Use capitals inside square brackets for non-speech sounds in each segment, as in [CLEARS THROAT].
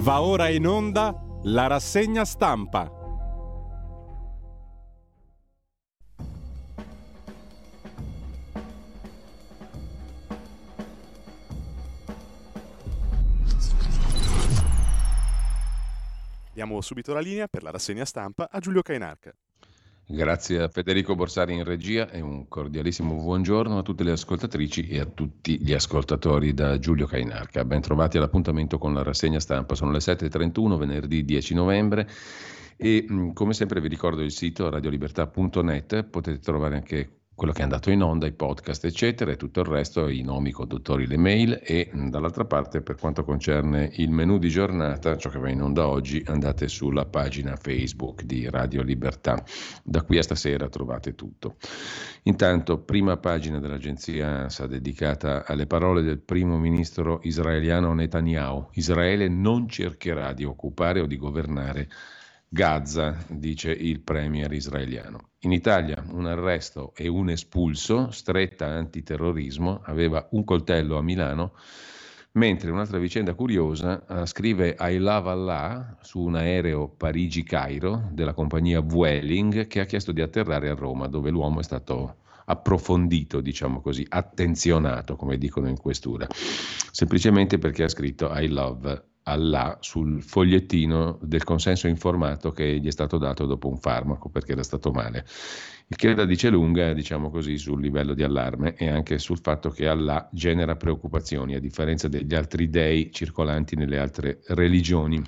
Va ora in onda la rassegna stampa. Diamo subito la linea per la rassegna stampa a Giulio Cainarca. Grazie a Federico Borsari in regia e un cordialissimo buongiorno a tutte le ascoltatrici e a tutti gli ascoltatori da Giulio Cainarca. Ben trovati all'appuntamento con la rassegna stampa. Sono le 7.31, venerdì 10 novembre e come sempre vi ricordo il sito radiolibertà.net, potete trovare anche quello che è andato in onda, i podcast, eccetera, e tutto il resto, i nomi, i conduttori, le mail e dall'altra parte per quanto concerne il menu di giornata, ciò che va in onda oggi, andate sulla pagina Facebook di Radio Libertà. Da qui a stasera trovate tutto. Intanto, prima pagina dell'agenzia ANSA dedicata alle parole del primo ministro israeliano Netanyahu. Israele non cercherà di occupare o di governare Gaza, dice il premier israeliano. In Italia un arresto e un espulso, stretta antiterrorismo, aveva un coltello a Milano, mentre un'altra vicenda curiosa uh, scrive I love Allah su un aereo Parigi-Cairo della compagnia Vueling che ha chiesto di atterrare a Roma, dove l'uomo è stato approfondito, diciamo così, attenzionato, come dicono in questura, semplicemente perché ha scritto I love Allah sul fogliettino del consenso informato che gli è stato dato dopo un farmaco perché era stato male. Il che la dice lunga, diciamo così, sul livello di allarme e anche sul fatto che Allah genera preoccupazioni, a differenza degli altri dei circolanti nelle altre religioni.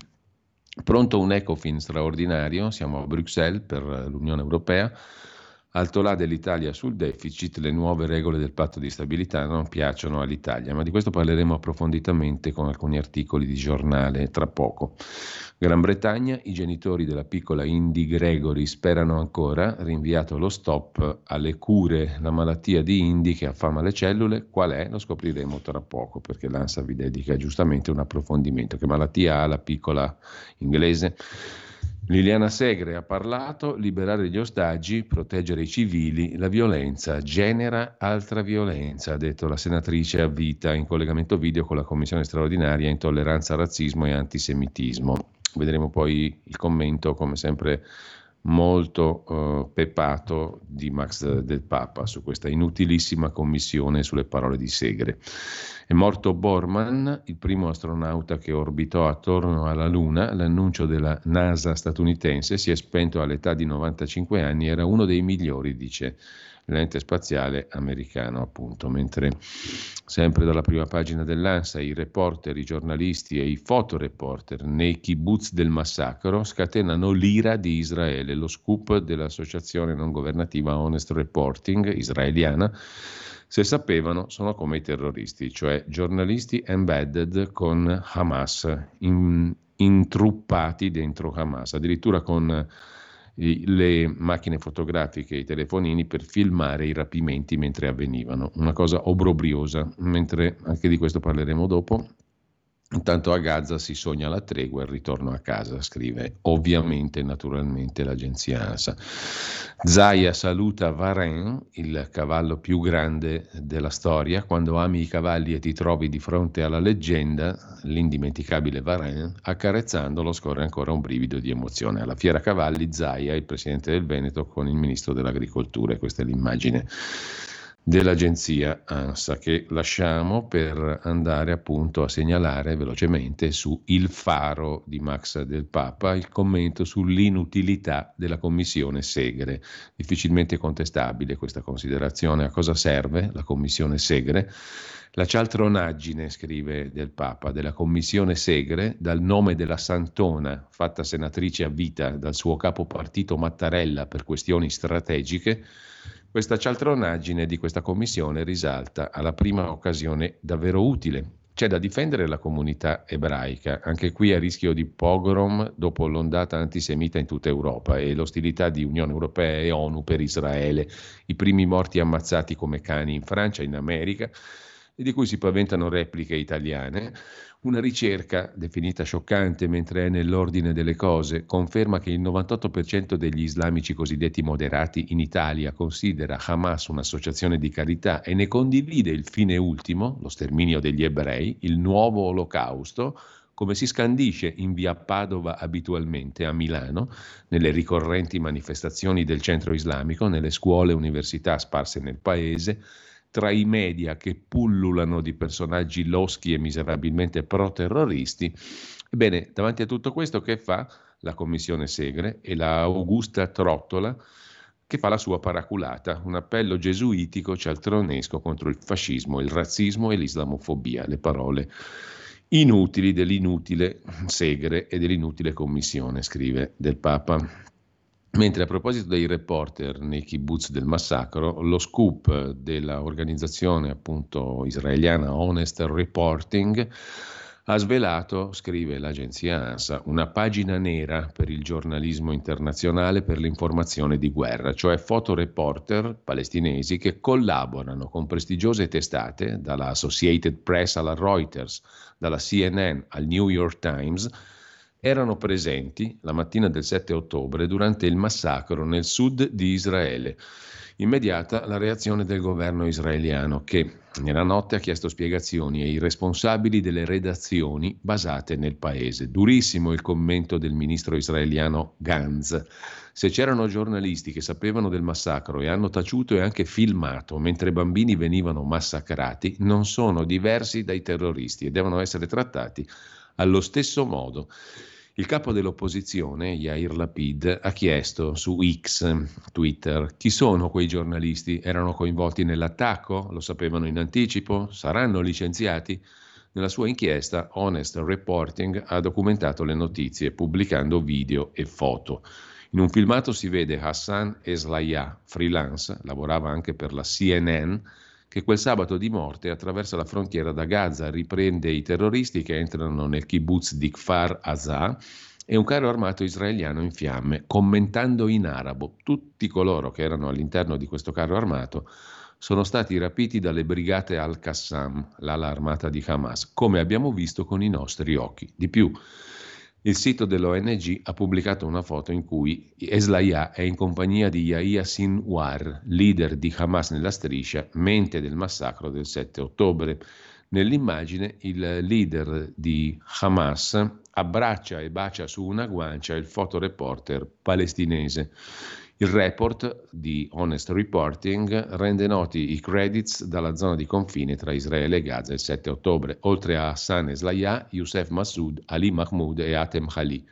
Pronto un ECOFIN straordinario, siamo a Bruxelles per l'Unione Europea Alto là dell'Italia sul deficit, le nuove regole del patto di stabilità non piacciono all'Italia, ma di questo parleremo approfonditamente con alcuni articoli di giornale tra poco. Gran Bretagna, i genitori della piccola Indy Gregory sperano ancora, rinviato lo stop alle cure, la malattia di Indy che affama le cellule, qual è? Lo scopriremo tra poco perché l'ANSA vi dedica giustamente un approfondimento. Che malattia ha la piccola inglese? Liliana Segre ha parlato, liberare gli ostaggi, proteggere i civili, la violenza genera altra violenza, ha detto la senatrice a vita in collegamento video con la commissione straordinaria intolleranza, razzismo e antisemitismo. Vedremo poi il commento, come sempre molto uh, peppato di Max del Papa su questa inutilissima commissione sulle parole di Segre. È morto Borman, il primo astronauta che orbitò attorno alla Luna, l'annuncio della NASA statunitense si è spento all'età di 95 anni, era uno dei migliori, dice l'ente spaziale americano, appunto, mentre sempre dalla prima pagina dell'ANSA i reporter, i giornalisti e i fotoreporter nei kibbutz del massacro scatenano l'ira di Israele, lo scoop dell'associazione non governativa Honest Reporting israeliana se sapevano sono come i terroristi, cioè giornalisti embedded con Hamas, in, intruppati dentro Hamas, addirittura con le macchine fotografiche, i telefonini per filmare i rapimenti mentre avvenivano. Una cosa obbrobriosa, mentre anche di questo parleremo dopo. Intanto a Gaza si sogna la tregua e il ritorno a casa, scrive ovviamente naturalmente l'agenzia ANSA. Zaya saluta Varin, il cavallo più grande della storia. Quando ami i cavalli e ti trovi di fronte alla leggenda, l'indimenticabile Varin, accarezzandolo scorre ancora un brivido di emozione. Alla fiera cavalli Zaya, il presidente del Veneto, con il ministro dell'agricoltura. E questa è l'immagine dell'agenzia ANSA che lasciamo per andare appunto a segnalare velocemente su Il Faro di Max del Papa il commento sull'inutilità della commissione Segre. Difficilmente contestabile questa considerazione. A cosa serve la commissione Segre? La cialtronaggine, scrive del Papa, della commissione Segre, dal nome della Santona, fatta senatrice a vita dal suo capo partito Mattarella per questioni strategiche, questa cialtronaggine di questa commissione risalta alla prima occasione davvero utile. C'è da difendere la comunità ebraica, anche qui a rischio di pogrom dopo l'ondata antisemita in tutta Europa e l'ostilità di Unione Europea e ONU per Israele, i primi morti ammazzati come cani in Francia, in America, e di cui si paventano repliche italiane, una ricerca, definita scioccante mentre è nell'ordine delle cose, conferma che il 98% degli islamici cosiddetti moderati in Italia considera Hamas un'associazione di carità e ne condivide il fine ultimo, lo sterminio degli ebrei, il nuovo olocausto, come si scandisce in via Padova abitualmente a Milano, nelle ricorrenti manifestazioni del centro islamico, nelle scuole e università sparse nel paese, tra i media che pullulano di personaggi loschi e miserabilmente pro-terroristi. Ebbene, davanti a tutto questo che fa la commissione Segre e la Augusta Trottola che fa la sua paraculata, un appello gesuitico cialtronesco contro il fascismo, il razzismo e l'islamofobia, le parole inutili dell'inutile Segre e dell'inutile commissione, scrive del Papa. Mentre a proposito dei reporter nei kibbutz del massacro, lo scoop dell'organizzazione appunto israeliana Honest Reporting ha svelato, scrive l'agenzia ANSA, una pagina nera per il giornalismo internazionale per l'informazione di guerra, cioè fotoreporter palestinesi che collaborano con prestigiose testate, dalla Associated Press alla Reuters, dalla CNN al New York Times, erano presenti la mattina del 7 ottobre durante il massacro nel sud di Israele. Immediata la reazione del governo israeliano che nella notte ha chiesto spiegazioni ai responsabili delle redazioni basate nel paese. Durissimo il commento del ministro israeliano Gantz. Se c'erano giornalisti che sapevano del massacro e hanno taciuto e anche filmato mentre bambini venivano massacrati, non sono diversi dai terroristi e devono essere trattati allo stesso modo. Il capo dell'opposizione, Yair Lapid, ha chiesto su X, Twitter, chi sono quei giornalisti? Erano coinvolti nell'attacco? Lo sapevano in anticipo? Saranno licenziati? Nella sua inchiesta, Honest Reporting ha documentato le notizie pubblicando video e foto. In un filmato si vede Hassan Eslaya, freelance, lavorava anche per la CNN, che quel sabato di morte attraversa la frontiera da Gaza, riprende i terroristi che entrano nel kibbutz di Kfar Azah e un carro armato israeliano in fiamme, commentando in arabo. Tutti coloro che erano all'interno di questo carro armato sono stati rapiti dalle brigate al-Qassam, l'ala armata di Hamas, come abbiamo visto con i nostri occhi. Di più, il sito dell'ONG ha pubblicato una foto in cui Eslaya è in compagnia di Yahya Sinwar, leader di Hamas nella striscia, mente del massacro del 7 ottobre. Nell'immagine il leader di Hamas abbraccia e bacia su una guancia il fotoreporter palestinese. Il report di Honest Reporting rende noti i credits dalla zona di confine tra Israele e Gaza il 7 ottobre, oltre a Hassan Eslaya, Youssef Massoud, Ali Mahmoud e Atem Khali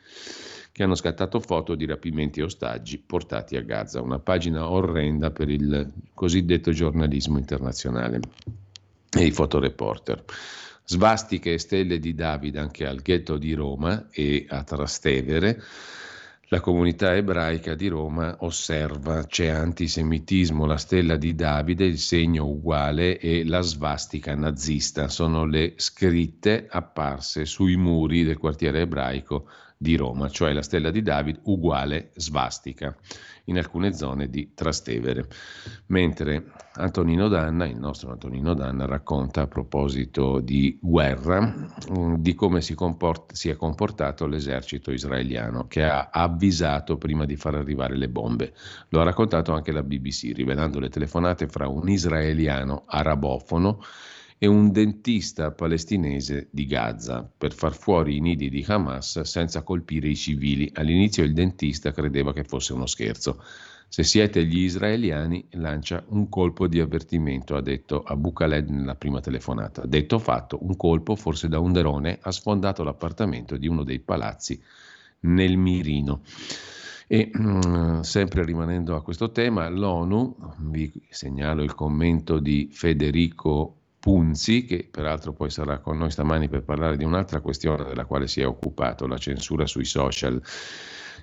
che hanno scattato foto di rapimenti e ostaggi portati a Gaza, una pagina orrenda per il cosiddetto giornalismo internazionale e i fotoreporter. Svastiche e stelle di David anche al ghetto di Roma e a Trastevere la comunità ebraica di Roma osserva c'è antisemitismo, la stella di Davide, il segno uguale e la svastica nazista. Sono le scritte apparse sui muri del quartiere ebraico di Roma, cioè la stella di David uguale svastica in alcune zone di Trastevere. Mentre Antonino Danna, il nostro Antonino Danna, racconta a proposito di guerra mm, di come si, comport- si è comportato l'esercito israeliano che ha avvisato prima di far arrivare le bombe. Lo ha raccontato anche la BBC, rivelando le telefonate fra un israeliano arabofono e un dentista palestinese di Gaza per far fuori i nidi di Hamas senza colpire i civili. All'inizio il dentista credeva che fosse uno scherzo. Se siete gli israeliani, lancia un colpo di avvertimento, ha detto Abu Khaled nella prima telefonata. Detto fatto, un colpo, forse da un drone, ha sfondato l'appartamento di uno dei palazzi nel mirino. E mm, sempre rimanendo a questo tema, l'ONU, vi segnalo il commento di Federico Punzi, che peraltro poi sarà con noi stamani per parlare di un'altra questione della quale si è occupato, la censura sui social.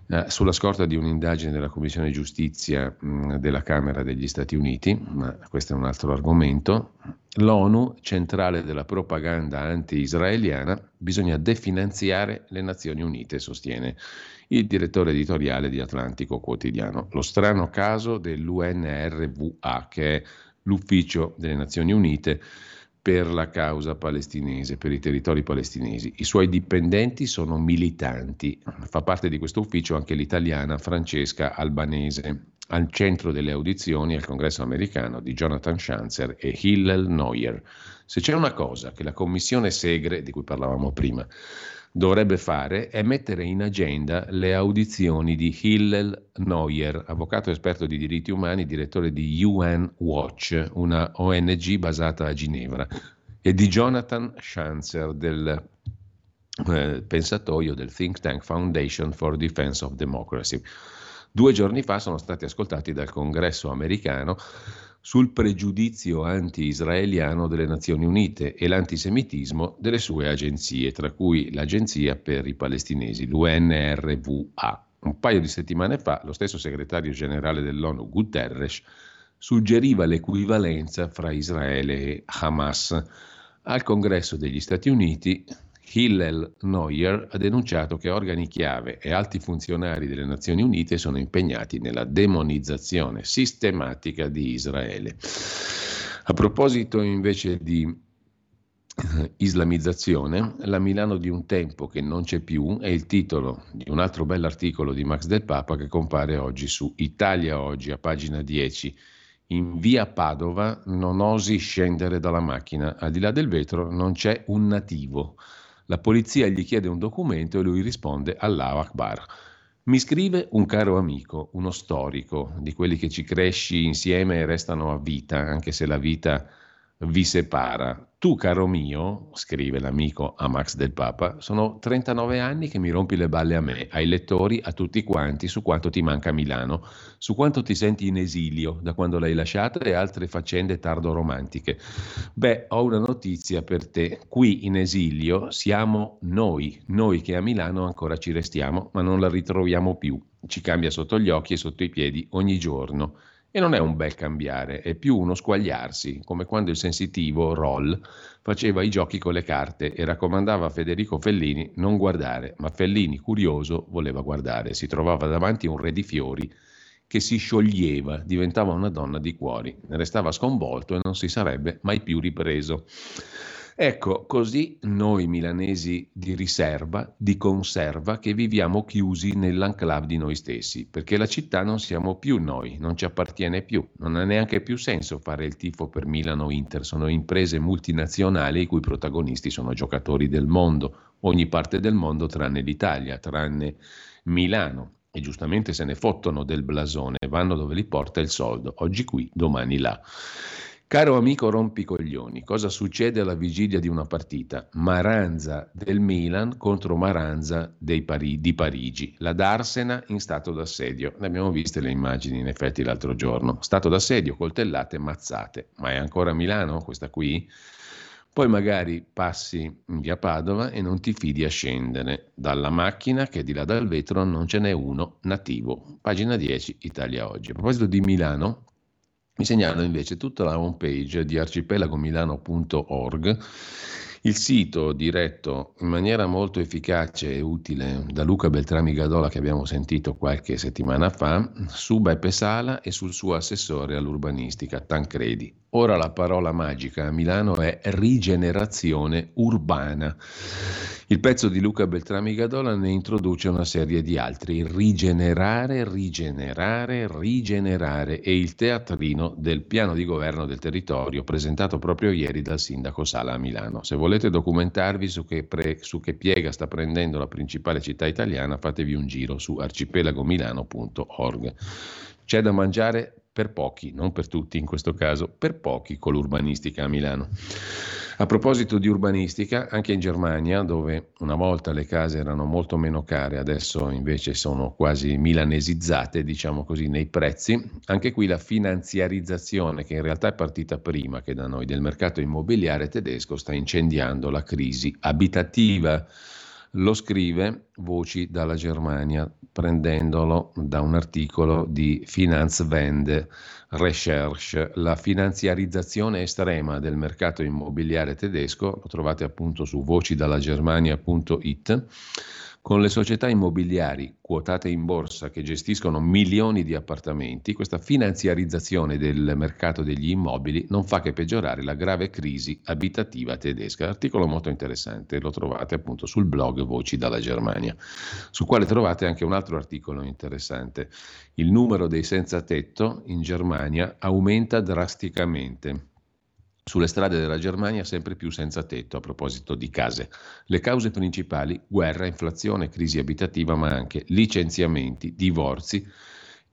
Eh, sulla scorta di un'indagine della Commissione Giustizia mh, della Camera degli Stati Uniti, ma questo è un altro argomento, l'ONU, centrale della propaganda anti-israeliana, bisogna definanziare le Nazioni Unite, sostiene il direttore editoriale di Atlantico Quotidiano. Lo strano caso dell'UNRWA, che è l'ufficio delle Nazioni Unite per la causa palestinese, per i territori palestinesi. I suoi dipendenti sono militanti. Fa parte di questo ufficio anche l'italiana Francesca Albanese, al centro delle audizioni al congresso americano di Jonathan Schanzer e Hillel Neuer. Se c'è una cosa che la commissione Segre, di cui parlavamo prima, dovrebbe fare è mettere in agenda le audizioni di Hillel Neuer, avvocato esperto di diritti umani, direttore di UN Watch, una ONG basata a Ginevra, e di Jonathan Schanzer del eh, pensatoio del think tank Foundation for Defense of Democracy. Due giorni fa sono stati ascoltati dal congresso americano sul pregiudizio anti-israeliano delle Nazioni Unite e l'antisemitismo delle sue agenzie, tra cui l'Agenzia per i palestinesi, l'UNRWA. Un paio di settimane fa lo stesso segretario generale dell'ONU Guterres suggeriva l'equivalenza fra Israele e Hamas. Al congresso degli Stati Uniti Hillel Neuer ha denunciato che organi chiave e alti funzionari delle Nazioni Unite sono impegnati nella demonizzazione sistematica di Israele. A proposito invece di eh, islamizzazione, la Milano di un tempo che non c'è più è il titolo di un altro bell'articolo di Max del Papa che compare oggi su Italia Oggi a pagina 10 in via Padova non osi scendere dalla macchina, al di là del vetro non c'è un nativo. La polizia gli chiede un documento e lui risponde Allahu Akbar. Mi scrive un caro amico, uno storico, di quelli che ci cresci insieme e restano a vita, anche se la vita vi separa. Tu, caro mio, scrive l'amico a Max del Papa, sono 39 anni che mi rompi le balle a me, ai lettori, a tutti quanti, su quanto ti manca Milano, su quanto ti senti in esilio da quando l'hai lasciata e altre faccende tardo-romantiche. Beh, ho una notizia per te. Qui in esilio siamo noi, noi che a Milano ancora ci restiamo, ma non la ritroviamo più. Ci cambia sotto gli occhi e sotto i piedi ogni giorno. E non è un bel cambiare, è più uno squagliarsi, come quando il sensitivo Roll faceva i giochi con le carte e raccomandava a Federico Fellini non guardare, ma Fellini, curioso, voleva guardare. Si trovava davanti a un re di fiori che si scioglieva, diventava una donna di cuori, ne restava sconvolto e non si sarebbe mai più ripreso. Ecco, così noi milanesi di riserva, di conserva, che viviamo chiusi nell'enclave di noi stessi, perché la città non siamo più noi, non ci appartiene più, non ha neanche più senso fare il tifo per Milano Inter, sono imprese multinazionali i cui protagonisti sono giocatori del mondo, ogni parte del mondo tranne l'Italia, tranne Milano. E giustamente se ne fottono del blasone, vanno dove li porta il soldo, oggi qui, domani là. Caro amico rompicoglioni, cosa succede alla vigilia di una partita? Maranza del Milan contro Maranza Pari- di Parigi. La Darsena in stato d'assedio. Ne abbiamo viste le immagini in effetti l'altro giorno. Stato d'assedio, coltellate, mazzate. Ma è ancora Milano questa qui? Poi magari passi via Padova e non ti fidi a scendere dalla macchina che di là dal vetro non ce n'è uno nativo. Pagina 10, Italia Oggi. A proposito di Milano, mi segnalo invece tutta la home page di arcipelagomilano.org, il sito diretto in maniera molto efficace e utile da Luca Beltrami Gadola che abbiamo sentito qualche settimana fa su Beppe Sala e sul suo assessore all'urbanistica Tancredi. Ora la parola magica a Milano è rigenerazione urbana. Il pezzo di Luca Beltrami Gadola ne introduce una serie di altri, rigenerare, rigenerare, rigenerare e il teatrino del piano di governo del territorio presentato proprio ieri dal sindaco Sala a Milano. Se volete documentarvi su che, pre, su che piega sta prendendo la principale città italiana, fatevi un giro su arcipelagomilano.org. C'è da mangiare per pochi, non per tutti in questo caso, per pochi con l'urbanistica a Milano. A proposito di urbanistica, anche in Germania, dove una volta le case erano molto meno care, adesso invece sono quasi milanesizzate, diciamo così, nei prezzi, anche qui la finanziarizzazione, che in realtà è partita prima che da noi, del mercato immobiliare tedesco, sta incendiando la crisi abitativa. Lo scrive Voci dalla Germania, prendendolo da un articolo di Finanzwende Recherche. La finanziarizzazione estrema del mercato immobiliare tedesco, lo trovate appunto su vocidalagermania.it con le società immobiliari quotate in borsa che gestiscono milioni di appartamenti, questa finanziarizzazione del mercato degli immobili non fa che peggiorare la grave crisi abitativa tedesca. Articolo molto interessante, lo trovate appunto sul blog Voci dalla Germania, sul quale trovate anche un altro articolo interessante. Il numero dei senza tetto in Germania aumenta drasticamente. Sulle strade della Germania sempre più senza tetto a proposito di case. Le cause principali, guerra, inflazione, crisi abitativa, ma anche licenziamenti, divorzi,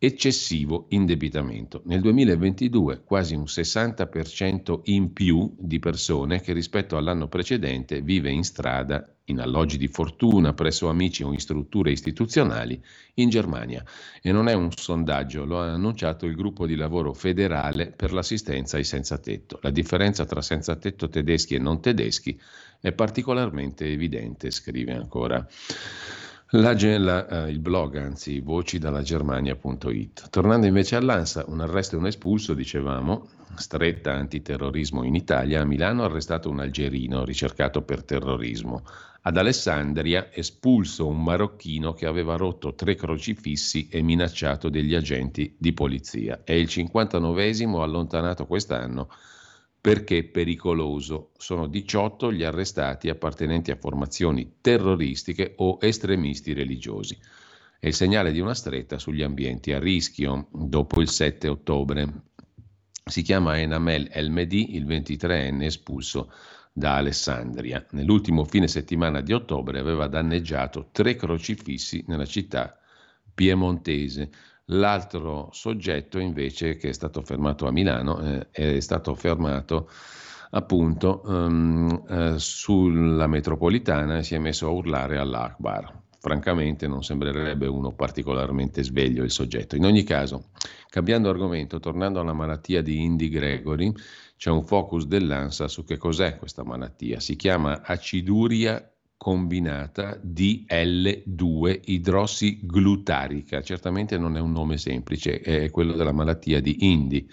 eccessivo indebitamento. Nel 2022 quasi un 60% in più di persone che rispetto all'anno precedente vive in strada, in alloggi di fortuna, presso amici o in strutture istituzionali in Germania. E non è un sondaggio, lo ha annunciato il gruppo di lavoro federale per l'assistenza ai senza tetto. La differenza tra senza tetto tedeschi e non tedeschi è particolarmente evidente, scrive ancora. La, la, eh, il blog, anzi, voci dalla Germania.it. Tornando invece all'ANSA, un arresto e un espulso, dicevamo, stretta antiterrorismo in Italia, a Milano arrestato un algerino ricercato per terrorismo. Ad Alessandria espulso un marocchino che aveva rotto tre crocifissi e minacciato degli agenti di polizia. È il 59esimo allontanato quest'anno perché pericoloso. Sono 18 gli arrestati appartenenti a formazioni terroristiche o estremisti religiosi. È il segnale di una stretta sugli ambienti a rischio dopo il 7 ottobre. Si chiama Enamel Elmedi, il 23enne espulso da Alessandria. Nell'ultimo fine settimana di ottobre aveva danneggiato tre crocifissi nella città piemontese. L'altro soggetto invece che è stato fermato a Milano eh, è stato fermato appunto um, eh, sulla metropolitana e si è messo a urlare all'Akbar. Francamente non sembrerebbe uno particolarmente sveglio il soggetto. In ogni caso, cambiando argomento, tornando alla malattia di Indy Gregory, c'è un focus dell'ANSA su che cos'è questa malattia. Si chiama aciduria combinata DL2 idrossiglutarica. Certamente non è un nome semplice, è quello della malattia di Indy.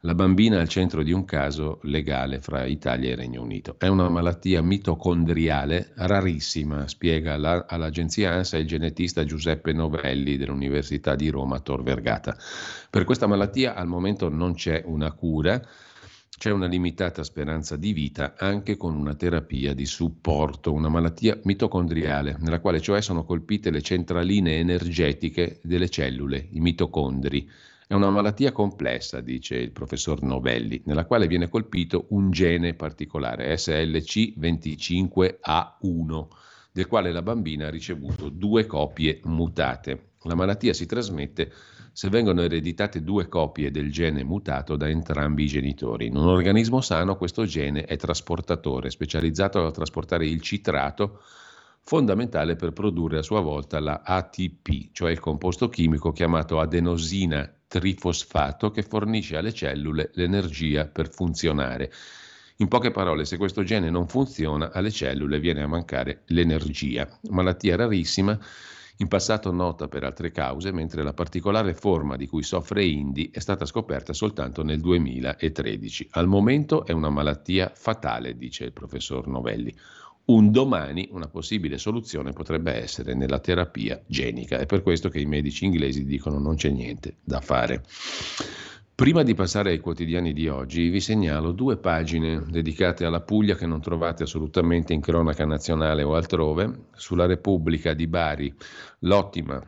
La bambina al centro di un caso legale fra Italia e Regno Unito. È una malattia mitocondriale rarissima, spiega la, all'agenzia ANSA il genetista Giuseppe Novelli dell'Università di Roma Tor Vergata. Per questa malattia al momento non c'è una cura c'è una limitata speranza di vita anche con una terapia di supporto, una malattia mitocondriale, nella quale cioè sono colpite le centraline energetiche delle cellule, i mitocondri. È una malattia complessa, dice il professor Novelli, nella quale viene colpito un gene particolare, SLC25A1, del quale la bambina ha ricevuto due copie mutate. La malattia si trasmette se vengono ereditate due copie del gene mutato da entrambi i genitori. In un organismo sano questo gene è trasportatore, specializzato a trasportare il citrato, fondamentale per produrre a sua volta la ATP, cioè il composto chimico chiamato adenosina trifosfato che fornisce alle cellule l'energia per funzionare. In poche parole, se questo gene non funziona, alle cellule viene a mancare l'energia. Malattia rarissima in passato nota per altre cause, mentre la particolare forma di cui soffre Indy è stata scoperta soltanto nel 2013. Al momento è una malattia fatale, dice il professor Novelli. Un domani una possibile soluzione potrebbe essere nella terapia genica. È per questo che i medici inglesi dicono non c'è niente da fare. Prima di passare ai quotidiani di oggi, vi segnalo due pagine dedicate alla Puglia che non trovate assolutamente in cronaca nazionale o altrove. Sulla Repubblica di Bari, l'ottima,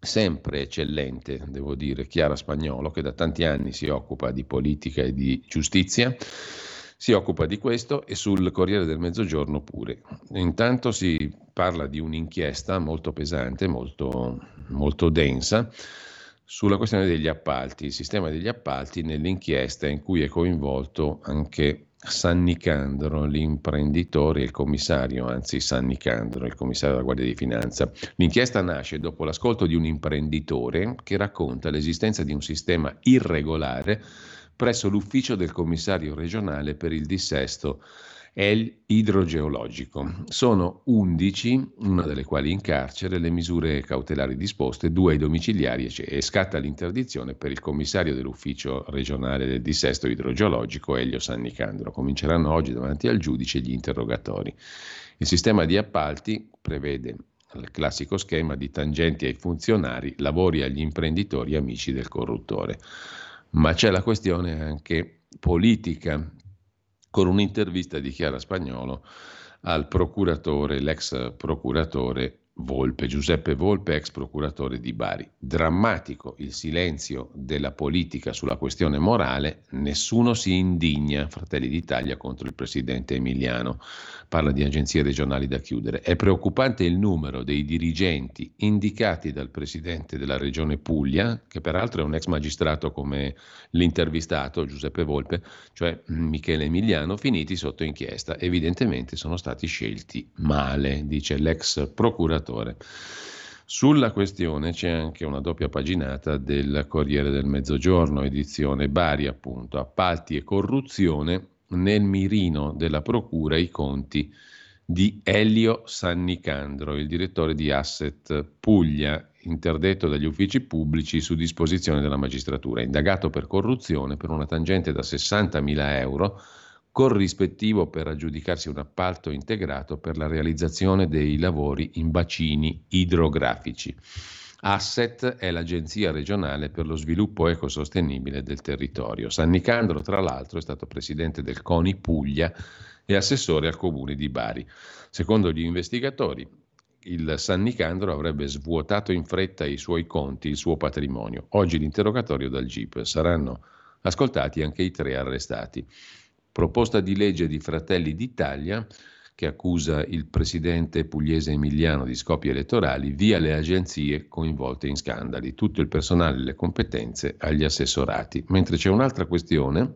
sempre eccellente, devo dire, Chiara Spagnolo, che da tanti anni si occupa di politica e di giustizia si occupa di questo e sul Corriere del Mezzogiorno pure. Intanto si parla di un'inchiesta molto pesante, molto, molto densa, sulla questione degli appalti, il sistema degli appalti nell'inchiesta in cui è coinvolto anche San Nicandro, l'imprenditore e il commissario, anzi San Nicandro, il commissario della Guardia di Finanza. L'inchiesta nasce dopo l'ascolto di un imprenditore che racconta l'esistenza di un sistema irregolare presso l'ufficio del commissario regionale per il dissesto è idrogeologico. Sono 11, una delle quali in carcere, le misure cautelari disposte, due ai domiciliari e scatta l'interdizione per il commissario dell'ufficio regionale del dissesto idrogeologico Elio San Nicandro. Cominceranno oggi davanti al giudice gli interrogatori. Il sistema di appalti prevede il classico schema di tangenti ai funzionari, lavori agli imprenditori amici del corruttore. Ma c'è la questione anche politica con un'intervista di Chiara Spagnolo al procuratore, l'ex procuratore Volpe, Giuseppe Volpe, ex procuratore di Bari. Drammatico il silenzio della politica sulla questione morale, nessuno si indigna, Fratelli d'Italia contro il presidente Emiliano, parla di agenzie regionali da chiudere. È preoccupante il numero dei dirigenti indicati dal presidente della regione Puglia, che peraltro è un ex magistrato come l'intervistato Giuseppe Volpe, cioè Michele Emiliano, finiti sotto inchiesta. Evidentemente sono stati scelti male, dice l'ex procuratore ascoltatore. Sulla questione c'è anche una doppia paginata del Corriere del Mezzogiorno, edizione Bari, appunto, appalti e corruzione nel mirino della Procura i conti di Elio Sannicandro, il direttore di Asset Puglia, interdetto dagli uffici pubblici su disposizione della magistratura, indagato per corruzione per una tangente da 60.000 euro corrispettivo per aggiudicarsi un appalto integrato per la realizzazione dei lavori in bacini idrografici. Asset è l'agenzia regionale per lo sviluppo ecosostenibile del territorio. San Nicandro, tra l'altro, è stato presidente del CONI Puglia e assessore al comune di Bari. Secondo gli investigatori, il San Nicandro avrebbe svuotato in fretta i suoi conti, il suo patrimonio. Oggi l'interrogatorio dal GIP. Saranno ascoltati anche i tre arrestati. Proposta di legge di Fratelli d'Italia che accusa il presidente pugliese Emiliano di scopi elettorali via le agenzie coinvolte in scandali, tutto il personale e le competenze agli assessorati. Mentre c'è un'altra questione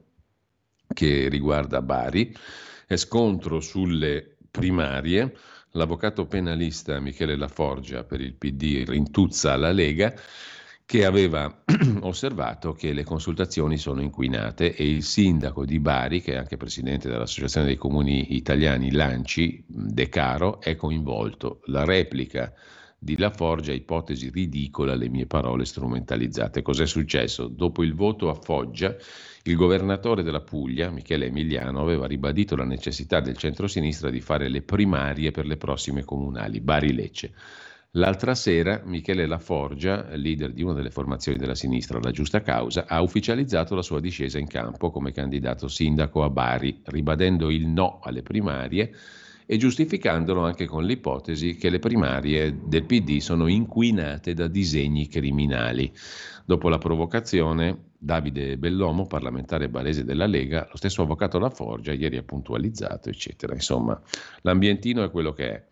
che riguarda Bari, è scontro sulle primarie, l'avvocato penalista Michele Laforgia per il PD rintuzza la Lega che aveva [CLEARS THROAT] osservato che le consultazioni sono inquinate e il sindaco di Bari, che è anche presidente dell'Associazione dei Comuni Italiani Lanci, De Caro, è coinvolto. La replica di La Forgia, ipotesi ridicola, le mie parole strumentalizzate. Cos'è successo? Dopo il voto a Foggia, il governatore della Puglia, Michele Emiliano, aveva ribadito la necessità del centro-sinistra di fare le primarie per le prossime comunali, Bari-Lecce. L'altra sera Michele Laforgia, leader di una delle formazioni della sinistra, la Giusta Causa, ha ufficializzato la sua discesa in campo come candidato sindaco a Bari, ribadendo il no alle primarie e giustificandolo anche con l'ipotesi che le primarie del PD sono inquinate da disegni criminali. Dopo la provocazione, Davide Bellomo, parlamentare barese della Lega, lo stesso avvocato Laforgia ieri ha puntualizzato, eccetera. Insomma, l'ambientino è quello che è.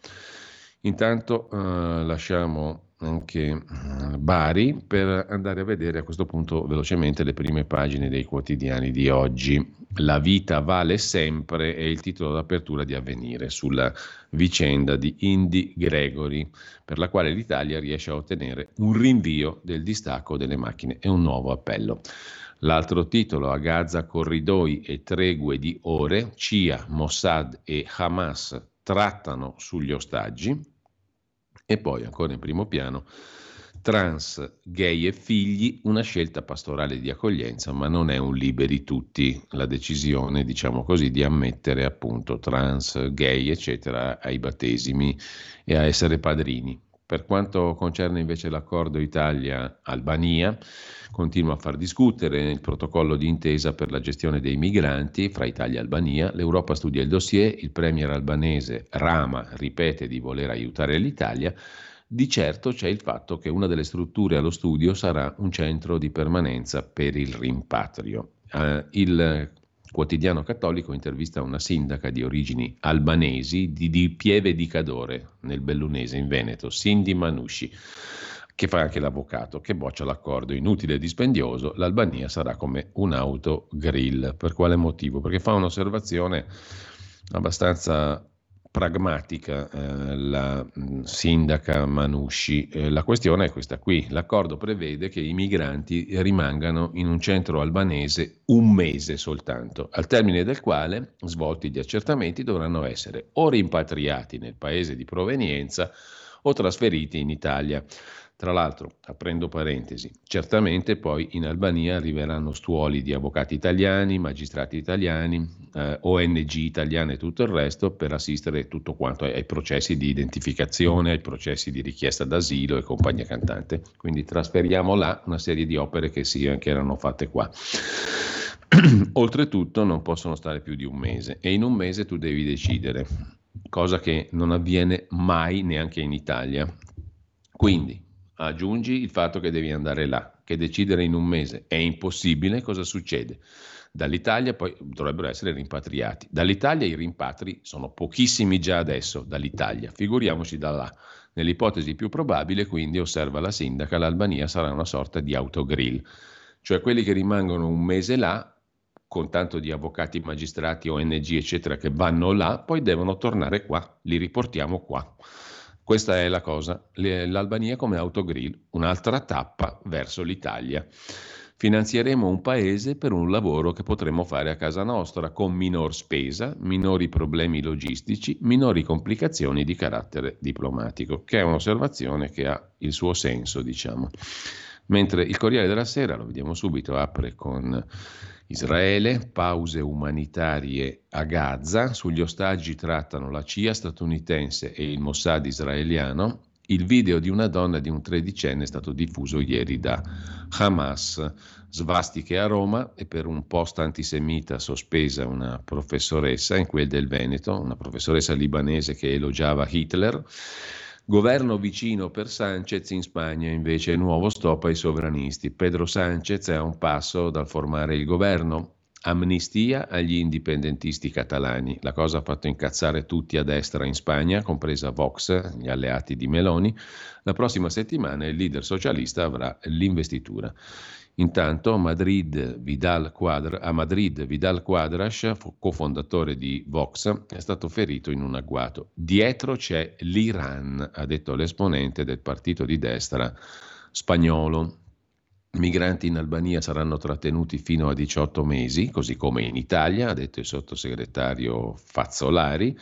Intanto eh, lasciamo anche eh, Bari per andare a vedere a questo punto velocemente le prime pagine dei quotidiani di oggi. La vita vale sempre è il titolo d'apertura di Avvenire sulla vicenda di Indy Gregory, per la quale l'Italia riesce a ottenere un rinvio del distacco delle macchine e un nuovo appello. L'altro titolo, a Gaza corridoi e tregue di ore, CIA, Mossad e Hamas trattano sugli ostaggi, e poi ancora in primo piano, trans, gay e figli, una scelta pastorale di accoglienza, ma non è un liberi tutti la decisione, diciamo così, di ammettere appunto trans, gay, eccetera, ai battesimi e a essere padrini. Per quanto concerne invece l'accordo Italia-Albania, continua a far discutere il protocollo di intesa per la gestione dei migranti fra Italia e Albania. L'Europa studia il dossier, il premier albanese Rama ripete di voler aiutare l'Italia. Di certo c'è il fatto che una delle strutture allo studio sarà un centro di permanenza per il rimpatrio. Uh, il quotidiano cattolico intervista una sindaca di origini albanesi di, di Pieve di Cadore, nel Bellunese, in Veneto, Cindy Manusci, che fa anche l'avvocato, che boccia l'accordo inutile e dispendioso, l'Albania sarà come un'auto grill. Per quale motivo? Perché fa un'osservazione abbastanza pragmatica eh, la mh, mm, sindaca Manusci. Eh, la questione è questa qui. L'accordo prevede che i migranti rimangano in un centro albanese un mese soltanto, al termine del quale, svolti gli accertamenti, dovranno essere o rimpatriati nel paese di provenienza o trasferiti in Italia. Tra l'altro, aprendo parentesi, certamente poi in Albania arriveranno stuoli di avvocati italiani, magistrati italiani, eh, ONG italiane e tutto il resto per assistere tutto quanto ai, ai processi di identificazione, ai processi di richiesta d'asilo e compagnia cantante. Quindi trasferiamo là una serie di opere che, sì, che erano fatte qua. [CLEARS THROAT] Oltretutto non possono stare più di un mese e in un mese tu devi decidere cosa che non avviene mai neanche in Italia. Quindi aggiungi il fatto che devi andare là, che decidere in un mese è impossibile, cosa succede? Dall'Italia poi dovrebbero essere rimpatriati. Dall'Italia i rimpatri sono pochissimi già adesso, dall'Italia, figuriamoci da là. Nell'ipotesi più probabile, quindi, osserva la sindaca, l'Albania sarà una sorta di autogrill, cioè quelli che rimangono un mese là con tanto di avvocati, magistrati, ONG, eccetera, che vanno là, poi devono tornare qua, li riportiamo qua. Questa è la cosa. L'Albania come autogrill, un'altra tappa verso l'Italia. Finanzieremo un paese per un lavoro che potremo fare a casa nostra, con minor spesa, minori problemi logistici, minori complicazioni di carattere diplomatico, che è un'osservazione che ha il suo senso, diciamo. Mentre il Corriere della Sera, lo vediamo subito, apre con Israele, pause umanitarie a Gaza, sugli ostaggi trattano la CIA statunitense e il Mossad israeliano. Il video di una donna di un tredicenne è stato diffuso ieri da Hamas. Svastiche a Roma e per un post antisemita sospesa una professoressa in quel del Veneto, una professoressa libanese che elogiava Hitler. Governo vicino per Sanchez in Spagna invece nuovo stop ai sovranisti. Pedro Sanchez è a un passo dal formare il governo. Amnistia agli indipendentisti catalani. La cosa ha fatto incazzare tutti a destra in Spagna, compresa Vox, gli alleati di Meloni. La prossima settimana il leader socialista avrà l'investitura. Intanto Madrid, Vidal Quadra, a Madrid Vidal Quadras, cofondatore di Vox, è stato ferito in un agguato. Dietro c'è l'Iran, ha detto l'esponente del partito di destra spagnolo. Migranti in Albania saranno trattenuti fino a 18 mesi, così come in Italia, ha detto il sottosegretario Fazzolari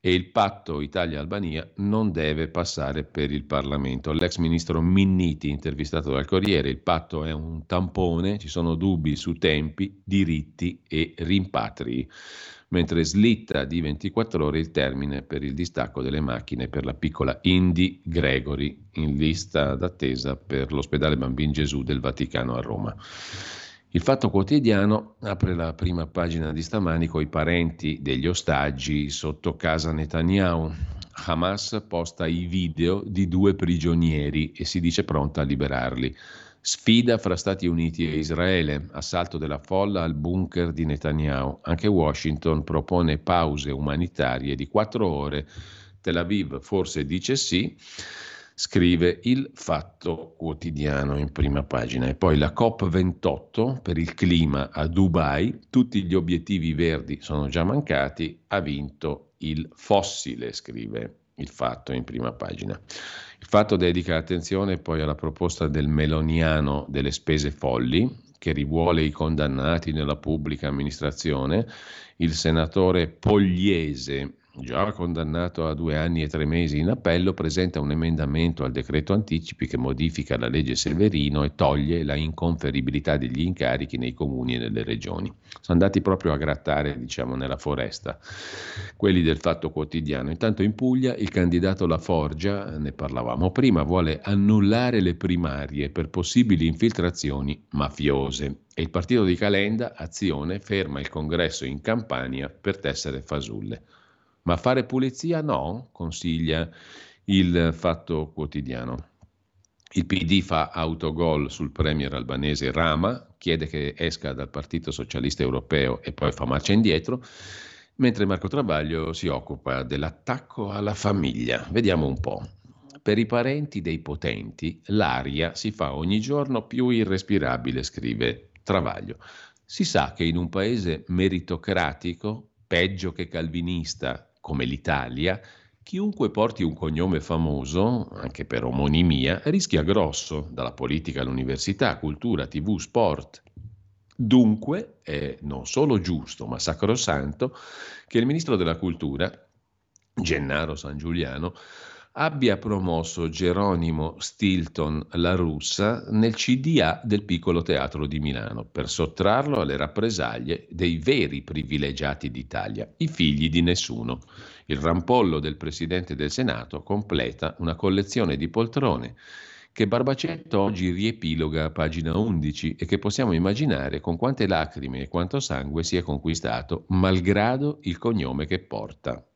e il patto Italia-Albania non deve passare per il Parlamento. L'ex ministro Minniti, intervistato dal Corriere, il patto è un tampone, ci sono dubbi su tempi, diritti e rimpatri, mentre slitta di 24 ore il termine per il distacco delle macchine per la piccola Indy Gregory in lista d'attesa per l'ospedale Bambin Gesù del Vaticano a Roma. Il Fatto Quotidiano apre la prima pagina di stamani con i parenti degli ostaggi sotto casa Netanyahu. Hamas posta i video di due prigionieri e si dice pronta a liberarli. Sfida fra Stati Uniti e Israele, assalto della folla al bunker di Netanyahu. Anche Washington propone pause umanitarie di quattro ore. Tel Aviv forse dice sì scrive il Fatto Quotidiano in prima pagina. E poi la COP28 per il clima a Dubai, tutti gli obiettivi verdi sono già mancati, ha vinto il fossile, scrive il Fatto in prima pagina. Il Fatto dedica attenzione poi alla proposta del meloniano delle spese folli, che rivuole i condannati nella pubblica amministrazione. Il senatore Pogliese già condannato a due anni e tre mesi in appello, presenta un emendamento al decreto anticipi che modifica la legge Severino e toglie la inconferibilità degli incarichi nei comuni e nelle regioni. Sono andati proprio a grattare, diciamo, nella foresta quelli del Fatto Quotidiano. Intanto in Puglia il candidato La Forgia, ne parlavamo prima, vuole annullare le primarie per possibili infiltrazioni mafiose. E il partito di Calenda, Azione, ferma il congresso in Campania per tessere fasulle. Ma fare pulizia no, consiglia il Fatto Quotidiano. Il PD fa autogol sul premier albanese Rama, chiede che esca dal Partito Socialista Europeo e poi fa marcia indietro, mentre Marco Travaglio si occupa dell'attacco alla famiglia. Vediamo un po'. Per i parenti dei potenti l'aria si fa ogni giorno più irrespirabile, scrive Travaglio. Si sa che in un paese meritocratico, peggio che calvinista, come l'Italia, chiunque porti un cognome famoso, anche per omonimia, rischia grosso, dalla politica all'università, cultura, tv, sport. Dunque è non solo giusto, ma sacrosanto che il ministro della cultura, Gennaro San Giuliano, abbia promosso Geronimo Stilton La Russa nel CDA del Piccolo Teatro di Milano per sottrarlo alle rappresaglie dei veri privilegiati d'Italia, i figli di nessuno. Il rampollo del Presidente del Senato completa una collezione di poltrone che Barbacetto oggi riepiloga a pagina 11 e che possiamo immaginare con quante lacrime e quanto sangue si è conquistato, malgrado il cognome che porta.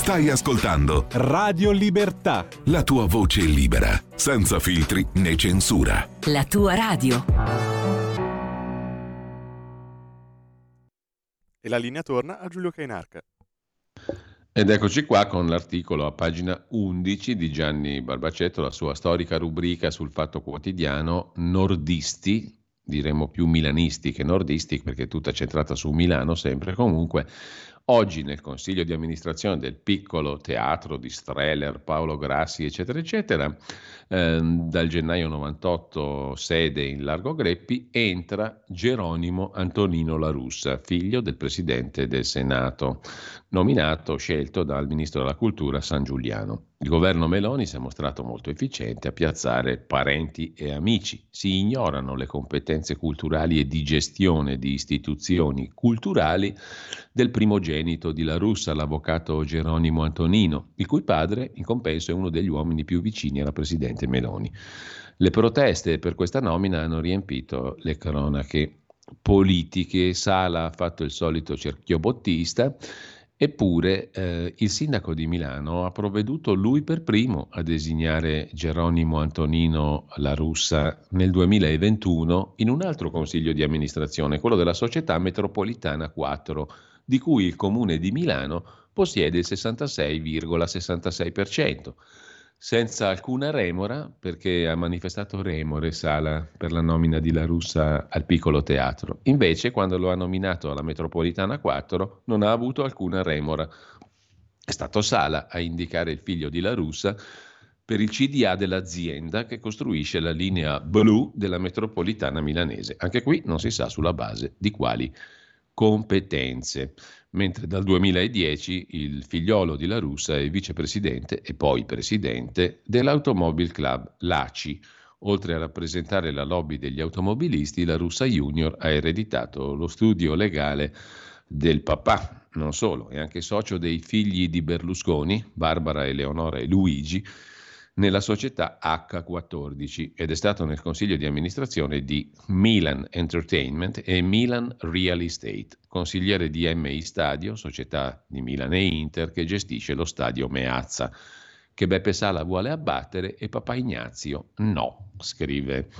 Stai ascoltando Radio Libertà. la tua voce libera, senza filtri né censura. La tua radio. E la linea torna a Giulio Cainarca. Ed eccoci qua con l'articolo a pagina 11 di Gianni Barbacetto, la sua storica rubrica sul Fatto Quotidiano, nordisti, diremmo più milanisti che nordisti perché è tutta centrata su Milano sempre comunque, Oggi nel consiglio di amministrazione del piccolo teatro di Streller, Paolo Grassi, eccetera, eccetera, ehm, dal gennaio 98 sede in Largo Greppi, entra Geronimo Antonino La Russa, figlio del presidente del Senato, nominato, scelto dal ministro della cultura San Giuliano. Il governo Meloni si è mostrato molto efficiente a piazzare parenti e amici. Si ignorano le competenze culturali e di gestione di istituzioni culturali del primogenito di La Russa, l'avvocato Geronimo Antonino, il cui padre in compenso è uno degli uomini più vicini alla presidente Meloni. Le proteste per questa nomina hanno riempito le cronache politiche. Sala ha fatto il solito cerchio bottista Eppure eh, il sindaco di Milano ha provveduto lui per primo a designare Geronimo Antonino La Russa nel 2021 in un altro consiglio di amministrazione, quello della Società Metropolitana 4, di cui il comune di Milano possiede il 66,66% senza alcuna remora, perché ha manifestato remore Sala per la nomina di La Russa al piccolo teatro. Invece, quando lo ha nominato alla Metropolitana 4, non ha avuto alcuna remora. È stato Sala a indicare il figlio di La Russa per il CDA dell'azienda che costruisce la linea blu della metropolitana milanese. Anche qui non si sa sulla base di quali competenze mentre dal 2010 il figliolo di La Russa è vicepresidente e poi presidente dell'Automobile Club LACI. Oltre a rappresentare la lobby degli automobilisti, la Russa Junior ha ereditato lo studio legale del papà, non solo, è anche socio dei figli di Berlusconi, Barbara, Eleonora e Luigi, nella società H14 ed è stato nel consiglio di amministrazione di Milan Entertainment e Milan Real Estate, consigliere di MI Stadio, società di Milan e Inter che gestisce lo stadio Meazza, che Beppe Sala vuole abbattere e Papa Ignazio no, scrive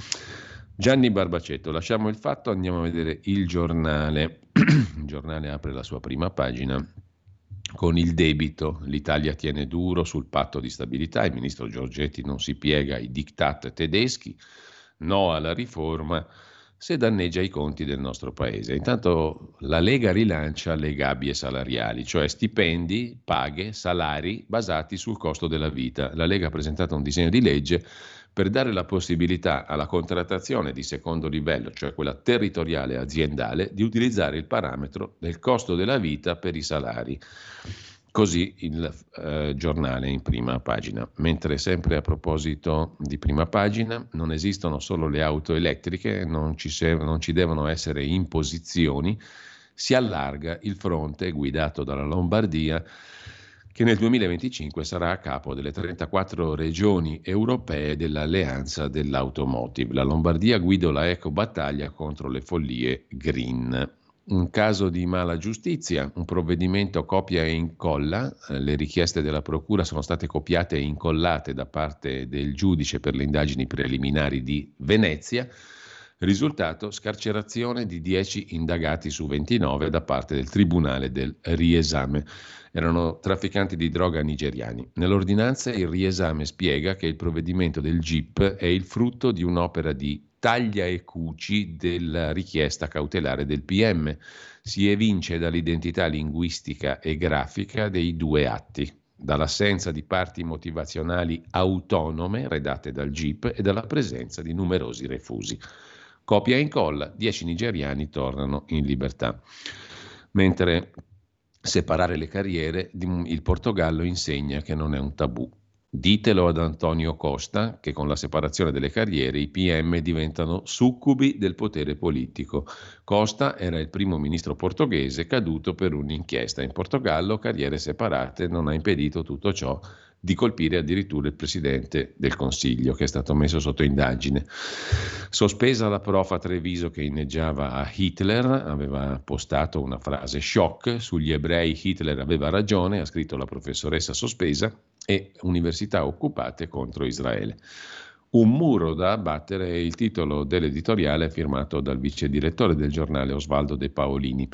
Gianni Barbacetto. Lasciamo il fatto, andiamo a vedere il giornale. [CLEARS THROAT] il giornale apre la sua prima pagina con il debito. L'Italia tiene duro sul patto di stabilità, il ministro Giorgetti non si piega ai diktat tedeschi, no alla riforma se danneggia i conti del nostro paese. Intanto la Lega rilancia le gabbie salariali, cioè stipendi, paghe, salari basati sul costo della vita. La Lega ha presentato un disegno di legge per dare la possibilità alla contrattazione di secondo livello, cioè quella territoriale aziendale, di utilizzare il parametro del costo della vita per i salari. Così il eh, giornale in prima pagina. Mentre sempre a proposito di prima pagina, non esistono solo le auto elettriche, non ci, se- non ci devono essere imposizioni, si allarga il fronte guidato dalla Lombardia che nel 2025 sarà a capo delle 34 regioni europee dell'alleanza dell'automotive. La Lombardia guida la eco battaglia contro le follie green. Un caso di mala giustizia, un provvedimento copia e incolla, eh, le richieste della Procura sono state copiate e incollate da parte del giudice per le indagini preliminari di Venezia, risultato scarcerazione di 10 indagati su 29 da parte del Tribunale del riesame erano trafficanti di droga nigeriani. Nell'ordinanza il riesame spiega che il provvedimento del GIP è il frutto di un'opera di taglia e cuci della richiesta cautelare del PM. Si evince dall'identità linguistica e grafica dei due atti, dall'assenza di parti motivazionali autonome redate dal GIP e dalla presenza di numerosi refusi. Copia e incolla, 10 nigeriani tornano in libertà. Mentre separare le carriere, il Portogallo insegna che non è un tabù. Ditelo ad Antonio Costa che con la separazione delle carriere i PM diventano succubi del potere politico. Costa era il primo ministro portoghese caduto per un'inchiesta. In Portogallo carriere separate non ha impedito tutto ciò di colpire addirittura il presidente del Consiglio che è stato messo sotto indagine. Sospesa la profa Treviso che inneggiava a Hitler, aveva postato una frase shock sugli ebrei Hitler aveva ragione, ha scritto la professoressa sospesa e università occupate contro Israele. Un muro da abbattere è il titolo dell'editoriale firmato dal vice direttore del giornale Osvaldo De Paolini.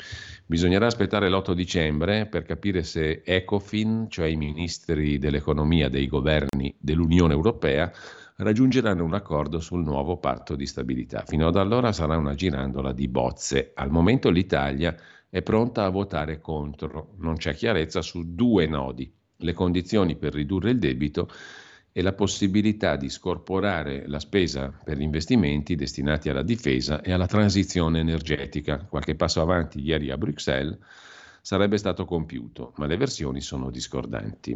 Bisognerà aspettare l'8 dicembre per capire se Ecofin, cioè i ministri dell'economia dei governi dell'Unione Europea, raggiungeranno un accordo sul nuovo patto di stabilità. Fino ad allora sarà una girandola di bozze. Al momento l'Italia è pronta a votare contro. Non c'è chiarezza su due nodi, le condizioni per ridurre il debito e la possibilità di scorporare la spesa per gli investimenti destinati alla difesa e alla transizione energetica. Qualche passo avanti ieri a Bruxelles sarebbe stato compiuto, ma le versioni sono discordanti.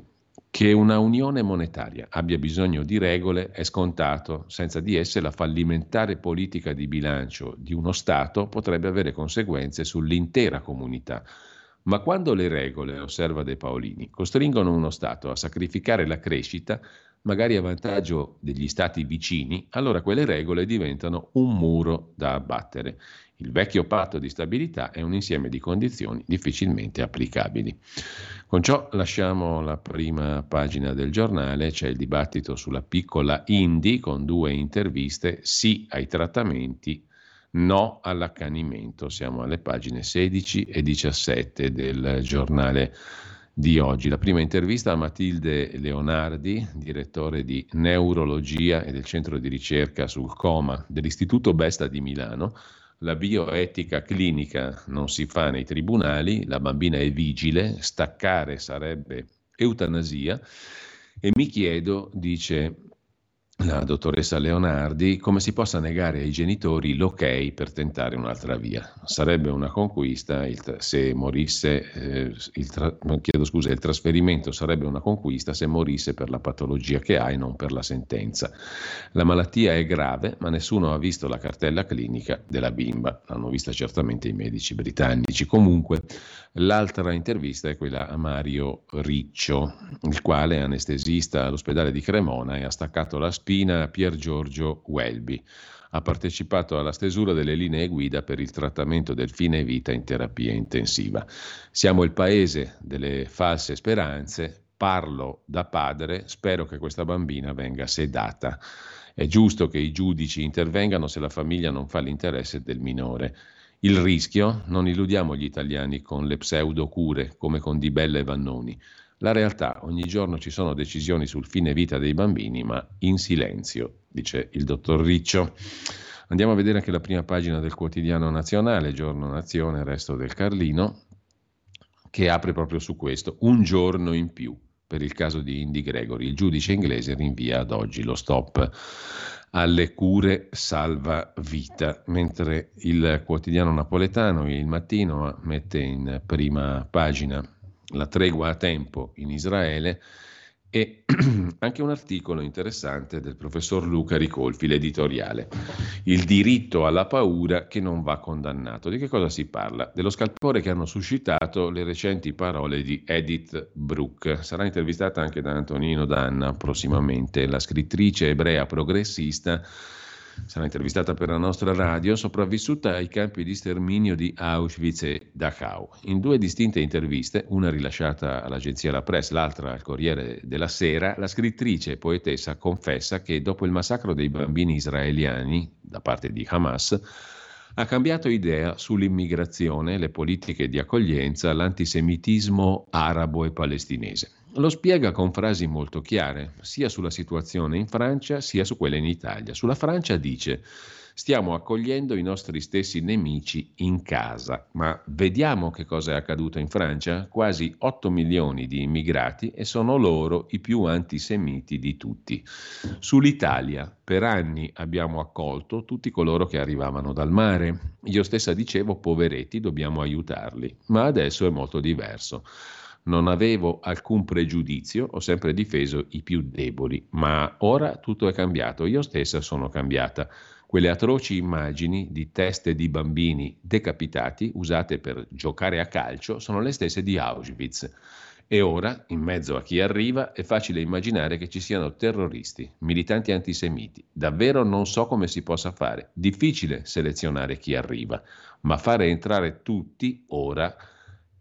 Che una unione monetaria abbia bisogno di regole è scontato, senza di esse la fallimentare politica di bilancio di uno Stato potrebbe avere conseguenze sull'intera comunità. Ma quando le regole, osserva De Paolini, costringono uno Stato a sacrificare la crescita, magari a vantaggio degli stati vicini, allora quelle regole diventano un muro da abbattere. Il vecchio patto di stabilità è un insieme di condizioni difficilmente applicabili. Con ciò lasciamo la prima pagina del giornale, c'è il dibattito sulla piccola Indy con due interviste, sì ai trattamenti, no all'accanimento. Siamo alle pagine 16 e 17 del giornale di oggi. La prima intervista a Matilde Leonardi, direttore di neurologia e del centro di ricerca sul coma dell'Istituto Besta di Milano. La bioetica clinica non si fa nei tribunali, la bambina è vigile, staccare sarebbe eutanasia e mi chiedo, dice la dottoressa Leonardi, come si possa negare ai genitori l'ok per tentare un'altra via. Sarebbe una conquista il, se morisse, eh, il, tra, chiedo scusa, il trasferimento sarebbe una conquista se morisse per la patologia che ha e non per la sentenza. La malattia è grave, ma nessuno ha visto la cartella clinica della bimba, l'hanno vista certamente i medici britannici. Comunque, l'altra intervista è quella a Mario Riccio, il quale è anestesista all'ospedale di Cremona e ha staccato la spina Spina Pier Giorgio Welby. Ha partecipato alla stesura delle linee guida per il trattamento del fine vita in terapia intensiva. Siamo il paese delle false speranze. Parlo da padre, spero che questa bambina venga sedata. È giusto che i giudici intervengano se la famiglia non fa l'interesse del minore. Il rischio, non illudiamo gli italiani con le pseudocure come con Di Bella e Vannoni. La realtà, ogni giorno ci sono decisioni sul fine vita dei bambini, ma in silenzio, dice il dottor Riccio. Andiamo a vedere anche la prima pagina del quotidiano nazionale, Giorno Nazione, Resto del Carlino, che apre proprio su questo, un giorno in più per il caso di Indy Gregory. Il giudice inglese rinvia ad oggi lo stop alle cure salva vita, mentre il quotidiano napoletano, il mattino, mette in prima pagina la tregua a tempo in Israele e [CLEARS THROAT] anche un articolo interessante del professor Luca Ricolfi, l'editoriale. Il diritto alla paura che non va condannato. Di che cosa si parla? Dello scalpore che hanno suscitato le recenti parole di Edith Brooke. Sarà intervistata anche da Antonino Danna prossimamente, la scrittrice ebrea progressista sarà intervistata per la nostra radio, sopravvissuta ai campi di sterminio di Auschwitz e Dachau. In due distinte interviste, una rilasciata all'agenzia La Presse, l'altra al Corriere della Sera, la scrittrice e poetessa confessa che dopo il massacro dei bambini israeliani da parte di Hamas, ha cambiato idea sull'immigrazione, le politiche di accoglienza, l'antisemitismo arabo e palestinese. Lo spiega con frasi molto chiare, sia sulla situazione in Francia sia su quella in Italia. Sulla Francia dice Stiamo accogliendo i nostri stessi nemici in casa, ma vediamo che cosa è accaduto in Francia? Quasi 8 milioni di immigrati e sono loro i più antisemiti di tutti. Sull'Italia per anni abbiamo accolto tutti coloro che arrivavano dal mare. Io stessa dicevo poveretti, dobbiamo aiutarli, ma adesso è molto diverso. Non avevo alcun pregiudizio, ho sempre difeso i più deboli, ma ora tutto è cambiato, io stessa sono cambiata. Quelle atroci immagini di teste di bambini decapitati usate per giocare a calcio sono le stesse di Auschwitz. E ora, in mezzo a chi arriva, è facile immaginare che ci siano terroristi, militanti antisemiti. Davvero non so come si possa fare. Difficile selezionare chi arriva, ma fare entrare tutti ora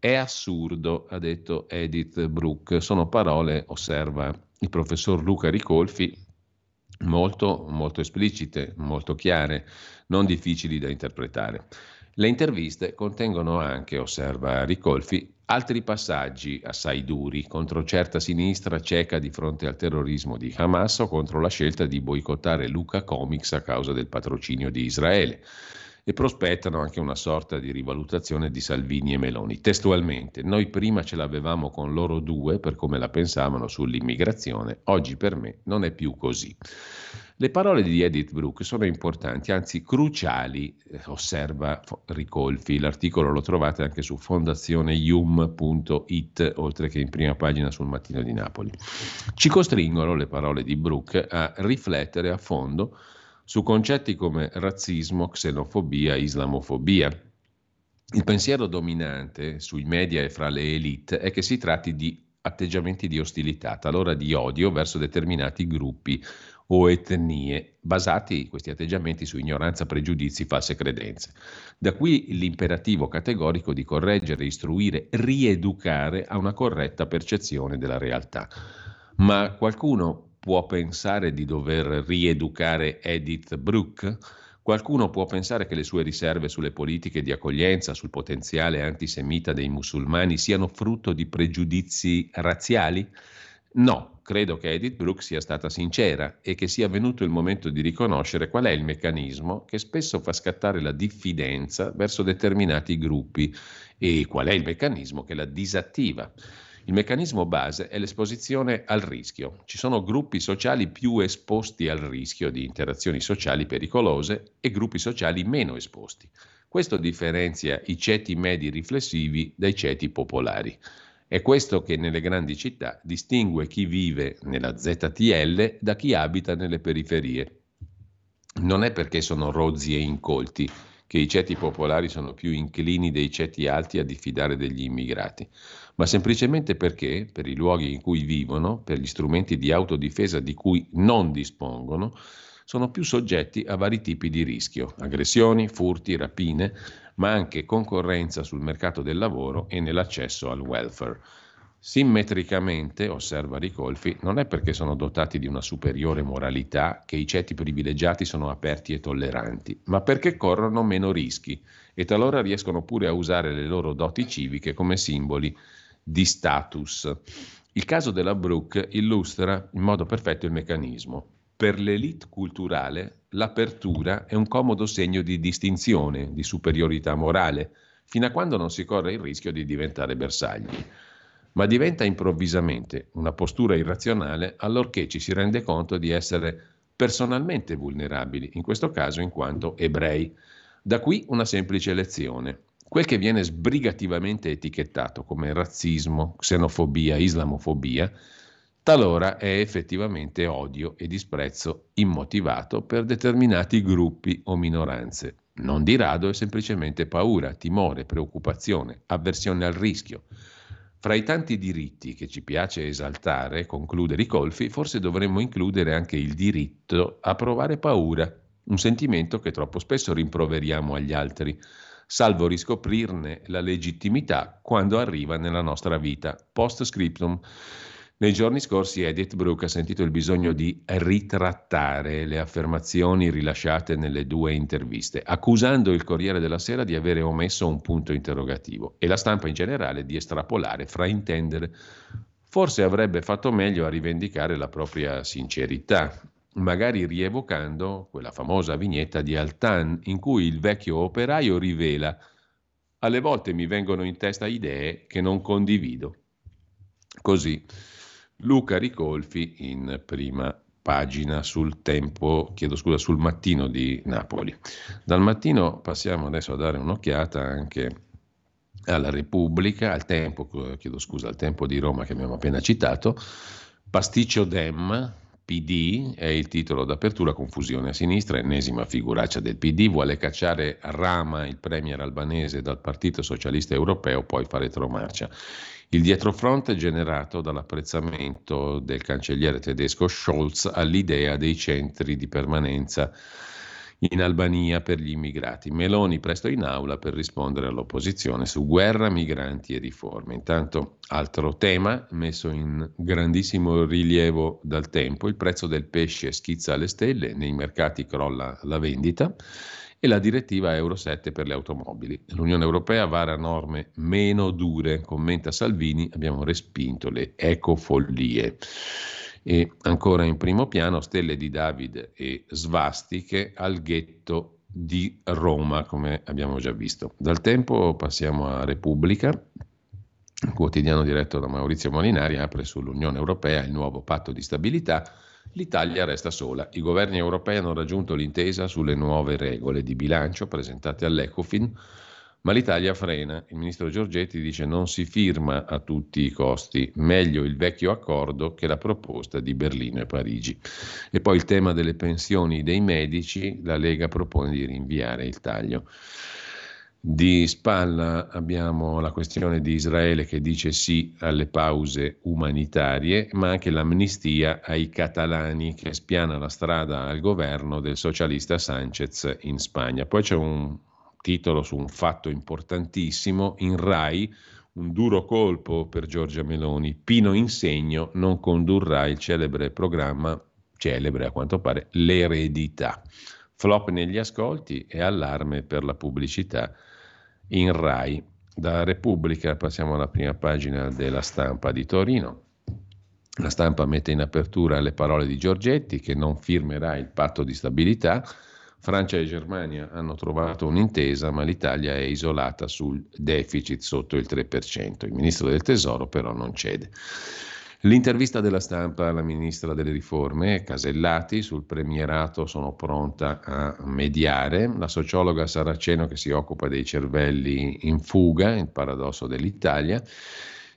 è assurdo, ha detto Edith Brooke. Sono parole, osserva il professor Luca Ricolfi, molto, molto esplicite, molto chiare, non difficili da interpretare. Le interviste contengono anche, osserva Ricolfi, altri passaggi assai duri contro certa sinistra cieca di fronte al terrorismo di Hamas o contro la scelta di boicottare Luca Comics a causa del patrocinio di Israele e prospettano anche una sorta di rivalutazione di Salvini e Meloni. Testualmente, noi prima ce l'avevamo con loro due per come la pensavano sull'immigrazione, oggi per me non è più così. Le parole di Edith Brooke sono importanti, anzi cruciali, eh, osserva Ricolfi. L'articolo lo trovate anche su fondazioneium.it, oltre che in prima pagina sul Mattino di Napoli. Ci costringono le parole di Brooke a riflettere a fondo su concetti come razzismo, xenofobia, islamofobia. Il pensiero dominante sui media e fra le elite è che si tratti di atteggiamenti di ostilità, talora di odio verso determinati gruppi o etnie, basati questi atteggiamenti su ignoranza, pregiudizi, false credenze. Da qui l'imperativo categorico di correggere, istruire, rieducare a una corretta percezione della realtà. Ma qualcuno può pensare di dover rieducare Edith Brooke? Qualcuno può pensare che le sue riserve sulle politiche di accoglienza, sul potenziale antisemita dei musulmani siano frutto di pregiudizi razziali? No, credo che Edith Brooke sia stata sincera e che sia venuto il momento di riconoscere qual è il meccanismo che spesso fa scattare la diffidenza verso determinati gruppi e qual è il meccanismo che la disattiva. Il meccanismo base è l'esposizione al rischio. Ci sono gruppi sociali più esposti al rischio di interazioni sociali pericolose e gruppi sociali meno esposti. Questo differenzia i ceti medi riflessivi dai ceti popolari. È questo che nelle grandi città distingue chi vive nella ZTL da chi abita nelle periferie. Non è perché sono rozzi e incolti che i ceti popolari sono più inclini dei ceti alti a diffidare degli immigrati ma semplicemente perché, per i luoghi in cui vivono, per gli strumenti di autodifesa di cui non dispongono, sono più soggetti a vari tipi di rischio, aggressioni, furti, rapine, ma anche concorrenza sul mercato del lavoro e nell'accesso al welfare. Simmetricamente, osserva Ricolfi, non è perché sono dotati di una superiore moralità che i ceti privilegiati sono aperti e tolleranti, ma perché corrono meno rischi e talora riescono pure a usare le loro doti civiche come simboli di status. Il caso della Brooke illustra in modo perfetto il meccanismo. Per l'elite culturale l'apertura è un comodo segno di distinzione, di superiorità morale, fino a quando non si corre il rischio di diventare bersagli. Ma diventa improvvisamente una postura irrazionale allorché ci si rende conto di essere personalmente vulnerabili, in questo caso in quanto ebrei. Da qui una semplice lezione. Quel che viene sbrigativamente etichettato come razzismo, xenofobia, islamofobia, talora è effettivamente odio e disprezzo immotivato per determinati gruppi o minoranze. Non di rado è semplicemente paura, timore, preoccupazione, avversione al rischio. Fra i tanti diritti che ci piace esaltare, conclude Ricolfi, forse dovremmo includere anche il diritto a provare paura, un sentimento che troppo spesso rimproveriamo agli altri salvo riscoprirne la legittimità quando arriva nella nostra vita. Post scriptum. Nei giorni scorsi Edith Brooke ha sentito il bisogno di ritrattare le affermazioni rilasciate nelle due interviste, accusando il Corriere della Sera di avere omesso un punto interrogativo e la stampa in generale di estrapolare, fraintendere. Forse avrebbe fatto meglio a rivendicare la propria sincerità. Magari rievocando quella famosa vignetta di Altan in cui il vecchio operaio rivela alle volte mi vengono in testa idee che non condivido. Così Luca Ricolfi in prima pagina sul tempo, chiedo scusa, sul mattino di Napoli. Dal mattino passiamo adesso a dare un'occhiata anche alla Repubblica, al tempo, chiedo scusa, al tempo di Roma che abbiamo appena citato, Pasticcio Dem, PD è il titolo d'apertura, confusione a sinistra, ennesima figuraccia del PD, vuole cacciare Rama, il premier albanese, dal Partito Socialista Europeo, poi fa retromarcia. Il dietrofront è generato dall'apprezzamento del cancelliere tedesco Scholz all'idea dei centri di permanenza in Albania per gli immigrati. Meloni presto in aula per rispondere all'opposizione su guerra, migranti e riforme. Intanto, altro tema messo in grandissimo rilievo dal tempo, il prezzo del pesce schizza alle stelle, nei mercati crolla la vendita e la direttiva Euro 7 per le automobili. L'Unione Europea vara norme meno dure, commenta Salvini, abbiamo respinto le ecofollie. E ancora in primo piano stelle di David e svastiche al ghetto di Roma, come abbiamo già visto. Dal tempo passiamo a Repubblica. Il quotidiano diretto da Maurizio Molinari apre sull'Unione Europea il nuovo patto di stabilità L'Italia resta sola. I governi europei hanno raggiunto l'intesa sulle nuove regole di bilancio presentate all'Ecofin, ma l'Italia frena. Il ministro Giorgetti dice non si firma a tutti i costi, meglio il vecchio accordo che la proposta di Berlino e Parigi. E poi il tema delle pensioni dei medici, la Lega propone di rinviare il taglio. Di spalla abbiamo la questione di Israele che dice sì alle pause umanitarie, ma anche l'amnistia ai catalani che spiana la strada al governo del socialista Sanchez in Spagna. Poi c'è un titolo su un fatto importantissimo in RAI, un duro colpo per Giorgia Meloni. Pino Insegno non condurrà il celebre programma, celebre a quanto pare, l'eredità. Flop negli ascolti e allarme per la pubblicità in RAI. Da Repubblica passiamo alla prima pagina della stampa di Torino. La stampa mette in apertura le parole di Giorgetti che non firmerà il patto di stabilità. Francia e Germania hanno trovato un'intesa, ma l'Italia è isolata sul deficit sotto il 3%. Il ministro del Tesoro però non cede. L'intervista della stampa alla ministra delle riforme, Casellati, sul premierato sono pronta a mediare. La sociologa Saraceno che si occupa dei cervelli in fuga, il paradosso dell'Italia.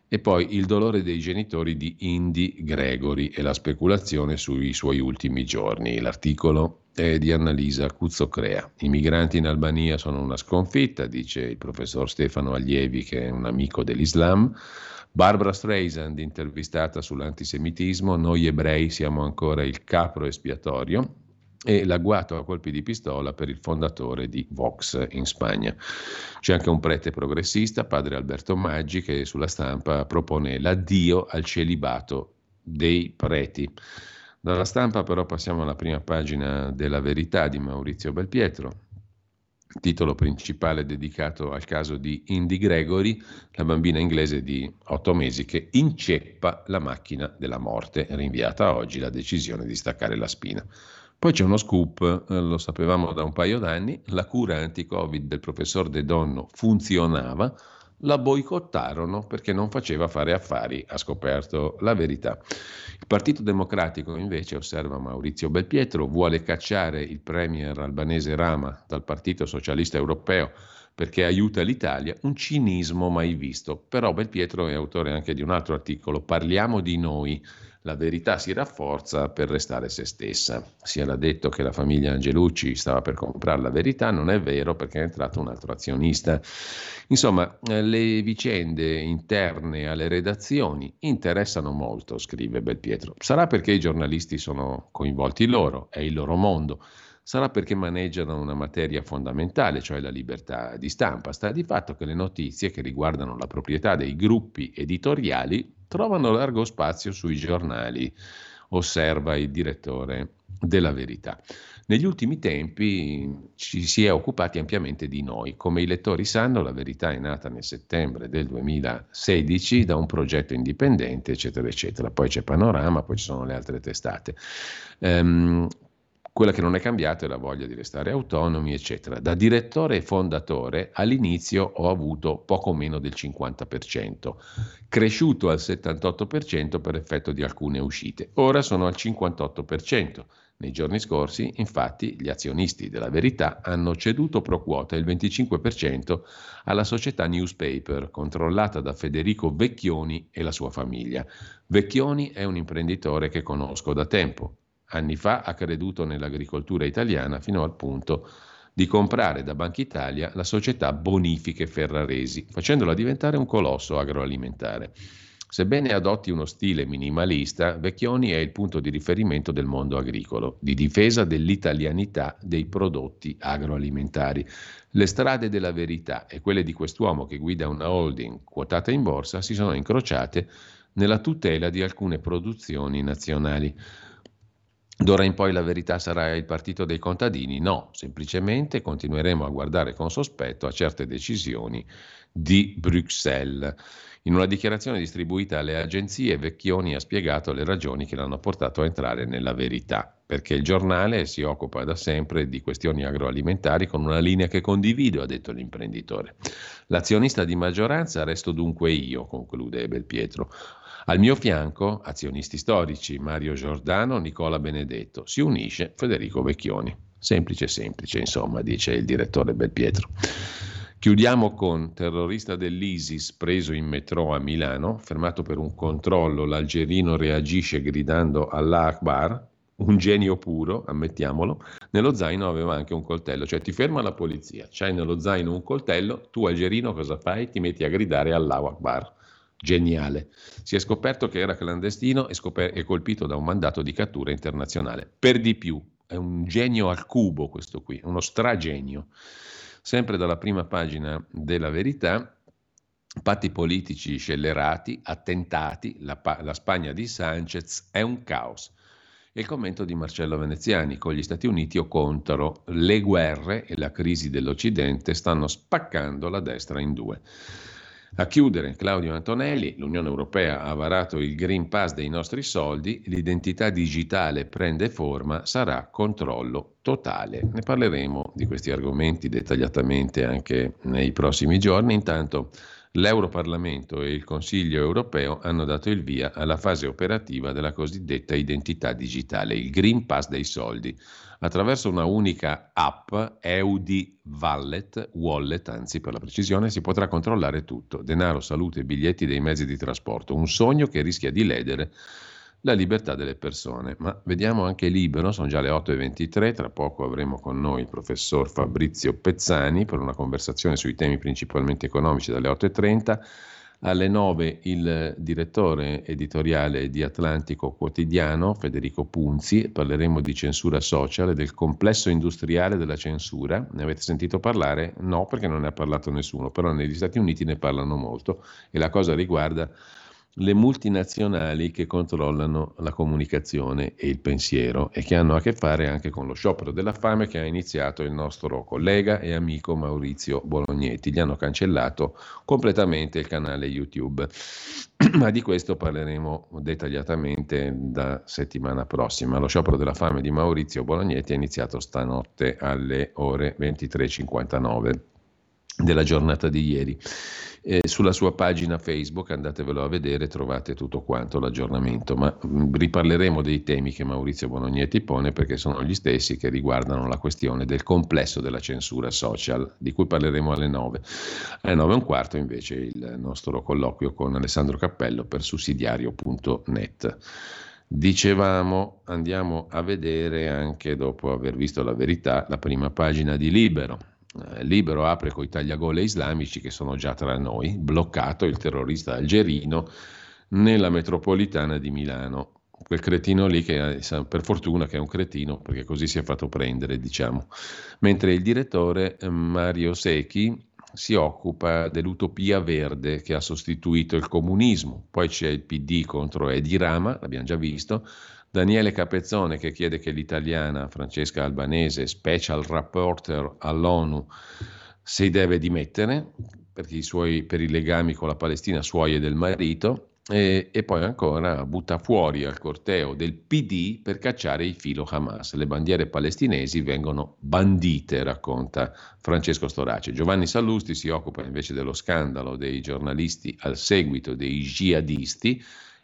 E poi il dolore dei genitori di Indy Gregory e la speculazione sui suoi ultimi giorni. L'articolo è di Annalisa Cuzzocrea. I migranti in Albania sono una sconfitta, dice il professor Stefano Allievi, che è un amico dell'Islam. Barbara Streisand, intervistata sull'antisemitismo, noi ebrei siamo ancora il capro espiatorio, e l'agguato a colpi di pistola per il fondatore di Vox in Spagna. C'è anche un prete progressista, padre Alberto Maggi, che sulla stampa propone l'addio al celibato dei preti. Dalla stampa però passiamo alla prima pagina della verità di Maurizio Belpietro titolo principale dedicato al caso di Indy Gregory, la bambina inglese di otto mesi che inceppa la macchina della morte, rinviata oggi la decisione di staccare la spina. Poi c'è uno scoop, eh, lo sapevamo da un paio d'anni, la cura anti-Covid del professor De Donno funzionava, la boicottarono perché non faceva fare affari, ha scoperto la verità. Il Partito Democratico invece, osserva Maurizio Belpietro, vuole cacciare il premier albanese Rama dal Partito Socialista Europeo perché aiuta l'Italia, un cinismo mai visto. Però Belpietro è autore anche di un altro articolo, Parliamo di noi la verità si rafforza per restare se stessa. Si era detto che la famiglia Angelucci stava per comprare la verità, non è vero perché è entrato un altro azionista. Insomma, eh, le vicende interne alle redazioni interessano molto, scrive Belpietro. Sarà perché i giornalisti sono coinvolti loro, è il loro mondo sarà perché maneggiano una materia fondamentale, cioè la libertà di stampa. Sta di fatto che le notizie che riguardano la proprietà dei gruppi editoriali trovano largo spazio sui giornali. osserva il direttore della verità. Negli ultimi tempi ci si è occupati ampiamente di noi. Come i lettori sanno, la verità è nata nel settembre del 2016 da un progetto indipendente, eccetera, eccetera. Poi c'è Panorama, poi ci sono le altre testate. Um, quella che non è cambiata è la voglia di restare autonomi, eccetera. Da direttore e fondatore all'inizio ho avuto poco meno del 50%, cresciuto al 78% per effetto di alcune uscite. Ora sono al 58%. Nei giorni scorsi, infatti, gli azionisti della Verità hanno ceduto pro quota il 25% alla società Newspaper, controllata da Federico Vecchioni e la sua famiglia. Vecchioni è un imprenditore che conosco da tempo. Anni fa ha creduto nell'agricoltura italiana fino al punto di comprare da Banca Italia la società Bonifiche Ferraresi, facendola diventare un colosso agroalimentare. Sebbene adotti uno stile minimalista, Vecchioni è il punto di riferimento del mondo agricolo, di difesa dell'italianità dei prodotti agroalimentari. Le strade della verità e quelle di quest'uomo che guida una holding quotata in borsa si sono incrociate nella tutela di alcune produzioni nazionali. D'ora in poi la verità sarà il partito dei contadini? No, semplicemente continueremo a guardare con sospetto a certe decisioni di Bruxelles. In una dichiarazione distribuita alle agenzie, Vecchioni ha spiegato le ragioni che l'hanno portato a entrare nella verità, perché il giornale si occupa da sempre di questioni agroalimentari con una linea che condivido, ha detto l'imprenditore. L'azionista di maggioranza resto dunque io, conclude Belpietro. Al mio fianco, azionisti storici Mario Giordano, Nicola Benedetto. Si unisce Federico Vecchioni. Semplice, semplice, insomma, dice il direttore Belpietro. Chiudiamo con terrorista dell'ISIS preso in metro a Milano, fermato per un controllo, l'algerino reagisce gridando Allah Akbar, un genio puro, ammettiamolo, nello zaino aveva anche un coltello, cioè ti ferma la polizia, c'hai nello zaino un coltello, tu algerino cosa fai? Ti metti a gridare Allah Akbar. Geniale. Si è scoperto che era clandestino e, scoper- e colpito da un mandato di cattura internazionale. Per di più, è un genio al cubo questo qui, uno stragenio. Sempre dalla prima pagina della verità, patti politici scellerati, attentati, la, la Spagna di Sanchez è un caos. il commento di Marcello Veneziani, con gli Stati Uniti o contro le guerre e la crisi dell'Occidente stanno spaccando la destra in due. A chiudere, Claudio Antonelli, l'Unione Europea ha varato il Green Pass dei nostri soldi, l'identità digitale prende forma, sarà controllo totale. Ne parleremo di questi argomenti dettagliatamente anche nei prossimi giorni. Intanto l'Europarlamento e il Consiglio europeo hanno dato il via alla fase operativa della cosiddetta identità digitale, il Green Pass dei soldi Attraverso una unica app, EUD Wallet, wallet anzi per la precisione, si potrà controllare tutto, denaro, salute, biglietti dei mezzi di trasporto, un sogno che rischia di ledere la libertà delle persone. Ma vediamo anche libero, sono già le 8.23, tra poco avremo con noi il professor Fabrizio Pezzani per una conversazione sui temi principalmente economici dalle 8.30. Alle 9 il direttore editoriale di Atlantico Quotidiano, Federico Punzi, parleremo di censura social e del complesso industriale della censura. Ne avete sentito parlare? No, perché non ne ha parlato nessuno, però negli Stati Uniti ne parlano molto e la cosa riguarda le multinazionali che controllano la comunicazione e il pensiero e che hanno a che fare anche con lo sciopero della fame che ha iniziato il nostro collega e amico Maurizio Bolognetti. Gli hanno cancellato completamente il canale YouTube. [CLEARS THROAT] Ma di questo parleremo dettagliatamente da settimana prossima. Lo sciopero della fame di Maurizio Bolognetti è iniziato stanotte alle ore 23.59 della giornata di ieri. Eh, sulla sua pagina Facebook, andatevelo a vedere, trovate tutto quanto l'aggiornamento, ma mh, mm, riparleremo dei temi che Maurizio Bonognetti pone perché sono gli stessi che riguardano la questione del complesso della censura social, di cui parleremo alle 9. Alle 9 e un quarto invece il nostro colloquio con Alessandro Cappello per sussidiario.net. Dicevamo, andiamo a vedere anche dopo aver visto la verità la prima pagina di Libero eh, Libero apre con i tagliagole islamici che sono già tra noi, bloccato il terrorista algerino nella metropolitana di Milano. Quel cretino lì che per fortuna che è un cretino perché così si è fatto prendere, diciamo. Mentre il direttore eh, Mario Secchi si occupa dell'utopia verde che ha sostituito il comunismo. Poi c'è il PD contro Edi Rama, l'abbiamo già visto, Daniele Capezzone che chiede che l'italiana Francesca Albanese, special rapporter all'ONU, si deve dimettere per i, suoi, per i legami con la Palestina suoi e del marito e, e, poi ancora butta fuori al corteo del PD per cacciare il filo Hamas. Le bandiere palestinesi vengono bandite, racconta Francesco Storace. Giovanni Sallusti si occupa invece dello scandalo dei giornalisti al seguito dei jihadisti.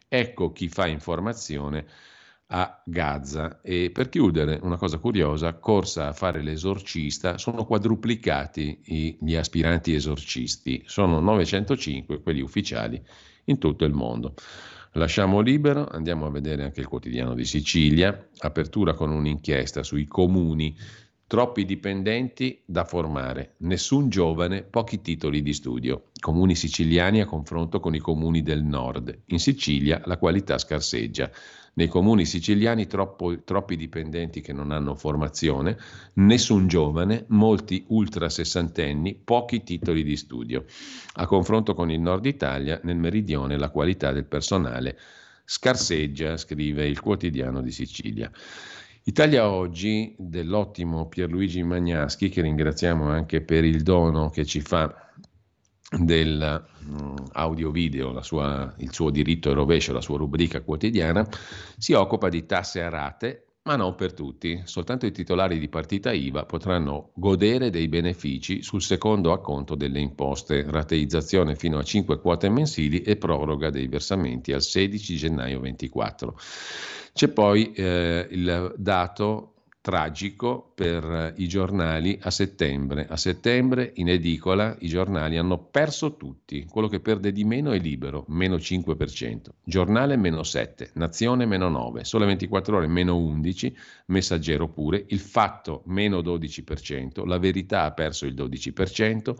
Ecco chi fa informazione a Gaza. E per chiudere, una cosa curiosa, corsa a fare l'esorcista, sono quadruplicati gli aspiranti esorcisti, sono 905 quelli ufficiali in tutto il mondo. Lasciamo libero, andiamo a vedere anche il quotidiano di Sicilia, apertura con un'inchiesta sui comuni, troppi dipendenti da formare, nessun giovane, pochi titoli di studio, comuni siciliani a confronto con i comuni del nord. In Sicilia la qualità scarseggia nei comuni siciliani troppo, troppi dipendenti che non hanno formazione, nessun giovane, molti ultra sessantenni, pochi titoli di studio. A confronto con il nord Italia, nel meridione la qualità del personale scarseggia, scrive il quotidiano di Sicilia. Italia Oggi dell'ottimo Pierluigi Magnaschi, che ringraziamo anche per il dono che ci fa del mm, il suo diritto e rovescio, la sua rubrica quotidiana, si occupa di tasse a rate, ma non per tutti. Soltanto i titolari di partita IVA potranno godere dei benefici sul secondo acconto delle imposte, rateizzazione fino a 5 quote mensili e proroga dei versamenti al 16 gennaio 24. C'è poi eh, il dato tragico per i giornali a settembre. A settembre in edicola i giornali hanno perso tutti. Quello che perde di meno è libero, meno 5%. Giornale meno 7, Nazione meno 9, Sole 24 ore meno 11, Messaggero pure, Il Fatto meno 12%, La Verità ha perso il 12%,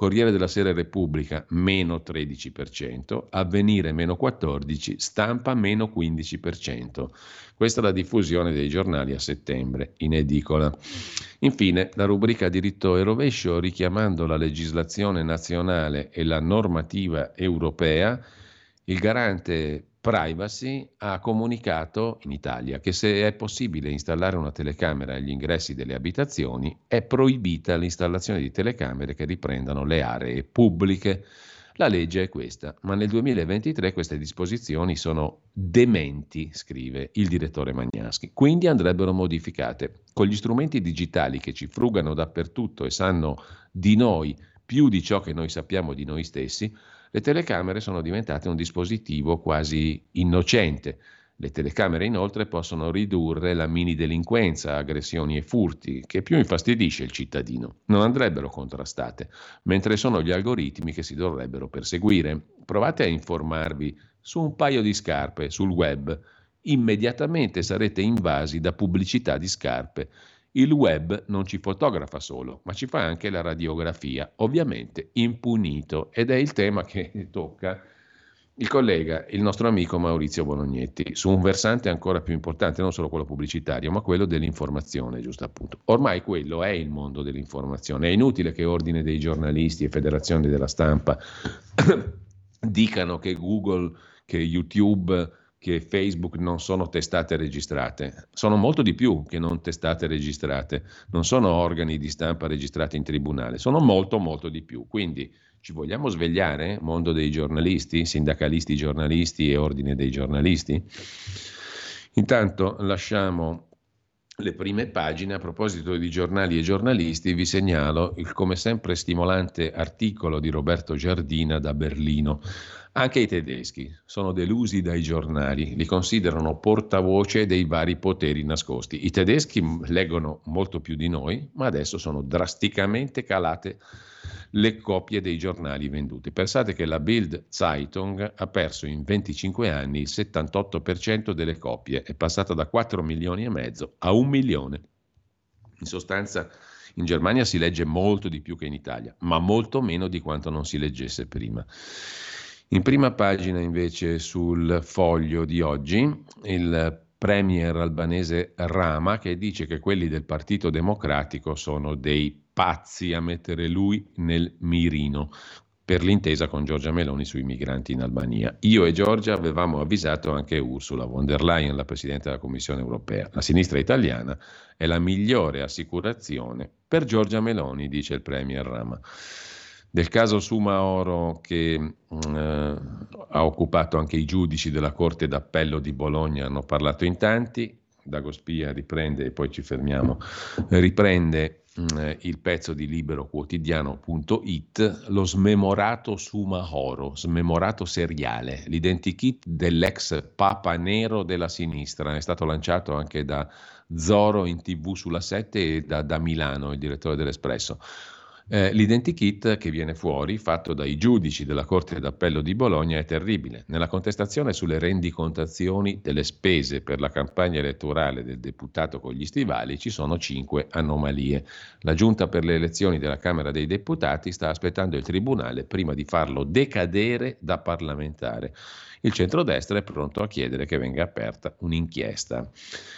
Corriere della Sera Repubblica meno 13%, Avvenire meno 14%, Stampa meno 15%. Questa è la diffusione dei giornali a settembre in edicola. Infine, la rubrica diritto e rovescio, richiamando la legislazione nazionale e la normativa europea, il garante Privacy ha comunicato in Italia che se è possibile installare una telecamera agli ingressi delle abitazioni, è proibita l'installazione di telecamere che riprendano le aree pubbliche. La legge è questa, ma nel 2023 queste disposizioni sono dementi, scrive il direttore Magnaschi, quindi andrebbero modificate. Con gli strumenti digitali che ci frugano dappertutto e sanno di noi più di ciò che noi sappiamo di noi stessi, le telecamere sono diventate un dispositivo quasi innocente. Le telecamere inoltre possono ridurre la mini delinquenza, aggressioni e furti, che più infastidisce il cittadino. Non andrebbero contrastate, mentre sono gli algoritmi che si dovrebbero perseguire. Provate a informarvi su un paio di scarpe sul web. Immediatamente sarete invasi da pubblicità di scarpe il web non ci fotografa solo, ma ci fa anche la radiografia, ovviamente impunito, ed è il tema che [LAUGHS] tocca il collega, il nostro amico Maurizio Bolognetti, su un versante ancora più importante, non solo quello pubblicitario, ma quello dell'informazione, giusto appunto. Ormai quello è il mondo dell'informazione. È inutile che ordine dei giornalisti e federazioni della stampa [CLEARS THROAT] dicano che Google, che YouTube che Facebook non sono testate registrate, sono molto di più che non testate registrate, non sono organi di stampa registrati in tribunale, sono molto molto di più. Quindi ci vogliamo svegliare, mondo dei giornalisti, sindacalisti giornalisti e ordine dei giornalisti? Intanto lasciamo le prime pagine. A proposito di giornali e giornalisti, vi segnalo il come sempre stimolante articolo di Roberto Giardina da Berlino. Anche i tedeschi sono delusi dai giornali, li considerano portavoce dei vari poteri nascosti. I tedeschi leggono molto più di noi, ma adesso sono drasticamente calate le copie dei giornali venduti. Pensate che la Bild Zeitung ha perso in 25 anni il 78% delle copie, è passata da 4 milioni e mezzo a 1 milione. In sostanza in Germania si legge molto di più che in Italia, ma molto meno di quanto non si leggesse prima. In prima pagina invece sul foglio di oggi il premier albanese Rama che dice che quelli del Partito Democratico sono dei pazzi a mettere lui nel mirino. per l'intesa con Giorgia Meloni sui migranti in Albania. Io e Giorgia avevamo avvisato anche Ursula von der Leyen, la Presidente della Commissione europea. La sinistra italiana è la migliore assicurazione per Giorgia Meloni, dice il Premier Rama. Del caso Suma Oro che mm, eh, ha occupato anche i giudici della Corte d'Appello di Bologna, hanno parlato in tanti, Dagospia riprende, e poi ci fermiamo, riprende eh, il pezzo di liberoquotidiano.it, lo smemorato Sumahoro, smemorato seriale, l'identikit dell'ex papa nero della sinistra, è stato lanciato anche da Zoro in tv sulla 7 e da, da Milano, il direttore dell'Espresso. Eh, l'identikit che viene fuori, fatto dai giudici della Corte d'Appello di Bologna, è terribile. Nella contestazione sulle rendicontazioni delle spese per la campagna elettorale del deputato con gli stivali ci sono cinque anomalie. La Giunta per le elezioni della Camera dei Deputati sta aspettando il Tribunale prima di farlo decadere da parlamentare il centrodestra è pronto a chiedere che venga aperta un'inchiesta.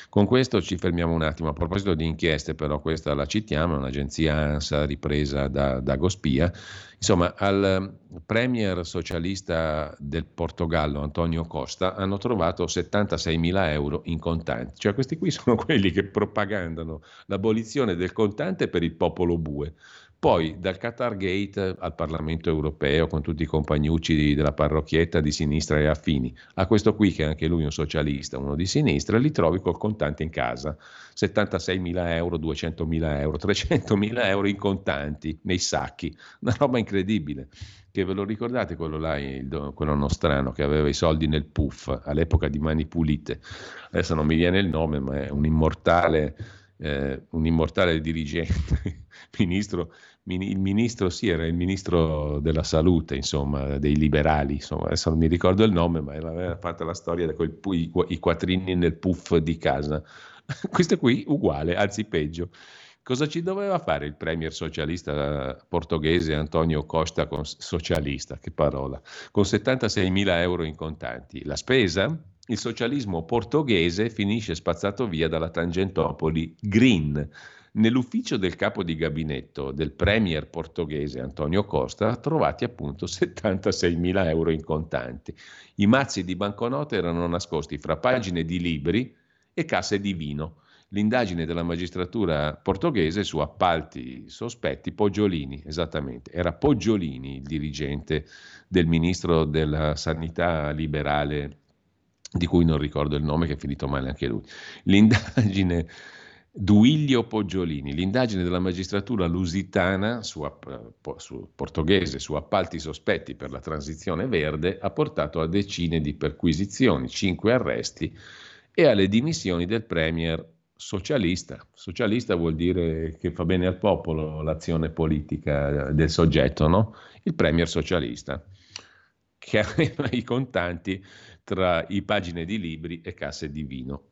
Con questo ci fermiamo un attimo. A proposito di inchieste, però, questa la citiamo, è un'agenzia ANSA ripresa da, da Gospia. Insomma, al premier socialista del Portogallo, Antonio Costa, hanno trovato 76 mila euro in contanti. Cioè questi qui [LAUGHS] sono quelli che propagandano l'abolizione del contante per il popolo bue. Poi dal Qatar Gate al Parlamento europeo con tutti i compagnucci della parrocchietta di sinistra e affini, a questo qui che è anche lui un socialista, uno di sinistra, li trovi col contante in casa, 76 mila euro, 200 mila euro, 300 mila euro in contanti nei sacchi, una roba incredibile. Che ve lo ricordate quello là, il, quello nostrano che aveva i soldi nel puff all'epoca di Mani Pulite? Adesso non mi viene il nome, ma è un immortale, eh, un immortale dirigente, [LAUGHS] ministro il ministro sì, era il ministro della salute, insomma, dei liberali, insomma, adesso non mi ricordo il nome, ma aveva fatto la storia di i quattrini nel puff di casa. [LAUGHS] Questo qui uguale, anzi peggio. Cosa ci doveva fare il premier socialista portoghese Antonio Costa con socialista, che parola, con 76 mila euro in contanti? La spesa? Il socialismo portoghese finisce spazzato via dalla Tangentopoli Green Nell'ufficio del capo di gabinetto del premier portoghese Antonio Costa trovati appunto [LAUGHS] 76 mila euro in contanti. I mazzi di banconote erano nascosti fra pagine di libri e casse di vino. L'indagine della magistratura portoghese su appalti sospetti, Poggiolini, esattamente, era Poggiolini il dirigente del ministro della sanità liberale, di cui non ricordo il nome, che è finito male anche lui. L'indagine Duilio Poggiolini, l'indagine della magistratura lusitana su, su, portoghese su appalti sospetti per la transizione verde ha portato a decine di perquisizioni, cinque arresti e alle dimissioni del premier socialista. Socialista vuol dire che fa bene al popolo l'azione politica del soggetto, no? Il premier socialista, che [LAUGHS] aveva i contanti tra i pagine di libri e casse di vino.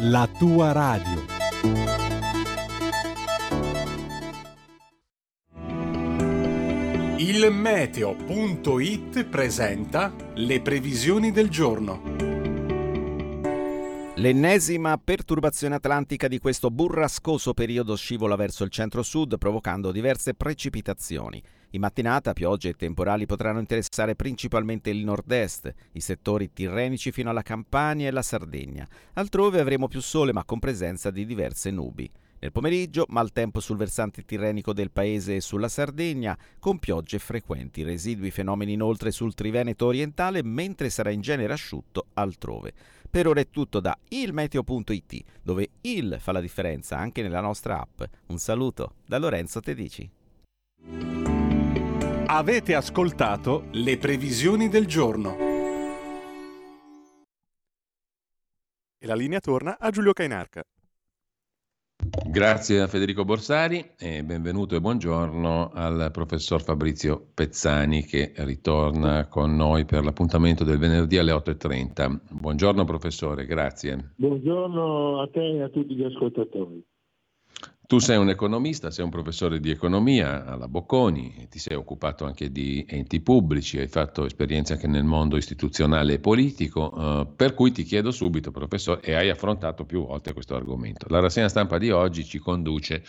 la tua radio. Il meteo.it presenta le previsioni del giorno. L'ennesima perturbazione atlantica di questo burrascoso periodo scivola verso il centro-sud provocando diverse precipitazioni. In mattinata piogge e temporali potranno interessare principalmente il nord-est, i settori tirrenici fino alla Campania e la Sardegna. Altrove avremo più sole ma con presenza di diverse nubi. Nel pomeriggio maltempo sul versante tirrenico del paese e sulla Sardegna, con piogge frequenti, residui fenomeni inoltre sul Triveneto orientale, mentre sarà in genere asciutto altrove. Per ora è tutto da ilmeteo.it, dove il fa la differenza anche nella nostra app. Un saluto da Lorenzo Tedici. Avete ascoltato le previsioni del giorno. E la linea torna a Giulio Cainarca. Grazie a Federico Borsari e benvenuto e buongiorno al professor Fabrizio Pezzani che ritorna con noi per l'appuntamento del venerdì alle 8.30. Buongiorno professore, grazie. Buongiorno a te e a tutti gli ascoltatori. Tu sei un economista, sei un professore di economia alla Bocconi, ti sei occupato anche di enti pubblici, hai fatto esperienza anche nel mondo istituzionale e politico, eh, per cui ti chiedo subito, professore, e hai affrontato più volte questo argomento. La rassegna stampa di oggi ci conduce.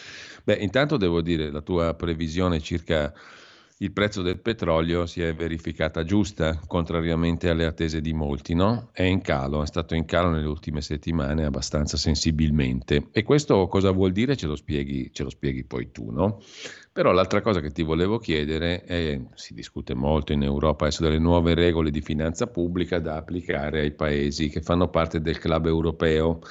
Beh, intanto devo dire la tua previsione circa il prezzo del petrolio si è verificata giusta, contrariamente alle attese di molti, no? È in calo, è stato in calo nelle ultime settimane abbastanza sensibilmente. E questo cosa vuol dire? Ce lo spieghi, ce lo spieghi poi tu, no? Però l'altra cosa che ti volevo chiedere è, si discute molto in Europa adesso delle nuove regole di finanza pubblica da applicare ai paesi che fanno parte del club europeo.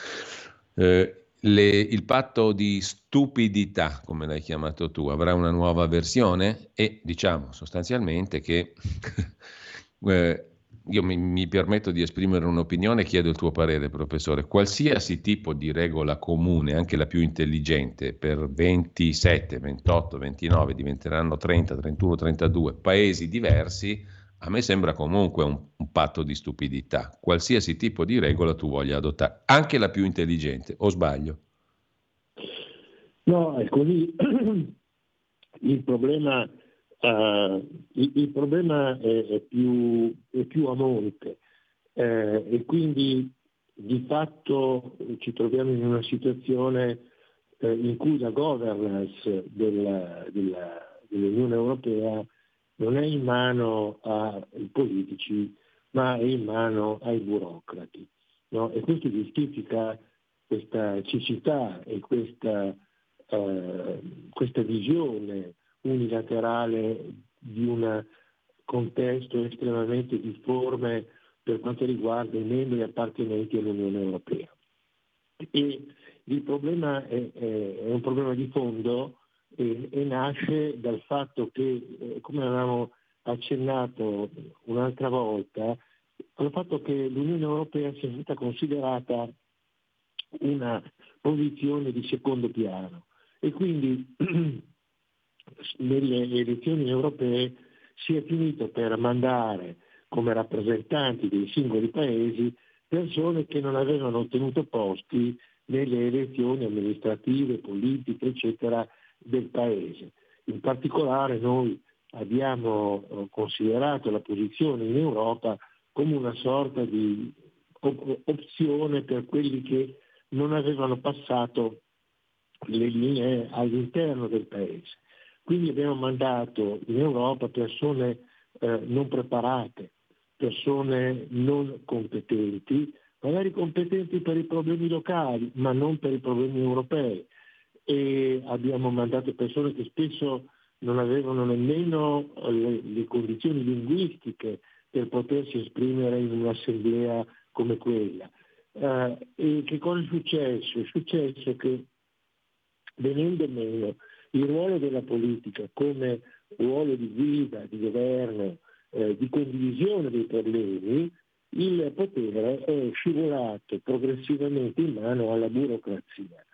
Eh, le, il patto di stupidità, come l'hai chiamato tu, avrà una nuova versione e diciamo sostanzialmente che [LAUGHS] eh, io mi, mi, permetto di esprimere un'opinione e chiedo il tuo parere, professore. Qualsiasi tipo di regola comune, anche la più intelligente, per 27, 28, 29, diventeranno 30, 31, 32 paesi diversi, a me sembra comunque un, un, patto di stupidità, qualsiasi tipo di regola tu voglia adottare, anche la più intelligente, o sbaglio? No, è così. [CLEARS THROAT] Il problema, uh, il, il problema è, è, più, è, più, a monte eh, e quindi di fatto ci troviamo in una situazione eh, in cui la governance della, della, dell'Unione Europea non è in mano ai politici, ma è in mano ai burocrati. No? E questo giustifica questa cecità e questa, eh, questa visione unilaterale di un contesto estremamente difforme per quanto riguarda i membri appartenenti all'Unione Europea. E il problema è, è un problema di fondo e, e nasce dal fatto che, eh, come avevamo accennato un'altra volta, dal fatto che l'Unione Europea sia stata considerata una posizione di secondo piano. E quindi [CLEARS THROAT] nelle elezioni europee si è finito per mandare come rappresentanti dei singoli paesi persone che non avevano ottenuto posti nelle elezioni amministrative, politiche, eccetera, del Paese. In particolare noi abbiamo eh, considerato la posizione in Europa come una sorta di opzione per quelli che non avevano passato le linee all'interno del Paese. Quindi abbiamo mandato in Europa persone eh, non preparate, persone non competenti, magari competenti per i problemi locali, ma non per i problemi europei e abbiamo mandato persone che spesso non avevano nemmeno le, le condizioni linguistiche per potersi esprimere in un'assemblea come quella. Uh, e che cosa è successo? È successo che venendo meno il ruolo della politica come ruolo di guida, di governo, eh, di condivisione dei problemi, il potere è scivolato progressivamente in mano alla burocrazia.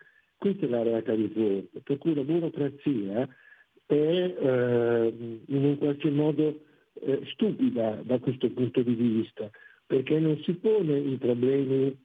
Questa è la realtà di fondo, per cui la burocrazia è eh, in un qualche modo eh, stupida da questo punto di vista, perché non si pone i problemi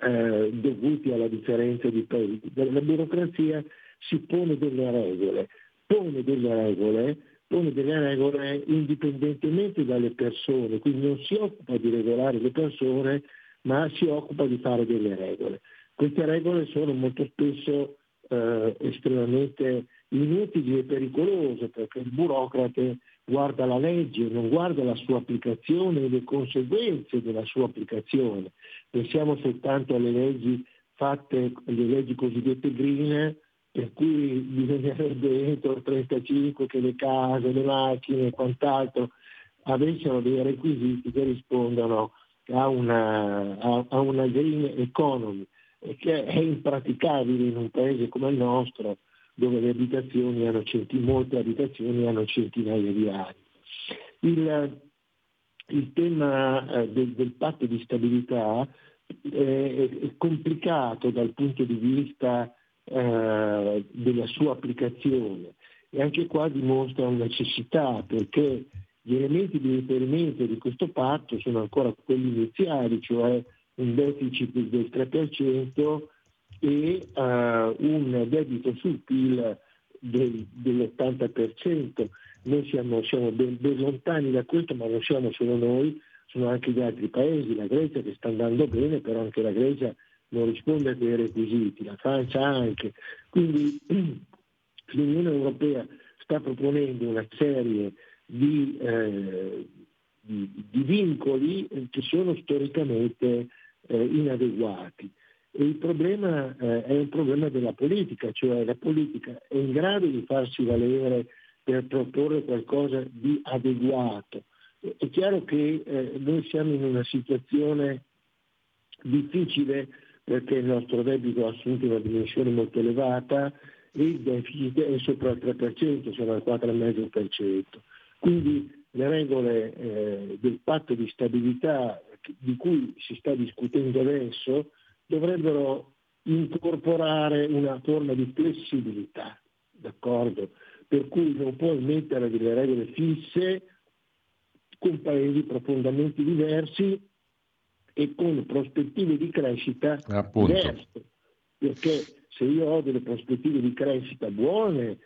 eh, dovuti alla differenza di paesi. La burocrazia si pone delle regole, pone delle regole, pone delle regole indipendentemente dalle persone, quindi non si occupa di regolare le persone, ma si occupa di fare delle regole. Queste regole sono molto spesso eh, estremamente inutili e pericolose perché il burocrate guarda la legge, non guarda la sua applicazione e le conseguenze della sua applicazione. Pensiamo soltanto alle leggi fatte, le leggi cosiddette green, per cui bisognerebbe entro il 35 che le case, le macchine e quant'altro avessero dei requisiti che rispondano a una, a, a una green economy, che è impraticabile in un paese come il nostro, dove le abitazioni hanno centi, molte abitazioni hanno centinaia di anni. Il, il tema eh, del, del, patto di stabilità è, è, complicato dal punto di vista eh, della sua applicazione e anche qua dimostra una necessità perché gli elementi di riferimento di questo patto sono ancora quelli iniziali, cioè un deficit del 3% e uh, un debito sul PIL del, dell'80%. Noi siamo, siamo ben, ben, lontani da questo, ma non siamo solo noi, sono anche gli altri paesi, la Grecia che sta andando bene, però anche la Grecia non risponde a quei requisiti, la Francia anche. Quindi [CLEARS THROAT] l'Unione Europea sta proponendo una serie di, eh, di, di vincoli che sono storicamente eh, inadeguati. E il problema eh, è un problema della politica, cioè la politica è in grado di farsi valere per proporre qualcosa di adeguato. È chiaro che eh, noi siamo in una situazione difficile perché il nostro debito ha assunto una dimensione molto elevata e il deficit è sopra il 3%, siamo al 4,5%. Quindi le regole eh, del patto di stabilità di cui si sta discutendo adesso dovrebbero incorporare una forma di flessibilità, d'accordo? Per cui non puoi mettere delle regole fisse con paesi profondamente diversi e con prospettive di crescita Appunto. diverse. Perché se io ho delle prospettive di crescita buone,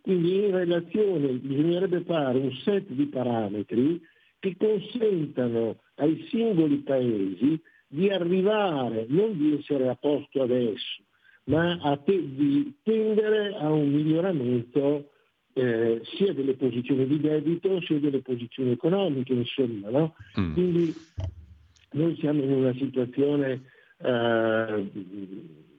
quindi in relazione bisognerebbe fare un set di parametri che consentano ai singoli paesi di arrivare, non di essere a posto adesso, ma te, di tendere a un miglioramento eh, sia delle posizioni di debito sia delle posizioni economiche, insomma. No? Mm. Quindi noi siamo in una situazione eh,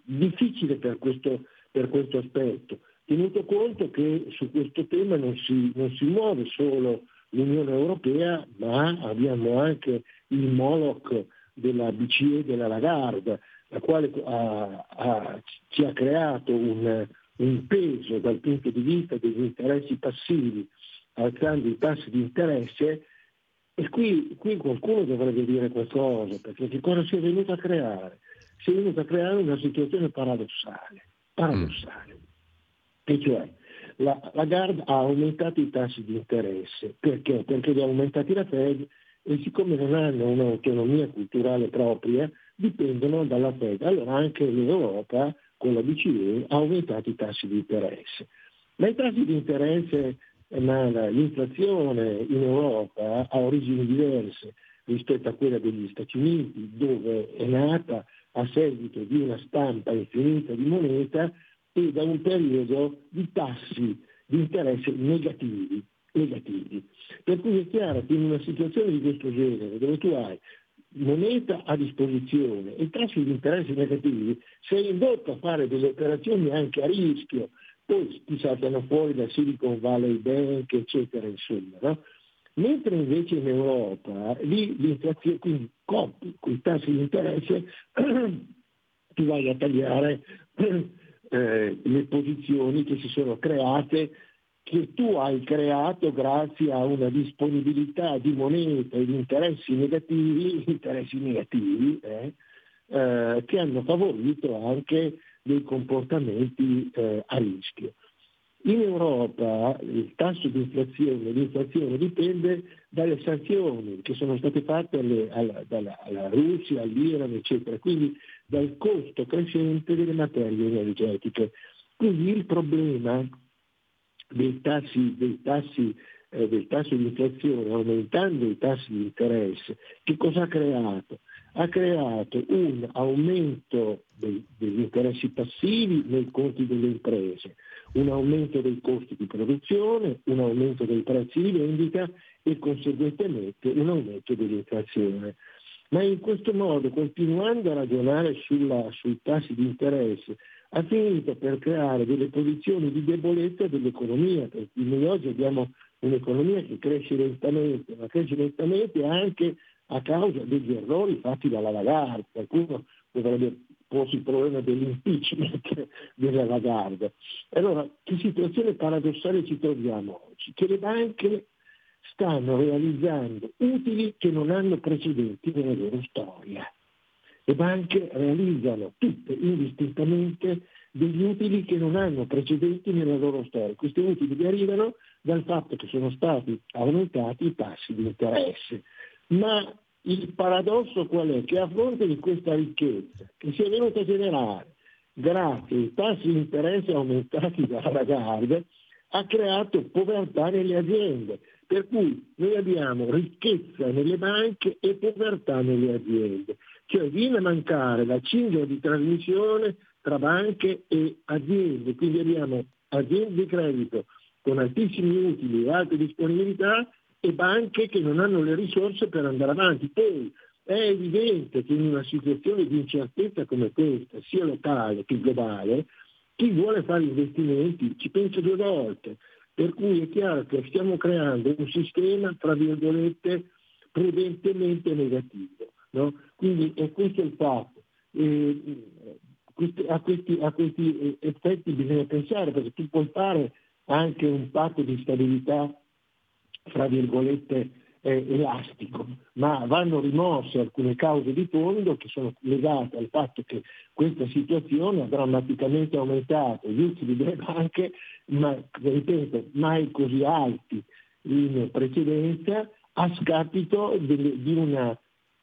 difficile per questo, per questo, aspetto, tenuto conto che su questo tema non si, non si muove solo l'Unione Europea, ma abbiamo anche il Moloch della BCE della Lagarde, la quale ha, ha, ci ha creato un, un, peso dal punto di vista degli interessi passivi, alzando i tassi di interesse. E qui, qui qualcuno dovrebbe dire qualcosa, perché che cosa si è venuto a creare? Si è venuto a creare una situazione paradossale, paradossale. E cioè, la, la GARD ha aumentato i tassi di interesse. Perché? Perché li ha aumentati la Fed e siccome non hanno un'autonomia culturale propria, dipendono dalla Fed. Allora anche l'Europa, con la BCE, ha aumentato i tassi di interesse. Ma i tassi di interesse, ma l'inflazione in Europa ha origini diverse rispetto a quella degli Stati Uniti, dove è nata a seguito di una stampa infinita di moneta e da un periodo di tassi di interesse negativi, negativi. Per cui è chiaro che in una situazione di questo genere, dove tu hai moneta a disposizione e tassi di interesse negativi, sei indotto a fare delle operazioni anche a rischio, poi ti saltano fuori da Silicon Valley Bank, eccetera, insomma. No? Mentre invece in Europa, lì l'inflazione, quindi con i tassi di interesse, [CLEARS THROAT] tu vai a tagliare [CLEARS THROAT] eh, le posizioni che si sono create, che tu hai creato grazie a una disponibilità di moneta e di interessi negativi, [LAUGHS] interessi negativi eh, eh, che hanno favorito anche dei comportamenti eh, a rischio. In Europa il tasso di inflazione, l'inflazione dipende dalle sanzioni che sono state fatte alle, alla, dalla, alla Russia, all'Iran, eccetera, quindi dal costo crescente delle materie energetiche. Quindi il problema dei tassi, dei tassi eh, del tasso di inflazione aumentando i tassi di interesse, che cosa ha creato? ha creato un aumento dei, degli interessi passivi nei conti delle imprese, un aumento dei costi di produzione, un aumento dei prezzi di vendita e conseguentemente un aumento dell'inflazione. Ma in questo modo, continuando a ragionare sulla, sui tassi di interesse, ha finito per creare delle posizioni di debolezza dell'economia, perché noi oggi abbiamo un'economia che cresce lentamente, ma cresce lentamente anche a causa degli errori fatti dalla Lagarde. Qualcuno dovrebbe porsi il problema dell'impeachment [LAUGHS] della Lagarde. Allora, che situazione paradossale ci troviamo oggi? Che le banche stanno realizzando utili che non hanno precedenti nella loro storia. Le banche realizzano tutte indistintamente degli utili che non hanno precedenti nella loro storia. Questi utili derivano dal fatto che sono stati aumentati i tassi di interesse. Ma il paradosso qual è? Che a fronte di questa ricchezza che si è venuta a generare grazie ai tassi di interesse aumentati dalla Lagarde, ha creato povertà nelle aziende. Per cui noi abbiamo ricchezza nelle banche e povertà nelle aziende. Cioè viene a mancare la cinghia di trasmissione tra banche e aziende. Quindi abbiamo aziende di credito con altissimi utili e alte disponibilità e banche che non hanno le risorse per andare avanti. Poi è evidente che in una situazione di incertezza come questa, sia locale che globale, chi vuole fare investimenti ci pensa due volte. Per cui è chiaro che stiamo creando un sistema, tra virgolette, prudentemente negativo. No? Quindi è questo il fatto. E, a, questi, a questi effetti bisogna pensare perché tu puoi fare anche un patto di stabilità fra virgolette, eh, elastico, ma vanno rimosse alcune cause di fondo che sono legate al fatto che questa situazione ha drammaticamente aumentato. Gli utili delle banche, ma ripeto, mai così alti in precedenza, a scapito del, di una,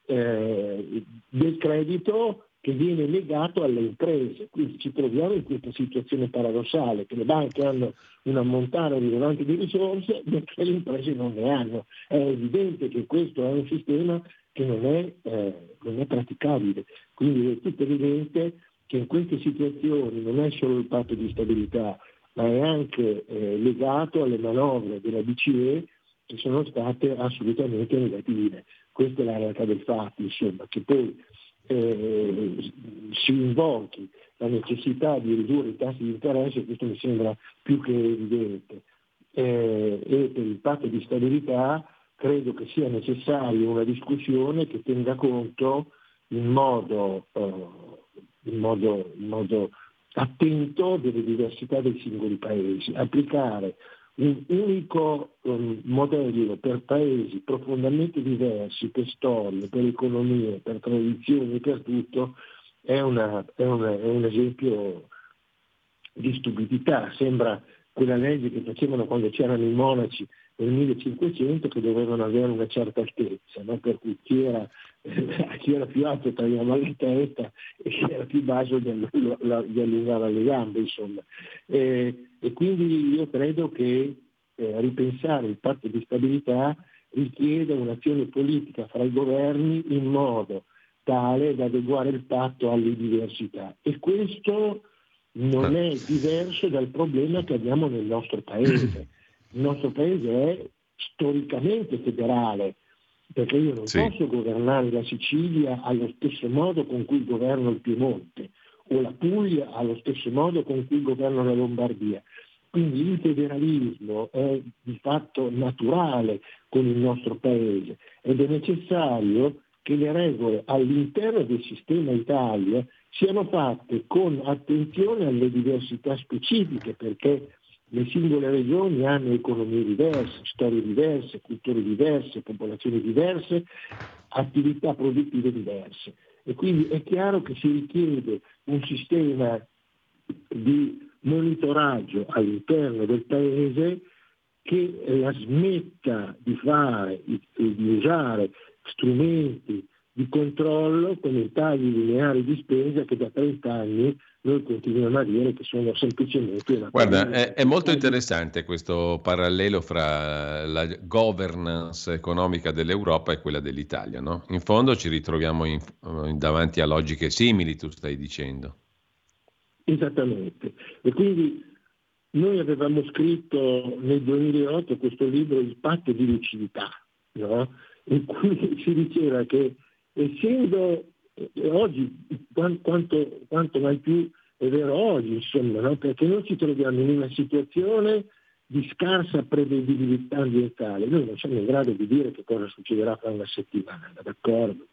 eh, del credito che viene legato alle imprese. Quindi ci troviamo in questa situazione paradossale, che le banche hanno un ammontare rilevante di risorse, mentre le imprese non ne hanno. È evidente che questo è un sistema che non è, eh, non è praticabile. Quindi è tutto evidente che in queste situazioni non è solo il patto di stabilità, ma è anche eh, legato alle manovre della BCE che sono state assolutamente negative. Questa è la realtà del fatto, insomma, che poi eh, si invochi la necessità di ridurre i tassi di interesse, questo mi sembra più che evidente. Eh, e per il patto di stabilità credo che sia necessaria una discussione che tenga conto in modo, eh, in modo, in modo attento delle diversità dei singoli paesi. Applicare un unico um, modello per paesi profondamente diversi, per storie, per economie, per tradizioni, per tutto, è, una, è, una, è un esempio di stupidità. Sembra quella legge che facevano quando c'erano i monaci nel 1500 che dovevano avere una certa altezza, no? per cui chi era, eh, chi era, più alto tagliava la testa e chi era più basso gli, allungava le gambe, insomma. E, e quindi io credo che eh, ripensare il patto di stabilità richiede un'azione politica fra i governi in modo tale da adeguare il patto alle diversità. E questo non è diverso dal problema che abbiamo nel nostro paese. [CLEARS THROAT] Il nostro paese è storicamente federale, perché io non sì. posso governare la Sicilia allo stesso modo con cui governo il Piemonte o la Puglia allo stesso modo con cui governo la Lombardia. Quindi il federalismo è di fatto naturale con il nostro Paese ed è necessario che le regole all'interno del sistema Italia siano fatte con attenzione alle diversità specifiche perché le singole regioni hanno economie diverse, storie diverse, culture diverse, popolazioni diverse, attività produttive diverse. E quindi è chiaro che si richiede un sistema di monitoraggio all'interno del Paese che la smetta di fare, di usare strumenti di controllo come i tagli lineari di spesa che da 30 anni noi continuiamo a dire che sono semplicemente una Guarda, è, è, molto interessante questo parallelo fra la governance economica dell'Europa e quella dell'Italia, no? In fondo ci ritroviamo in, in davanti a logiche simili, tu stai dicendo. Esattamente. E quindi noi avevamo scritto nel 2008 questo libro Il patto di lucidità, no? in cui [LAUGHS] si diceva che essendo oggi quanto, quanto, mai più è vero oggi, insomma, no? perché noi ci troviamo in una situazione di scarsa prevedibilità ambientale. Noi non siamo in grado di dire che cosa succederà fra una settimana, d'accordo?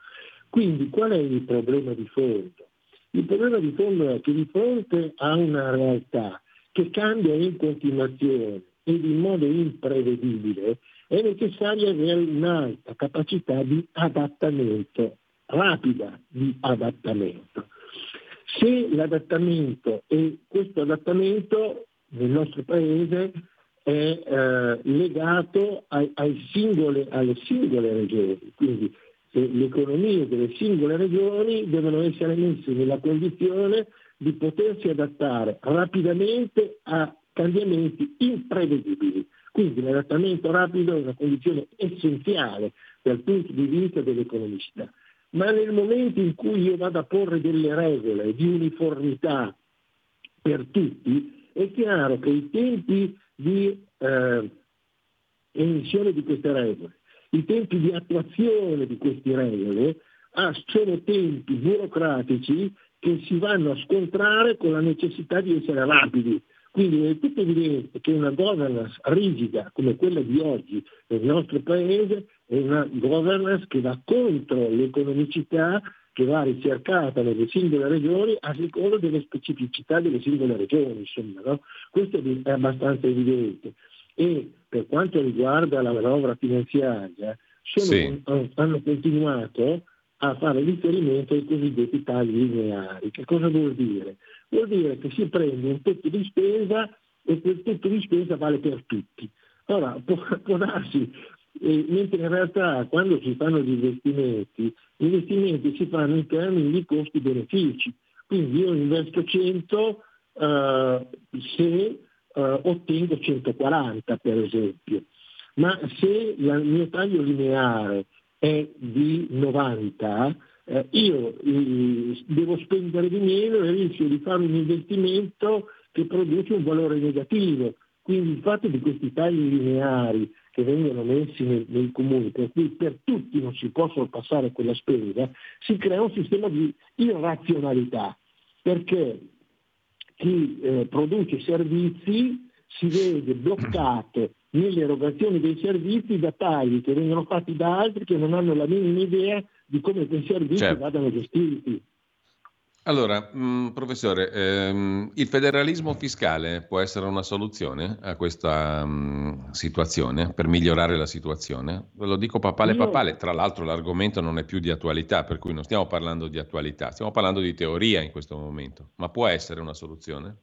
Quindi qual è il problema di fondo? Il problema di fondo è che di fronte a una realtà che cambia in continuazione ed in modo imprevedibile, è necessario avere un'alta capacità di adattamento, rapida di adattamento. Se l'adattamento e questo adattamento nel nostro paese è eh, legato ai, ai singole, alle singole regioni, quindi le economie delle singole regioni devono essere messe nella condizione di potersi adattare rapidamente a cambiamenti imprevedibili. Quindi l'adattamento rapido è una condizione essenziale dal punto di vista dell'economicità. Ma nel momento in cui io vado a porre delle regole di uniformità per tutti, è chiaro che i tempi di eh, emissione di queste regole i tempi di attuazione di queste regole ah, sono tempi burocratici che si vanno a scontrare con la necessità di essere rapidi. Quindi è tutto evidente che una governance rigida come quella di oggi nel nostro Paese è una governance che va contro l'economicità che va ricercata nelle singole regioni a seconda delle specificità delle singole regioni. Insomma, no? Questo è abbastanza evidente e per quanto riguarda la manovra finanziaria sono, sì. hanno continuato a fare riferimento ai cosiddetti tagli lineari. Che cosa vuol dire? Vuol dire che si prende un tetto di spesa e quel tetto di spesa vale per tutti. Ora, può, può darsi, mentre in realtà quando si fanno gli investimenti, gli investimenti si fanno in termini di costi-benefici. Quindi io investo 100 eh, se eh, ottengo 140 per esempio, ma se il mio taglio lineare è di 90, eh, io eh, devo spendere di meno e rischio di fare un investimento che produce un valore negativo. Quindi il fatto di questi tagli lineari che vengono messi nei, nei, comuni, per cui per tutti non si può sorpassare quella spesa, si crea un sistema di irrazionalità, perché chi eh, produce servizi si vede bloccato nelle erogazioni dei servizi da tagli che vengono fatti da altri che non hanno la minima idea di come quei servizi certo. vadano gestiti. Allora, mh, mm, professore, ehm, il federalismo fiscale può essere una soluzione a questa mh, mm, situazione, per migliorare la situazione? Ve lo dico papale Io... papale, tra l'altro l'argomento non è più di attualità, per cui non stiamo parlando di attualità, stiamo parlando di teoria in questo momento, ma può essere una soluzione?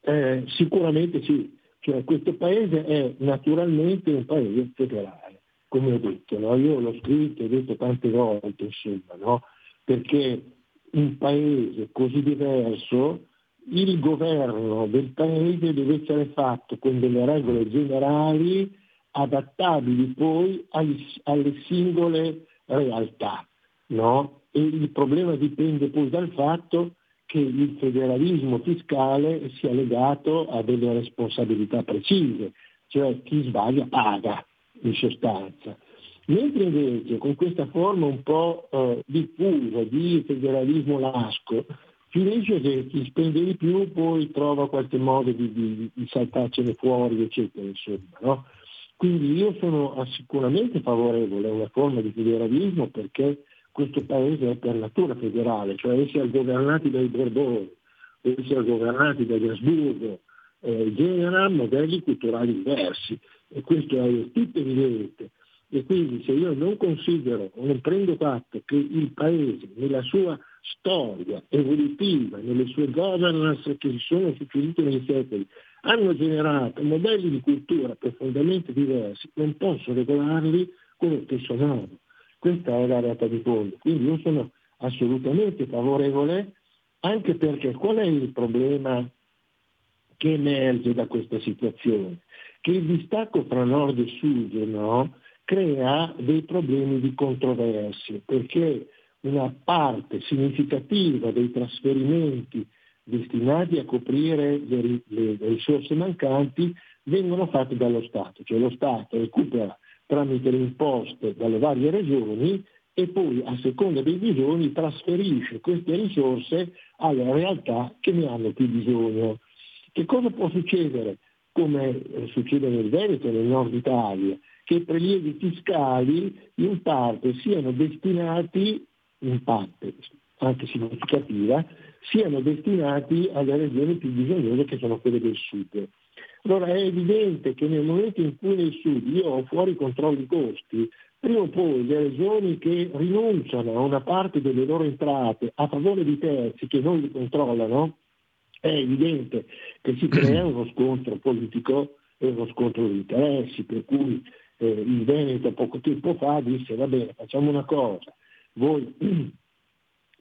Eh, sicuramente sì, cioè, questo paese è naturalmente un paese federale, come ho detto, no? io l'ho scritto e ho detto tante volte, insomma, no? perché un paese così diverso, il governo del paese deve essere fatto con delle regole generali adattabili poi alle singole realtà. No? E il problema dipende poi dal fatto che il federalismo fiscale sia legato a delle responsabilità precise, cioè chi sbaglia paga in sostanza. Mentre invece con questa forma un po' eh, diffusa di federalismo lasco, finisce che chi spende di più poi trova qualche modo di, di, di saltarcene fuori, eccetera. Insomma, no? Quindi io sono sicuramente favorevole a una forma di federalismo perché questo paese è per natura federale, cioè essere governati dai Borboni, essere governati dagli Asburgo, eh, genera modelli culturali diversi e questo è tutto evidente. E quindi se io non considero non prendo fatto che il Paese nella sua storia evolutiva, nelle sue governance che si sono succedute nei secoli, hanno generato modelli di cultura profondamente diversi, non posso regolarli con lo stesso modo. Questa è la realtà di fondo. Quindi io sono assolutamente favorevole Anche perché qual è il problema che emerge da questa situazione? Che il distacco fra nord e sud no, crea dei problemi di controversie, perché una parte significativa dei trasferimenti destinati a coprire le, le, le risorse mancanti vengono fatti dallo Stato, cioè lo Stato recupera tramite le imposte dalle varie regioni e poi a seconda dei bisogni trasferisce queste risorse alle realtà che ne hanno più bisogno. Che cosa può succedere? Come eh, succede nel Veneto e nel nord Italia, che i prelievi fiscali in parte siano destinati, in parte anche significativa, siano destinati alle regioni più bisognose che sono quelle del sud. Allora è evidente che nel momento in cui nel sud io ho fuori controlli costi, prima o poi le regioni che rinunciano a una parte delle loro entrate a favore di terzi che non li controllano, è evidente che si crea [CLEARS THROAT] uno scontro politico e uno scontro di interessi, per cui eh, il Veneto poco tempo fa disse va bene facciamo una cosa, voi [CLEARS THROAT]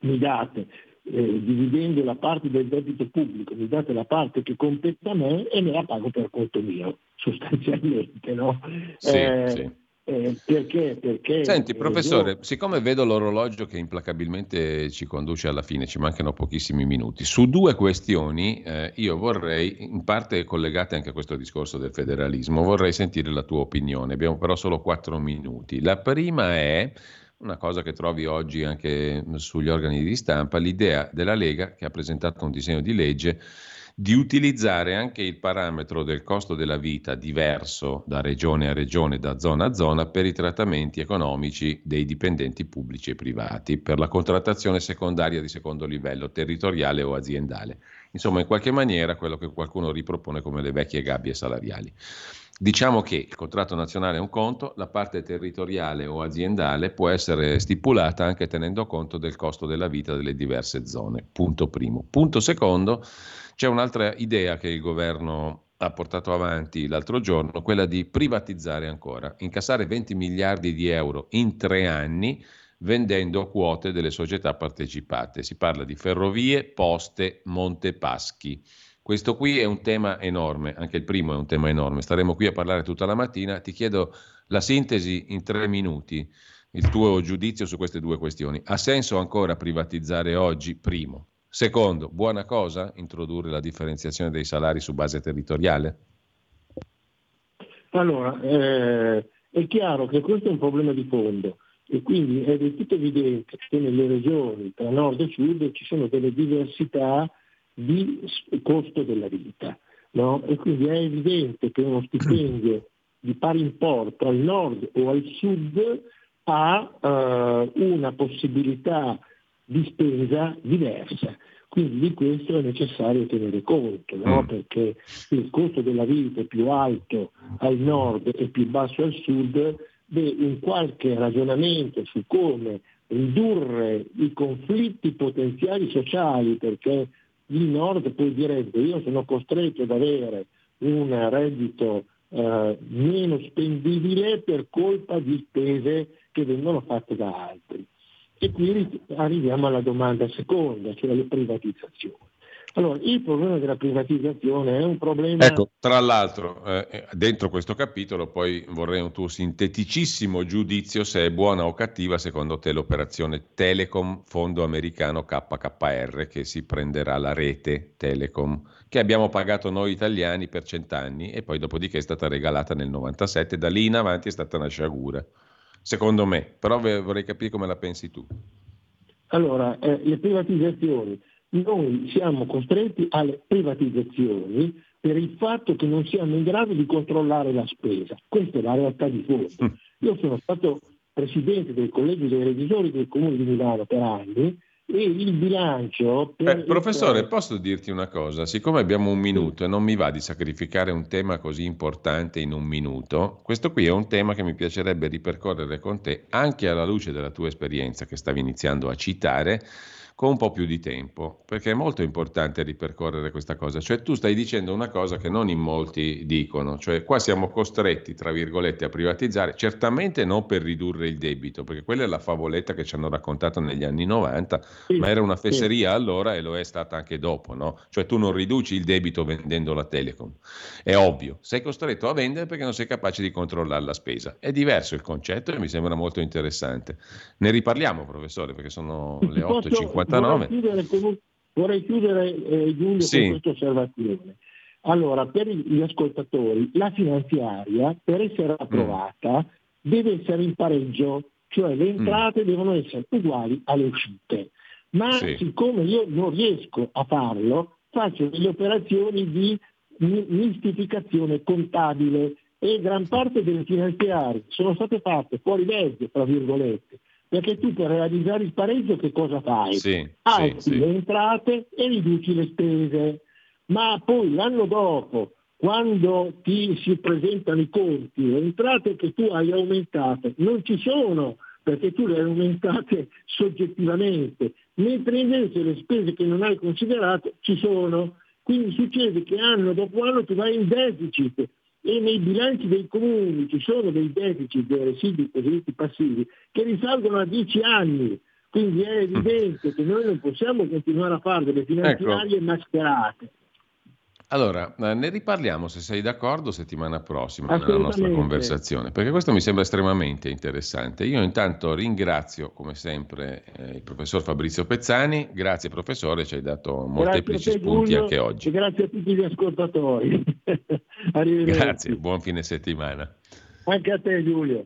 mi date eh, dividendo la parte del debito pubblico, mi date la parte che compete a me e me la pago per conto mio, [LAUGHS] sostanzialmente. No? Sì, eh, sì. Eh, perché, perché? Senti, professore, io... siccome vedo l'orologio che implacabilmente ci conduce alla fine, ci mancano pochissimi minuti, su due questioni eh, io vorrei, in parte collegate anche a questo discorso del federalismo, vorrei sentire la tua opinione. Abbiamo però solo quattro minuti. La prima è una cosa che trovi oggi anche sugli organi di stampa, l'idea della Lega che ha presentato un disegno di legge di utilizzare anche il parametro del costo della vita diverso da regione a regione, da zona a zona, per i trattamenti economici dei dipendenti pubblici e privati, per la contrattazione secondaria di secondo livello, territoriale o aziendale. Insomma, in qualche maniera quello che qualcuno ripropone come le vecchie gabbie salariali. Diciamo che il contratto nazionale è un conto, la parte territoriale o aziendale può essere stipulata anche tenendo conto del costo della vita delle diverse zone. Punto primo. Punto secondo, c'è un'altra idea che il governo ha portato avanti l'altro giorno, quella di privatizzare ancora, incassare 20 miliardi di euro in tre anni vendendo quote delle società partecipate. Si parla di ferrovie, poste, Montepaschi. Questo qui è un tema enorme, anche il primo è un tema enorme. Staremo qui a parlare tutta la mattina. Ti chiedo la sintesi in tre minuti, il tuo giudizio su queste due questioni. Ha senso ancora privatizzare oggi? Primo. Secondo, buona cosa introdurre la differenziazione dei salari su base territoriale? Allora, eh, è chiaro che questo è un problema di fondo e quindi è del tutto evidente che nelle regioni tra nord e sud ci sono delle diversità di costo della vita. No? E quindi è evidente che uno stipendio di pari importo al nord o al sud ha uh, una possibilità di spesa diversa. Quindi di questo è necessario tenere conto, no? Mm. perché il costo della vita è più alto al nord e più basso al sud, beh, un qualche ragionamento su come ridurre i conflitti potenziali sociali, perché il nord poi direbbe io sono costretto ad avere un reddito eh, meno spendibile per colpa di spese che vengono fatte da altri. E quindi arriviamo alla domanda seconda, cioè alle privatizzazioni. Allora, il problema della privatizzazione è un problema... Ecco, tra l'altro, eh, eh, dentro questo capitolo poi vorrei un tuo sinteticissimo giudizio se è buona o cattiva secondo te l'operazione Telecom Fondo Americano KKR che si prenderà la rete Telecom che abbiamo pagato noi italiani per cent'anni e poi dopodiché è stata regalata nel 97, da lì in avanti è stata una sciagura secondo me, però vorrei capire come la pensi tu. Allora, eh, le privatizzazioni, noi siamo costretti alle privatizzazioni per il fatto che non siamo in grado di controllare la spesa. Questa è la realtà di fondo. Mm. Io sono stato presidente del collegio dei revisori del Comune di Milano per anni e il bilancio... Per eh, professore, il... posso dirti una cosa? Siccome abbiamo un minuto e non mi va di sacrificare un tema così importante in un minuto, questo qui è un tema che mi piacerebbe ripercorrere con te, anche alla luce della tua esperienza che stavi iniziando a citare, con un po' più di tempo, perché è molto importante ripercorrere questa cosa. Cioè tu stai dicendo una cosa che non in molti dicono, cioè qua siamo costretti, tra virgolette, a privatizzare, certamente non per ridurre il debito, perché quella è la favoletta che ci hanno raccontato negli anni 90, sì, ma era una fesseria sì. allora e lo è stata anche dopo, no? Cioè tu non riduci il debito vendendo la Telecom, è ovvio, sei costretto a vendere perché non sei capace di controllare la spesa. È diverso il concetto e mi sembra molto interessante. Ne riparliamo, professore, perché sono le 8.50. 59. Vorrei chiudere, vorrei chiudere eh, Giulio sì. con questa osservazione. Allora, per gli ascoltatori, la finanziaria per essere approvata mm. deve essere in pareggio, cioè le mm. entrate mm. devono essere uguali alle uscite. Ma sì. siccome io non riesco a farlo, faccio delle operazioni di mistificazione contabile e gran parte delle finanziarie sono state fatte fuori legge, tra virgolette, perché tu per realizzare il pareggio che cosa fai? Sì, Alzi sì, le entrate e riduci le spese, ma poi l'anno dopo, quando ti si presentano i conti, le entrate che tu hai aumentato non ci sono perché tu le hai aumentate soggettivamente, mentre invece le spese che non hai considerato ci sono. Quindi succede che anno dopo anno tu vai in deficit e nei bilanci dei comuni ci sono dei deficit dei residui cosiddetti passivi che risalgono a dieci anni. Quindi è evidente che noi non possiamo continuare a fare delle finanziarie ecco. mascherate. Allora, eh, ne riparliamo se sei d'accordo settimana prossima nella nostra conversazione, perché questo mi sembra estremamente interessante. Io intanto ringrazio come sempre eh, il professor Fabrizio Pezzani, grazie professore, ci hai dato molteplici te, spunti Giulio, anche oggi. grazie a tutti gli ascoltatori. [LAUGHS] grazie, buon fine settimana. Anche a te Giulio.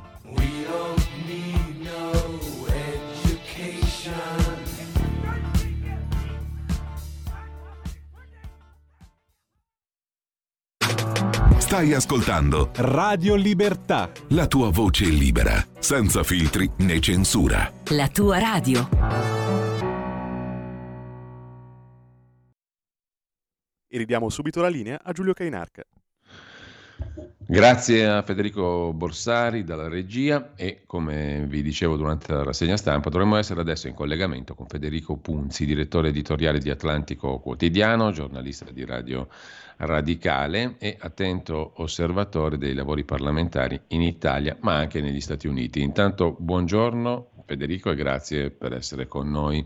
Stai ascoltando Radio Libertà. La tua voce libera, senza filtri né censura. La tua radio. E ridiamo subito la linea a Giulio Cainarca. Grazie a Federico Borsari dalla regia e come vi dicevo durante la rassegna stampa dovremmo essere adesso in collegamento con Federico Punzi, direttore editoriale di Atlantico Quotidiano, giornalista di Radio radicale e attento osservatore dei lavori parlamentari in Italia, ma anche negli Stati Uniti. Intanto buongiorno Federico e grazie per essere con noi.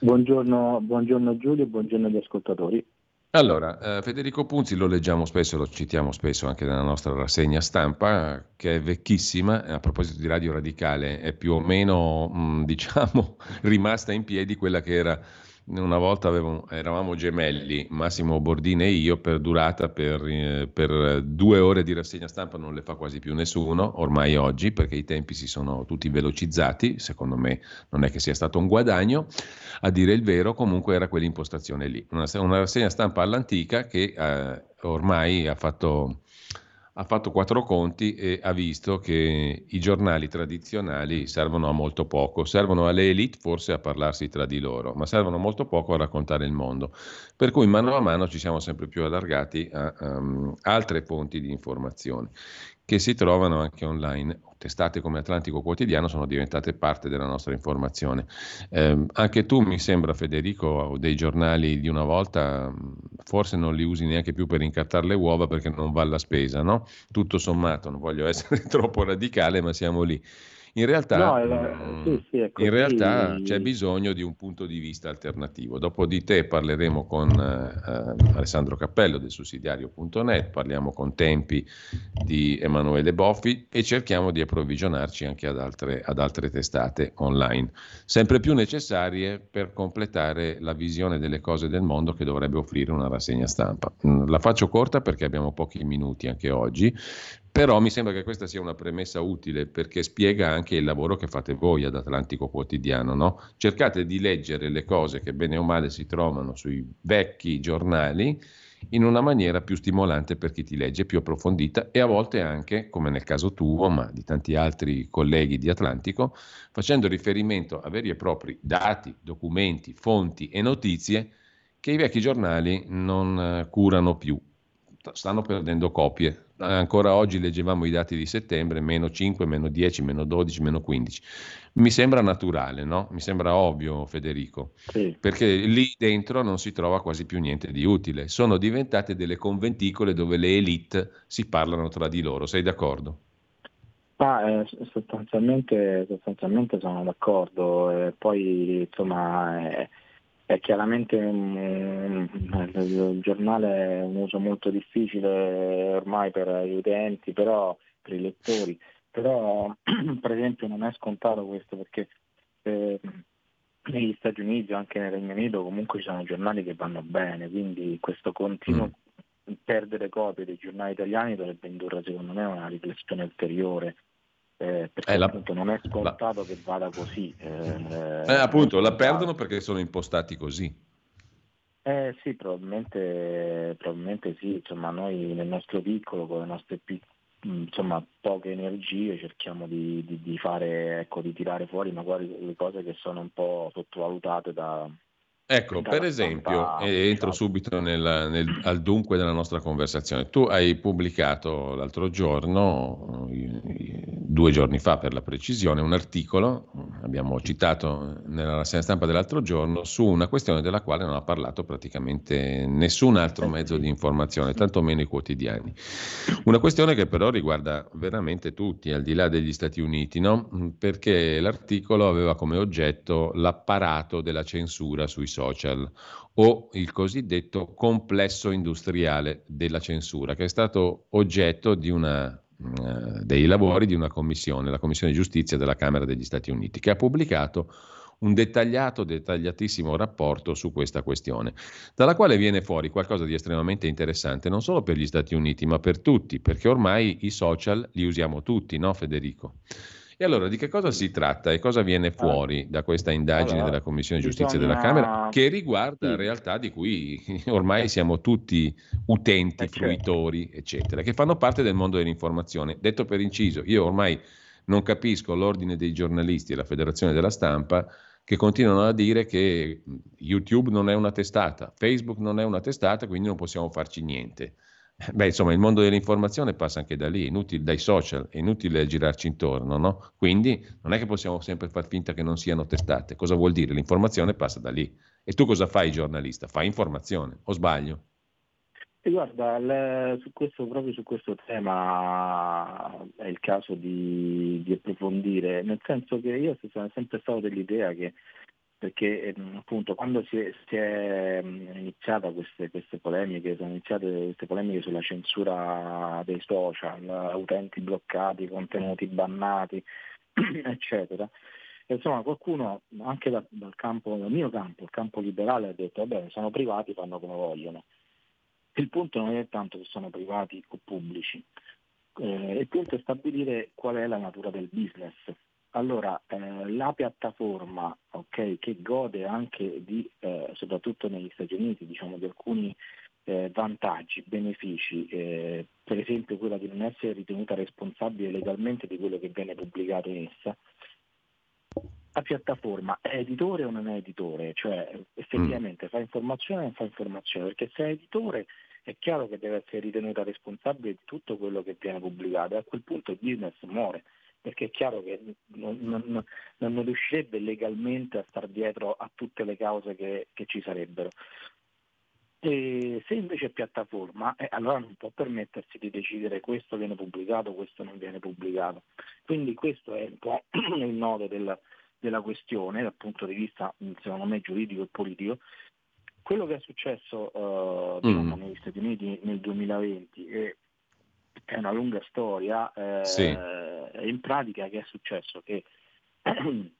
Buongiorno, buongiorno Giulio, buongiorno agli ascoltatori. Allora, eh, Federico Punzi lo leggiamo spesso, lo citiamo spesso anche nella nostra rassegna stampa, che è vecchissima, a proposito di Radio Radicale, è più o meno, mh, [LAUGHS] diciamo, rimasta in piedi quella che era una volta avevo, eravamo gemelli, Massimo Bordini e io, per durata per, eh, per, due ore di rassegna stampa non le fa quasi più nessuno, ormai oggi, perché i tempi si sono tutti velocizzati, secondo me non è che sia stato un guadagno, a dire il vero, comunque era quell'impostazione lì, una, una rassegna stampa all'antica che eh, ormai ha fatto ha fatto quattro conti e ha visto che i giornali tradizionali servono a molto poco, servono alle elite forse a parlarsi tra di loro, ma servono molto poco a raccontare il mondo. Per cui mano a mano ci siamo sempre più allargati a um, altre fonti di informazione che si trovano anche online. Testate come Atlantico Quotidiano sono diventate parte della nostra informazione. Eh, anche tu, mi sembra, Federico, dei giornali di una volta, forse non li usi neanche più per incartare le uova perché non va alla spesa, no? Tutto sommato, non voglio essere [LAUGHS] troppo radicale, ma siamo lì. In realtà, no, eh, sì, sì, in realtà, c'è bisogno di un punto di vista alternativo. Dopo di te parleremo con eh, Alessandro Cappello del sussidiario.net, parliamo con Tempi di Emanuele Boffi e cerchiamo di approvvigionarci anche ad altre, ad altre testate online, sempre più necessarie per completare la visione delle cose del mondo che dovrebbe offrire una rassegna stampa. Mm, la faccio corta perché abbiamo pochi minuti anche oggi, però mi sembra che questa sia una premessa utile perché spiega anche il lavoro che fate voi ad Atlantico Quotidiano. No? Cercate di leggere le cose che bene o male si trovano sui vecchi giornali in una maniera più stimolante per chi ti legge, più approfondita e a volte anche, come nel caso tuo, ma di tanti altri colleghi di Atlantico, facendo riferimento a veri e propri dati, documenti, fonti e notizie che i vecchi giornali non eh, curano più. Stanno perdendo copie. Ancora oggi leggevamo i dati di settembre, meno 5, meno 10, meno 12, meno 15. Mi sembra naturale, no? Mi sembra ovvio, Federico, sì. perché lì dentro non si trova quasi più niente di utile. Sono diventate delle conventicole dove le elite si parlano tra di loro. Sei d'accordo? Ma, eh, sostanzialmente, sostanzialmente, sono d'accordo. Eh, poi, insomma, eh, è chiaramente um, il giornale è un uso molto difficile ormai per gli utenti, però per i lettori, però [CLEARS THROAT] per esempio non è scontato questo perché eh, negli Stati Uniti o anche nel Regno Unito comunque ci sono giornali che vanno bene, quindi questo continuo mm. perdere copie dei giornali italiani dovrebbe indurre secondo me a una riflessione ulteriore eh, perché eh, la, appunto non è scontato la, che vada così. Eh, eh appunto, la perdono perché sono impostati così. Eh sì, probabilmente, probabilmente sì, insomma noi nel nostro piccolo, con le nostre insomma, poche energie cerchiamo di, di, di, fare, ecco, di tirare fuori magari le cose che sono un po' sottovalutate da, Ecco, per esempio, e entro subito nel, nel, al dunque della nostra conversazione. Tu hai pubblicato l'altro giorno, due giorni fa per la precisione, un articolo, abbiamo citato nella rassegna stampa dell'altro giorno, su una questione della quale non ha parlato praticamente nessun altro mezzo di informazione, tantomeno i quotidiani. Una questione che però riguarda veramente tutti, al di là degli Stati Uniti, no? perché l'articolo aveva come oggetto l'apparato della censura sui social social o il cosiddetto complesso industriale della censura, che è stato oggetto una, uh, dei lavori di una commissione, la Commissione Giustizia della Camera degli Stati Uniti, che ha pubblicato un dettagliato, dettagliatissimo rapporto su questa questione, dalla quale viene fuori qualcosa di estremamente interessante, non solo per gli Stati Uniti, ma per tutti, perché ormai i social li usiamo tutti, no Federico? E allora di che cosa si tratta e cosa viene ah. fuori da questa indagine allora, della Commissione Giustizia bisogna... della Camera che riguarda sì. realtà di cui [LAUGHS] ormai siamo tutti utenti, eh, certo. fruitori, eccetera, che fanno parte del mondo dell'informazione. Detto per inciso, io ormai non capisco l'ordine dei giornalisti e la Federazione della Stampa che continuano a dire che YouTube non è una testata, Facebook non è una testata, quindi non possiamo farci niente. Beh, insomma, il mondo dell'informazione passa anche da lì, inutile, dai social, è inutile girarci intorno, no? Quindi non è che possiamo sempre far finta che non siano testate. Cosa vuol dire? L'informazione passa da lì. E tu cosa fai, giornalista? Fai informazione, o sbaglio? E guarda, le, su questo, proprio su questo tema è il caso di, di approfondire, nel senso che io sono sempre stato dell'idea che perché ehm, appunto quando si è, si è iniziata queste, queste, polemiche, sono iniziate queste polemiche sulla censura dei social, utenti bloccati, contenuti bannati, [CLEARS THROAT] eccetera. Insomma qualcuno anche da, dal, campo, dal mio campo, il campo liberale, ha detto vabbè sono privati, fanno come vogliono. Il punto non è tanto che sono privati o pubblici, eh, il punto è stabilire qual è la natura del business allora, eh, la piattaforma okay, che gode anche di, eh, soprattutto negli Stati Uniti, diciamo, di alcuni eh, vantaggi, benefici, eh, per esempio quella di non essere ritenuta responsabile legalmente di quello che viene pubblicato in essa, la piattaforma è editore o non è editore? Cioè effettivamente mm. fa informazione o non fa informazione? Perché se è editore è chiaro che deve essere ritenuta responsabile di tutto quello che viene pubblicato e a quel punto il business muore perché è chiaro che non, non, non riuscirebbe legalmente a star dietro a tutte le cause che, che ci sarebbero. E se invece è piattaforma, eh, allora non può permettersi di decidere questo viene pubblicato, questo non viene pubblicato. Quindi questo è un po' [CLEARS THROAT] il nodo del, della questione dal punto di vista, secondo me, giuridico e politico. Quello che è successo diciamo, mm. negli Stati Uniti nel 2020 e è una lunga storia, eh, sì. in pratica che è successo? Che [CLEARS THROAT]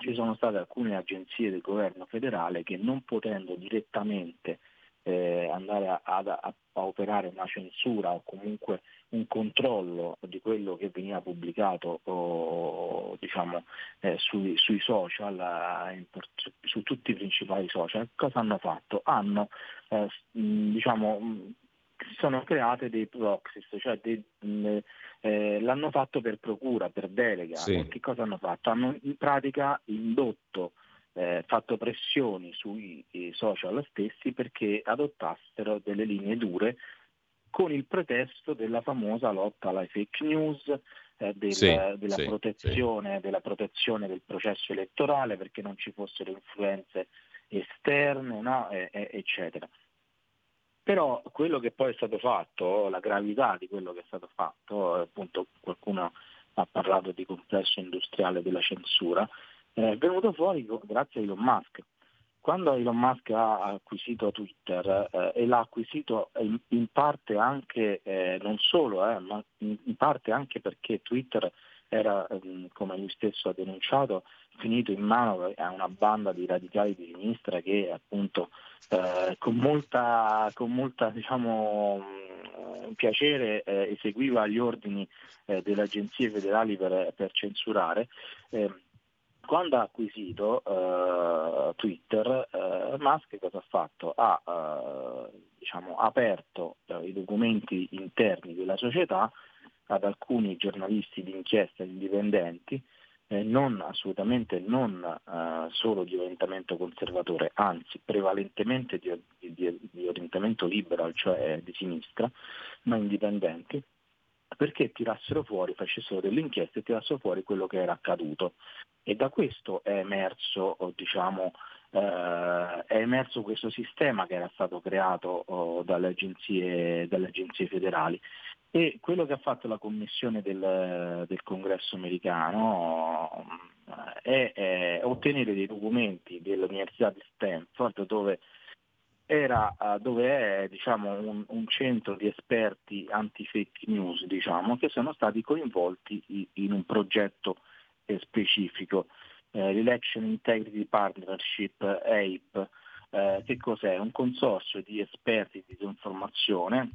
ci sono state alcune agenzie del governo federale che non potendo direttamente eh, andare a, a, a, operare una censura o comunque un controllo di quello che veniva pubblicato o, diciamo, eh, sui, sui, social, eh, su tutti i principali social. Cosa hanno fatto? Hanno, eh, diciamo, sono create dei proxies, cioè dei, mh, eh, l'hanno fatto per procura, per delega. Sì. Che cosa hanno fatto? Hanno in pratica indotto, eh, fatto pressioni sui social stessi perché adottassero delle linee dure con il pretesto della famosa lotta alla fake news, eh, del, sì, della, sì, protezione, della, protezione, del processo elettorale perché non ci fossero influenze esterne, no? e, e, eccetera. Però quello che poi è stato fatto, la gravità di quello che è stato fatto, appunto qualcuno ha parlato di complesso industriale della censura, è venuto fuori grazie a Elon Musk. Quando Elon Musk ha acquisito Twitter eh, e l'ha acquisito in, in parte anche, eh, non solo, eh, ma in, in, parte anche perché Twitter era, ehm, come lui stesso ha denunciato, finito in mano a una banda di radicali di sinistra che appunto eh, con molta, con molta diciamo, mm, piacere eh, eseguiva gli ordini eh, delle agenzie federali per, per censurare. Eh, quando ha acquisito uh, Twitter, uh, Musk cosa ha fatto? Ha uh, diciamo, aperto i documenti interni della società ad alcuni giornalisti di inchiesta indipendenti, eh, non, assolutamente non solo di orientamento conservatore, anzi prevalentemente di, di, di orientamento liberal, cioè di sinistra, ma indipendenti, perché tirassero fuori, facessero delle inchieste e tirassero fuori quello che era accaduto. E da questo è emerso, diciamo, eh, è emerso questo sistema che era stato creato oh, dalle, agenzie, dalle, agenzie, federali. E quello che ha fatto la commissione del, del congresso americano è, è ottenere dei documenti dell'Università di Stanford dove era uh, dove è diciamo, un, un, centro di esperti anti-fake news diciamo, che sono stati coinvolti in, un progetto eh, specifico, eh, l'Election Integrity Partnership APE. Eh, che cos'è? Un consorzio di esperti di disinformazione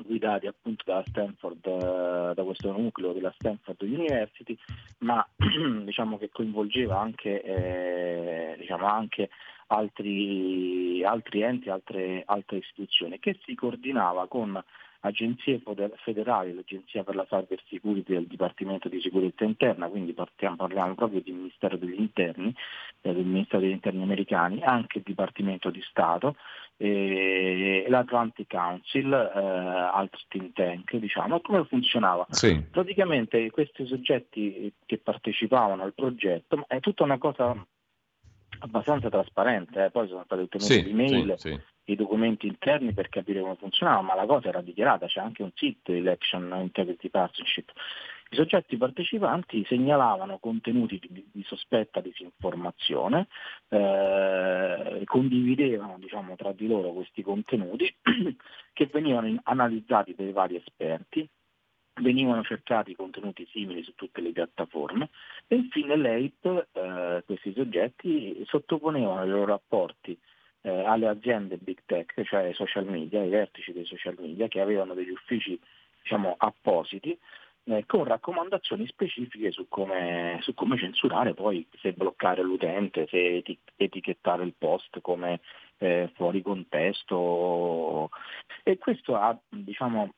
guidati appunto da Stanford, eh, da questo nucleo della Stanford University, ma [CLEARS THROAT] diciamo che coinvolgeva anche, eh, diciamo anche altri, altri, enti, altre, altre istituzioni, che si coordinava con agenzie federali, l'Agenzia per la Cyber Security del Dipartimento di Sicurezza Interna, quindi partiamo, parliamo proprio del Ministero degli Interni, eh, del Ministero degli Interni americani, anche il Dipartimento di Stato, eh, l'Atlantic Council, eh, altri think tank, diciamo, come funzionava? Sì. Praticamente questi soggetti che partecipavano al progetto, è tutta una cosa abbastanza trasparente, eh. poi sono state ottenute sì, email, sì, sì. i documenti interni per capire come funzionava, ma la cosa era dichiarata, c'è anche un sito, Election Integrity Partnership. I soggetti partecipanti segnalavano contenuti di, di sospetta disinformazione, eh, condividevano diciamo, tra di loro questi contenuti [CLEARS THROAT] che venivano analizzati dai vari esperti venivano cercati contenuti simili su tutte le piattaforme e infine l'EIP, eh, questi soggetti, sottoponevano i loro rapporti eh, alle aziende big tech, cioè ai social media, ai vertici dei social media che avevano degli uffici diciamo, appositi eh, con raccomandazioni specifiche su come, su come, censurare, poi se bloccare l'utente, se etichettare il post come eh, fuori contesto e questo ha diciamo,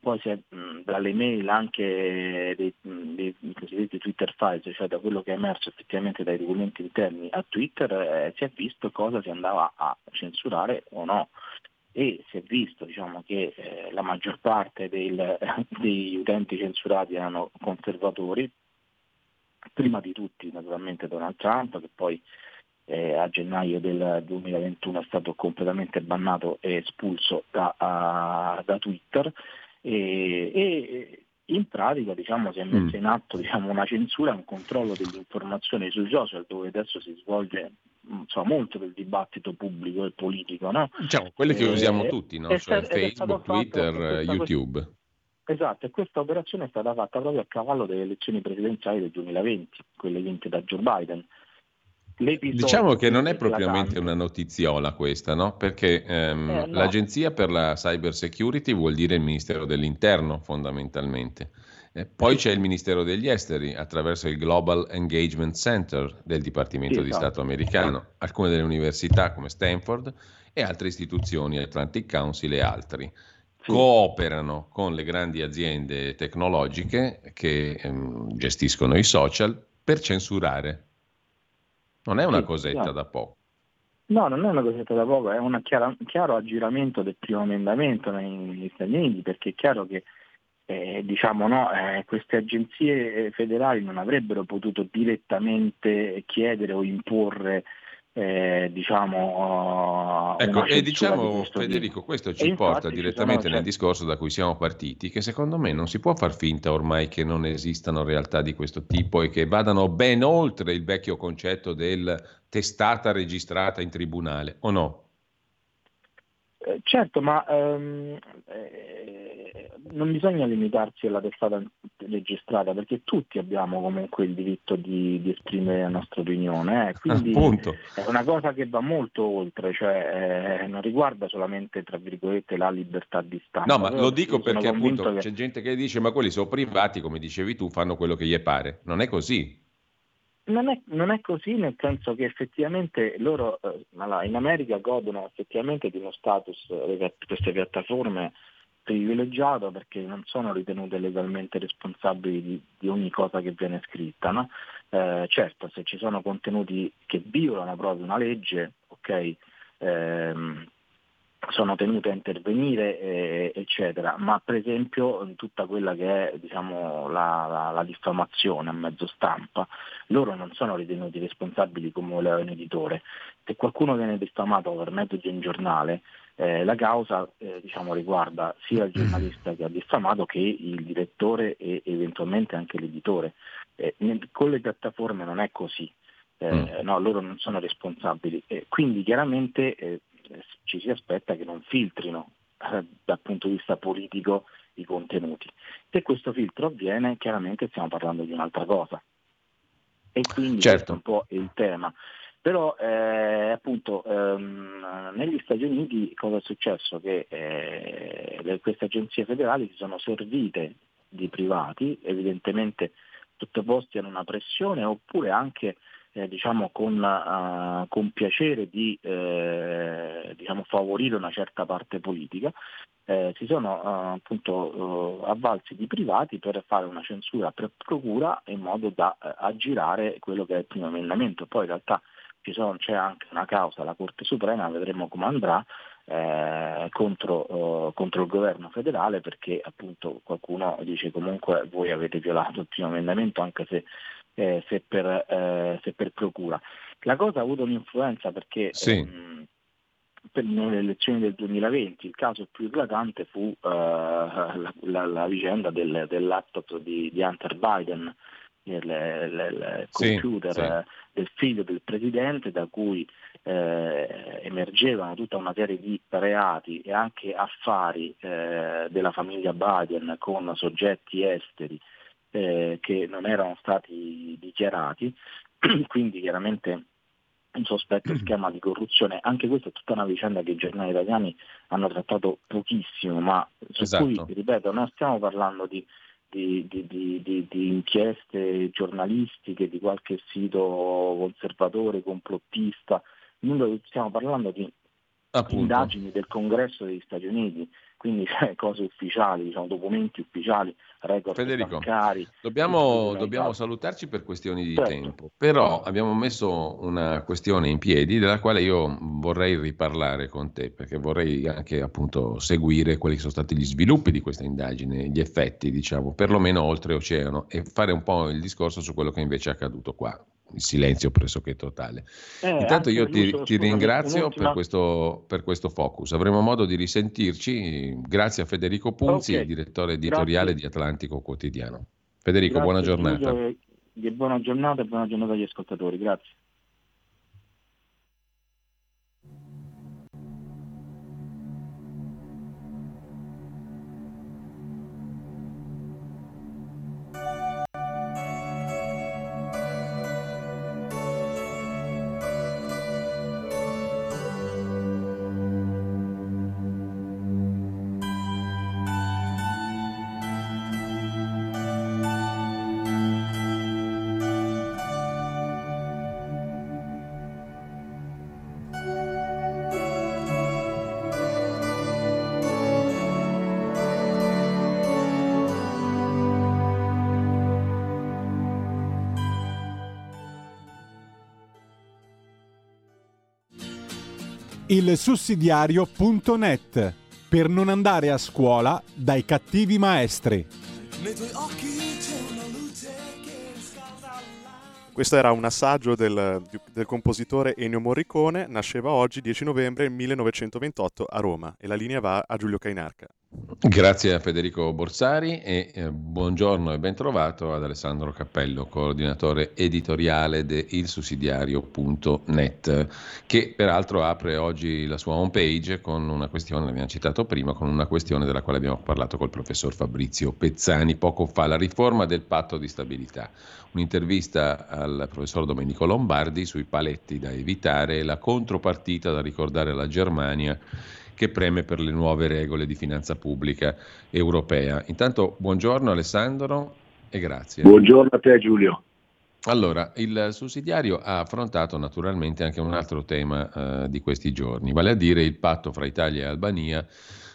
poi si è, dalle mail anche dei, dei, cosiddetti Twitter files, cioè da quello che è emerso effettivamente dai documenti interni a Twitter, eh, si è visto cosa si andava a censurare o no. E si è visto diciamo, che eh, la maggior parte del, [LAUGHS] degli utenti censurati erano conservatori, prima di tutti naturalmente Donald Trump, che poi eh, a gennaio del 2021 è stato completamente bannato e espulso da, a, da Twitter. E, e in pratica diciamo, si è messa mm. in atto diciamo, una censura e un controllo dell'informazione sui social dove adesso si svolge insomma, molto del dibattito pubblico e politico. No? Diciamo, quelle che usiamo tutti, no? cioè Facebook, Twitter, YouTube. Esatto, e questa operazione è stata fatta proprio a cavallo delle elezioni presidenziali del 2020, quelle vinte da Joe Biden. Diciamo che non è propriamente una notiziola questa, no? Perché ehm, eh, no. l'Agenzia per la Cyber Security vuol dire il Ministero dell'Interno fondamentalmente Eh, poi c'è il Ministero degli Esteri attraverso il Global Engagement Center del Dipartimento sì, di Stato americano, alcune delle università come Stanford e altre istituzioni, Atlantic Council e altri. Cooperano con le grandi aziende tecnologiche che ehm, gestiscono i social per censurare. Non è una sì, cosetta da poco. No, non è una cosetta da poco, è un chiaro aggiramento del primo emendamento negli Stati Uniti, perché è chiaro che eh, diciamo, no, eh, queste agenzie federali non avrebbero potuto direttamente chiedere o imporre eh, diciamo, ecco, e diciamo di Federico, tipo. questo ci e porta direttamente sono, nel discorso da cui siamo partiti, che secondo me non si può far finta ormai che non esistano realtà di questo tipo e che vadano ben oltre il vecchio concetto del testata registrata in tribunale, o no? Eh, certo, ma ehm, eh, non bisogna limitarsi alla testata registrata perché tutti abbiamo comunque il diritto di, di esprimere la nostra opinione, eh? quindi Appunto. è una cosa che va molto oltre, cioè eh, non riguarda solamente tra virgolette la libertà di stampa. No, ma lo dico perché appunto che... c'è gente che dice ma quelli sono privati, come dicevi tu, fanno quello che gli pare. Non è così. Non è, non è, così nel senso che effettivamente loro eh, in America godono effettivamente di uno status, eh, queste piattaforme, privilegiato perché non sono ritenute legalmente responsabili di, di ogni cosa che viene scritta. No? Eh, certo, se ci sono contenuti che violano proprio una legge, ok, ehm, sono tenute a intervenire, eh, eccetera, ma per esempio tutta quella che è diciamo, la, la, la, diffamazione a mezzo stampa, loro non sono ritenuti responsabili come voleva un editore. Se qualcuno viene diffamato per mezzo di un giornale, eh, la causa eh, diciamo, riguarda sia il giornalista che ha diffamato che il direttore e eventualmente anche l'editore. Eh, con le piattaforme non è così. Eh, mm. no, loro non sono responsabili. quindi chiaramente eh, ci si aspetta che non filtrino eh, dal punto di vista politico i contenuti. Se questo filtro avviene, chiaramente stiamo parlando di un'altra cosa. E quindi certo. questo è un po' il tema. Però eh, appunto ehm, negli Stati Uniti cosa è successo? Che eh, queste agenzie federali si sono servite di privati, evidentemente sottoposti a una pressione oppure anche eh, diciamo con, uh, con, piacere di eh, diciamo, favorire una certa parte politica, eh, si sono uh, appunto uh, avvalsi di privati per fare una censura per procura in modo da aggirare quello che è il primo emendamento. Poi in realtà sono, c'è anche una causa alla Corte Suprema, vedremo come andrà, eh, contro, eh, contro, il governo federale perché appunto qualcuno dice comunque voi avete violato il primo emendamento anche se eh, se, per, eh, se, per, procura. La cosa ha avuto un'influenza perché sì. ehm, per le elezioni del 2020 il caso più eclatante fu eh, la, la, la, vicenda del, del laptop di, di, Hunter Biden, il, il, il computer sì, sì. del figlio del presidente da cui eh, emergevano tutta una serie di reati e anche affari eh, della famiglia Biden con soggetti esteri eh, che non erano stati dichiarati, [CLEARS THROAT] quindi chiaramente un sospetto mm. schema di corruzione. Anche questa è tutta una vicenda che i giornali italiani hanno trattato pochissimo, ma su esatto. cui, ripeto, non stiamo parlando di, di, di, di, inchieste giornalistiche, di qualche sito conservatore, complottista, stiamo parlando di Appunto. indagini del Congresso degli Stati Uniti, quindi [LAUGHS] cioè, cose ufficiali, diciamo, documenti ufficiali, record Federico, bancari. Dobbiamo, dobbiamo salutarci per questioni di certo. tempo, però abbiamo messo una questione in piedi della quale io vorrei riparlare con te, perché vorrei anche appunto seguire quali sono stati gli sviluppi di questa indagine, gli effetti, diciamo, perlomeno oltreoceano, e fare un po' il discorso su quello che invece è accaduto qua il silenzio pressoché totale. Eh, Intanto io ti, ti ringrazio per questo, per questo, focus. Avremo modo di risentirci. Grazie a Federico Punzi, okay. direttore editoriale Grazie. di Atlantico Quotidiano. Federico, Grazie, buona giornata. Giulio, buona giornata e buona giornata agli ascoltatori. Grazie. Il sussidiario.net per non andare a scuola dai cattivi maestri. Nei tuoi occhi Questo era un assaggio del, del, compositore Ennio Morricone, nasceva oggi 10 novembre 1928 a Roma e la linea va a Giulio Cainarca. Grazie a Federico Borsari e eh, buongiorno e ben trovato ad Alessandro Cappello, coordinatore editoriale di ilsussidiario.net, che peraltro apre oggi la sua homepage con una questione, l'abbiamo citato prima, con una questione della quale abbiamo parlato col professor Fabrizio Pezzani poco fa, la riforma del patto di stabilità. Un'intervista al professor Domenico Lombardi sui paletti da evitare e la contropartita da ricordare alla Germania che preme per le nuove regole di finanza pubblica europea. Intanto buongiorno Alessandro e grazie. Buongiorno a te Giulio. Allora, il sussidiario ha affrontato naturalmente anche un altro tema eh, di questi giorni, vale a dire il patto fra Italia e Albania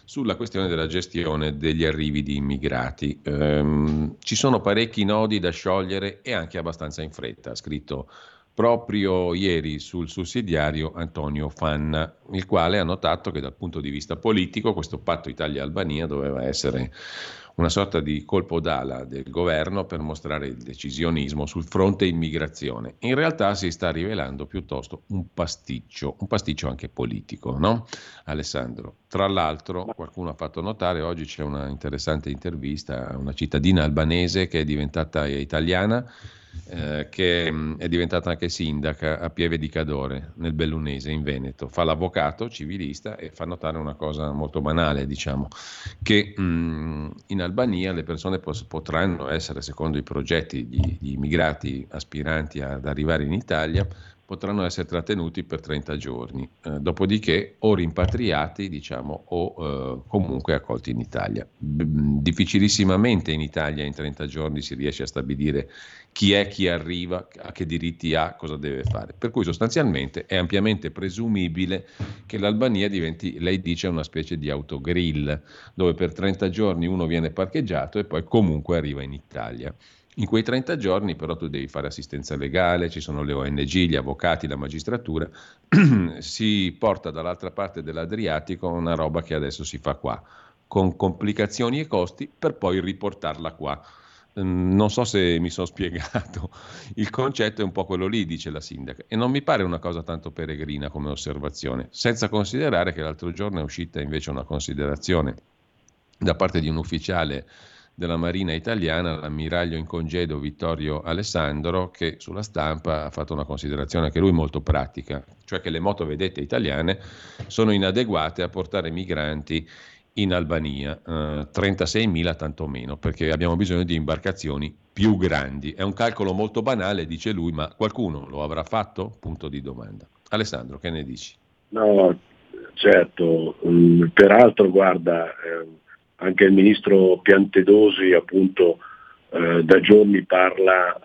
sulla questione della gestione degli arrivi di immigrati. Ehm, ci sono parecchi nodi da sciogliere e anche abbastanza in fretta, ha scritto proprio ieri sul sussidiario Antonio Fanna, il quale ha notato che dal punto di vista politico questo patto Italia-Albania doveva essere una sorta di colpo d'ala del governo per mostrare il decisionismo sul fronte immigrazione. In realtà si sta rivelando piuttosto un pasticcio, un pasticcio anche politico, no? Alessandro. Tra l'altro qualcuno ha fatto notare, oggi c'è una interessante intervista a una cittadina albanese che è diventata italiana eh, che mh, è diventata anche sindaca a Pieve di Cadore, nel Bellunese, in Veneto. Fa l'avvocato civilista e fa notare una cosa molto banale, diciamo, che mh, in Albania le persone pos- potranno essere, secondo i progetti di, di immigrati aspiranti ad arrivare in Italia, potranno essere trattenuti per 30 giorni, eh, dopodiché o rimpatriati diciamo, o eh, comunque accolti in Italia. B- difficilissimamente in Italia in 30 giorni si riesce a stabilire chi è, chi arriva, a che diritti ha, cosa deve fare. Per cui sostanzialmente è ampiamente presumibile che l'Albania diventi, lei dice, una specie di autogrill, dove per 30 giorni uno viene parcheggiato e poi comunque arriva in Italia. In quei 30 giorni però tu devi fare assistenza legale, ci sono le ONG, gli avvocati, la magistratura, [CLEARS THROAT] si porta dall'altra parte dell'Adriatico una roba che adesso si fa qua, con complicazioni e costi per poi riportarla qua. Mm, non so se mi sono [LAUGHS] spiegato, il concetto è un po' quello lì, dice la sindaca, e non mi pare una cosa tanto peregrina come osservazione, senza considerare che l'altro giorno è uscita invece una considerazione da parte di un ufficiale della Marina italiana, l'ammiraglio in congedo Vittorio Alessandro, che sulla stampa ha fatto una considerazione anche lui molto pratica, cioè che le motovedette italiane sono inadeguate a portare migranti in Albania, eh, 36.000 tanto meno, perché abbiamo bisogno di imbarcazioni più grandi. È un calcolo molto banale, dice lui, ma qualcuno lo avrà fatto? Punto di domanda. Alessandro, che ne dici? No, certo, mm, peraltro guarda, eh, anche il ministro Piantedosi appunto eh, da giorni parla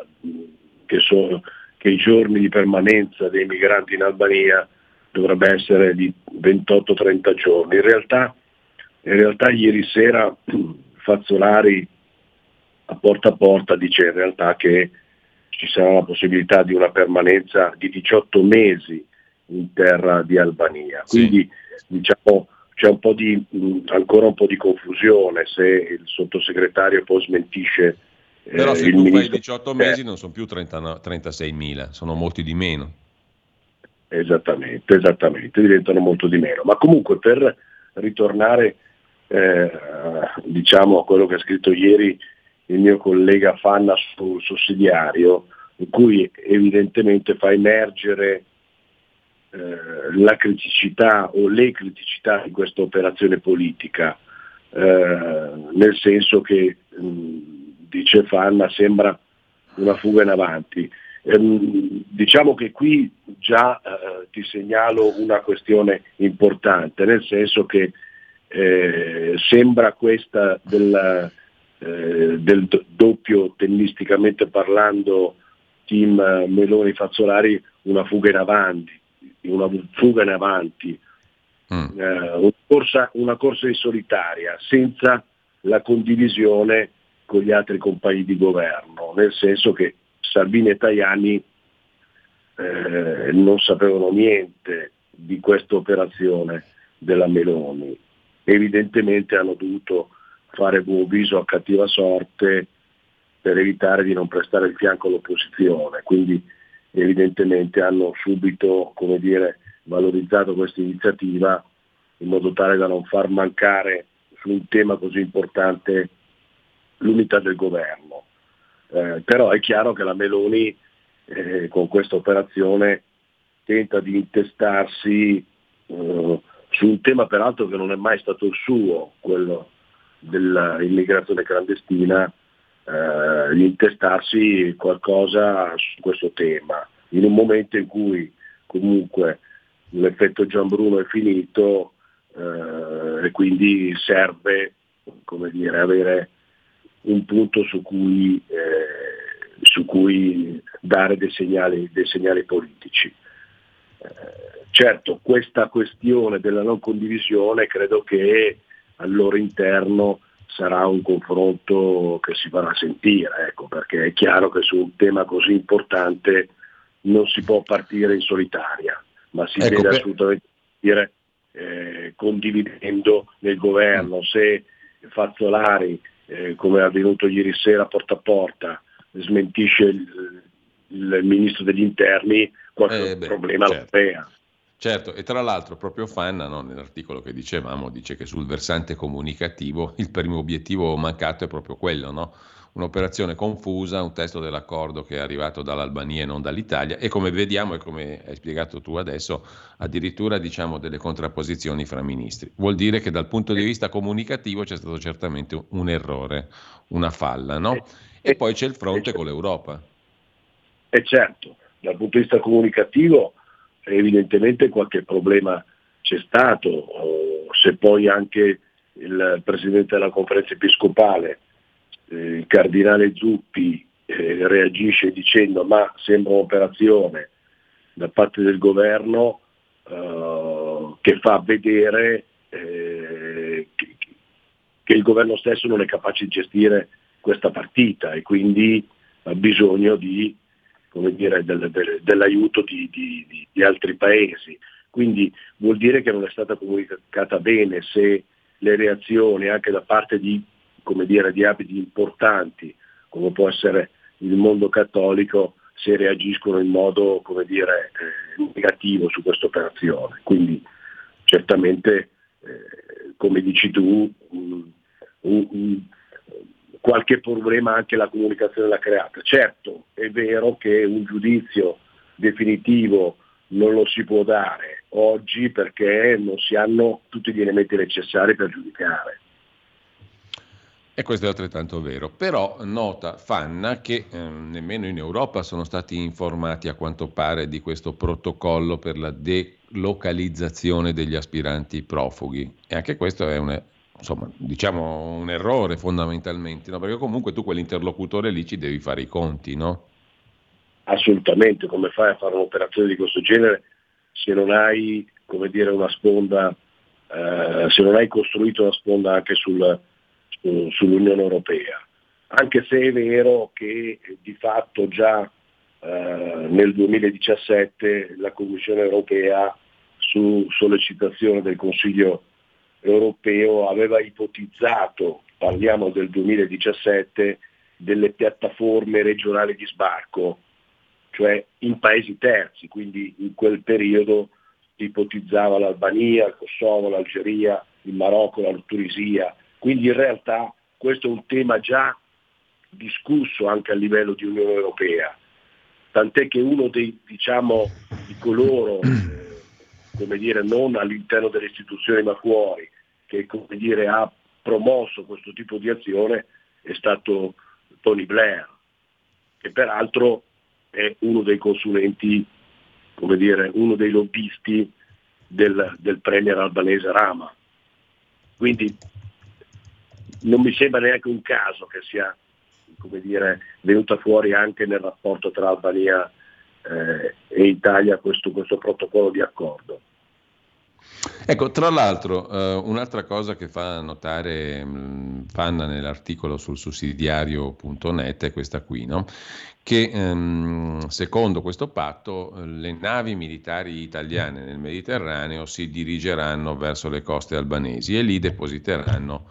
che, so, che, i giorni di permanenza dei migranti in Albania dovrebbe essere di 28-30 giorni. In realtà, in realtà ieri sera Fazzolari a porta a porta dice in realtà che ci sarà la possibilità di una permanenza di 18 mesi in terra di Albania. Quindi sì. diciamo c'è un po di, ancora un po' di confusione se il sottosegretario poi smentisce. Eh, Però se tu ministro... fai 18 mesi non sono più 30, 36 mila, sono molti di meno. Esattamente, esattamente, diventano molto di meno. Ma comunque per ritornare eh, diciamo a quello che ha scritto ieri il mio collega Fanna sul sussidiario, in cui evidentemente fa emergere eh, la criticità o le criticità di questa operazione politica, eh, nel senso che, mh, dice Fanna, sembra una fuga in avanti. Ehm, diciamo che qui già eh, ti segnalo una questione importante, nel senso che eh, sembra questa del, eh, doppio tennisticamente parlando team Meloni Fazzolari una fuga in avanti, una fuga in avanti, mm. eh, una, corsa, una corsa in solitaria, senza la condivisione con gli altri compagni di governo, nel senso che Salvini e Tajani eh, non sapevano niente di questa operazione della Meloni. Evidentemente hanno dovuto fare buon viso a cattiva sorte per evitare di non prestare il fianco all'opposizione, quindi evidentemente hanno subito dire, valorizzato questa iniziativa in modo tale da non far mancare su un tema così importante l'unità del governo. Eh, però è chiaro che la Meloni eh, con questa operazione tenta di intestarsi eh, su un tema peraltro che non è mai stato il suo, quello dell'immigrazione clandestina, eh, intestarsi qualcosa su questo tema, in un momento in cui comunque l'effetto Gian Bruno è finito eh, e quindi serve dire, avere un punto su cui, eh, su cui dare dei segnali, dei segnali politici. Eh, certo, questa questione della non condivisione credo che al loro interno sarà un confronto che si farà sentire, ecco, perché è chiaro che su un tema così importante non si può partire in solitaria, ma si ecco, deve per... assolutamente partire eh, condividendo nel governo. Se Fazzolari, eh, come è avvenuto ieri sera porta a porta, smentisce il, il ministro degli interni, qualche eh beh, problema certo. lo crea. Certo, e tra l'altro proprio Fanna, no, nell'articolo che dicevamo, dice che sul versante comunicativo il primo obiettivo mancato è proprio quello, no? un'operazione confusa, un testo dell'accordo che è arrivato dall'Albania e non dall'Italia e come vediamo e come hai spiegato tu adesso, addirittura diciamo delle contrapposizioni fra ministri. Vuol dire che dal punto di vista comunicativo c'è stato certamente un errore, una falla, no? E poi c'è il fronte con l'Europa. E certo, dal punto di vista comunicativo evidentemente qualche problema c'è stato, se poi anche il Presidente della conferenza episcopale, eh, il Cardinale Zuppi, eh, reagisce dicendo ma sembra un'operazione da parte del governo eh, che fa vedere eh, che, il governo stesso non è capace di gestire questa partita e quindi ha bisogno di dire, del, del, dell'aiuto di, di, di, altri paesi. Quindi vuol dire che non è stata comunicata bene se le reazioni anche da parte di, dire, di abiti importanti, come può essere il mondo cattolico, se reagiscono in modo dire, eh, negativo su questa operazione. Quindi certamente, eh, come dici tu, un, un, qualche problema anche la comunicazione l'ha creata. Certo, è vero che un giudizio definitivo non lo si può dare oggi perché non si hanno tutti gli elementi necessari per giudicare. E questo è altrettanto vero, però nota Fanna che eh, nemmeno in Europa sono stati informati a quanto pare di questo protocollo per la delocalizzazione degli aspiranti profughi e anche questo è un, insomma, diciamo un errore fondamentalmente, no? perché comunque tu quell'interlocutore lì ci devi fare i conti, no? Assolutamente, come fai a fare un'operazione di questo genere se non hai, come dire, una sponda, eh, se non hai costruito una sponda anche sul, su, sull'Unione Europea. Anche se è vero che di fatto già eh, nel 2017 la Commissione Europea su sollecitazione del Consiglio europeo aveva ipotizzato, parliamo del 2017, delle piattaforme regionali di sbarco, cioè in paesi terzi, quindi in quel periodo ipotizzava l'Albania, il Kosovo, l'Algeria, il Marocco, la Tunisia, quindi in realtà questo è un tema già discusso anche a livello di Unione Europea, tant'è che uno dei, diciamo, di coloro, [CLEARS THROAT] come dire, non all'interno delle istituzioni ma fuori, che come dire, ha promosso questo tipo di azione è stato Tony Blair, che peraltro è uno dei consulenti, come dire, uno dei lobbisti del, del premier albanese Rama. Quindi non mi sembra neanche un caso che sia come dire, venuta fuori anche nel rapporto tra Albania eh, e Italia questo, questo protocollo di accordo. Ecco, tra l'altro, eh, un'altra cosa che fa notare mh, mm, Fanna nell'articolo sul sussidiario.net è questa qui, no? che ehm, secondo questo patto le navi militari italiane nel Mediterraneo si dirigeranno verso le coste albanesi e lì depositeranno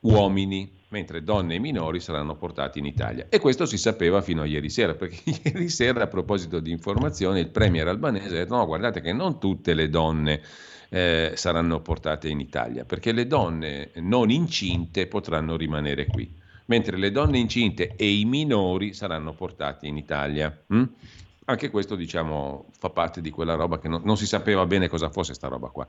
uomini, mentre donne e minori saranno portati in Italia. E questo si sapeva fino a ieri sera, perché [LAUGHS] ieri sera a proposito di informazioni il premier albanese ha detto no, guardate che non tutte le donne eh, saranno portate in Italia, perché le donne non incinte potranno rimanere qui mentre le donne incinte e i minori saranno portati in Italia. Mm? Anche questo, diciamo, fa parte di quella roba che non, non si sapeva bene cosa fosse sta roba qua.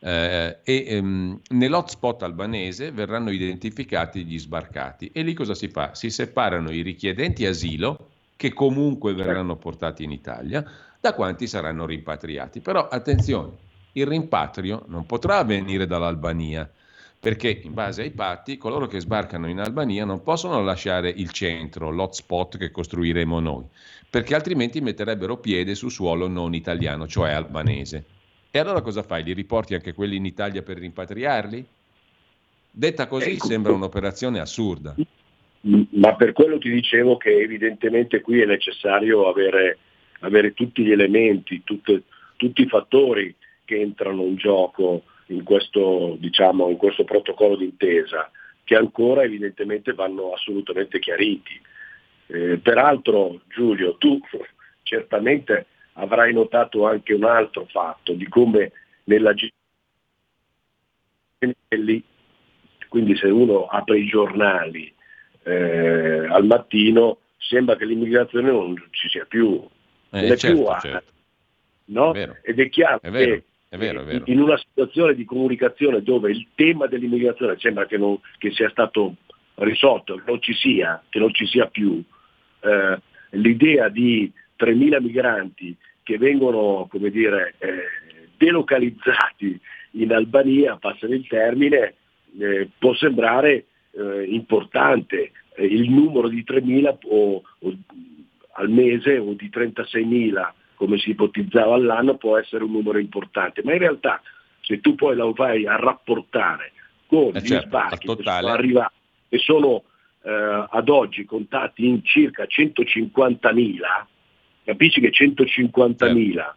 Eh, e ehm, nell'hotspot albanese verranno identificati gli sbarcati e lì cosa si fa? Si separano i richiedenti asilo, che comunque verranno portati in Italia, da quanti saranno rimpatriati. Però attenzione, il rimpatrio non potrà avvenire dall'Albania, perché in base ai patti coloro che sbarcano in Albania non possono lasciare il centro, l'hotspot che costruiremo noi, perché altrimenti metterebbero piede su suolo non italiano, cioè albanese. E allora cosa fai? Li riporti anche quelli in Italia per rimpatriarli? Detta così ecco. sembra un'operazione assurda. Ma per quello ti dicevo che evidentemente qui è necessario avere, avere tutti gli elementi, tutte, tutti i fattori che entrano in gioco in questo, diciamo, in questo protocollo d'intesa, che ancora evidentemente vanno assolutamente chiariti. Eh, peraltro Giulio, tu [LAUGHS] certamente avrai notato anche un altro fatto di come nella quindi se uno apre i giornali eh, al mattino sembra che l'immigrazione non ci sia più, eh, non è certo, più certo. no? È Ed è chiaro è che è vero, è vero. in una situazione di comunicazione dove il tema dell'immigrazione sembra che, non, che sia stato risolto, che non ci sia, che non ci sia più, eh, l'idea di 3.000 migranti che vengono come dire, eh, delocalizzati in Albania, passano il termine, eh, può sembrare eh, importante. il numero di 3.000 o, o, al mese o di 36.000 come si ipotizzava all'anno, può essere un numero importante, ma in realtà se tu poi lo vai a rapportare con eh gli certo, sbarchi che sono arrivati, che sono eh, ad oggi contati in circa 150.000, capisci che 150.000 certo.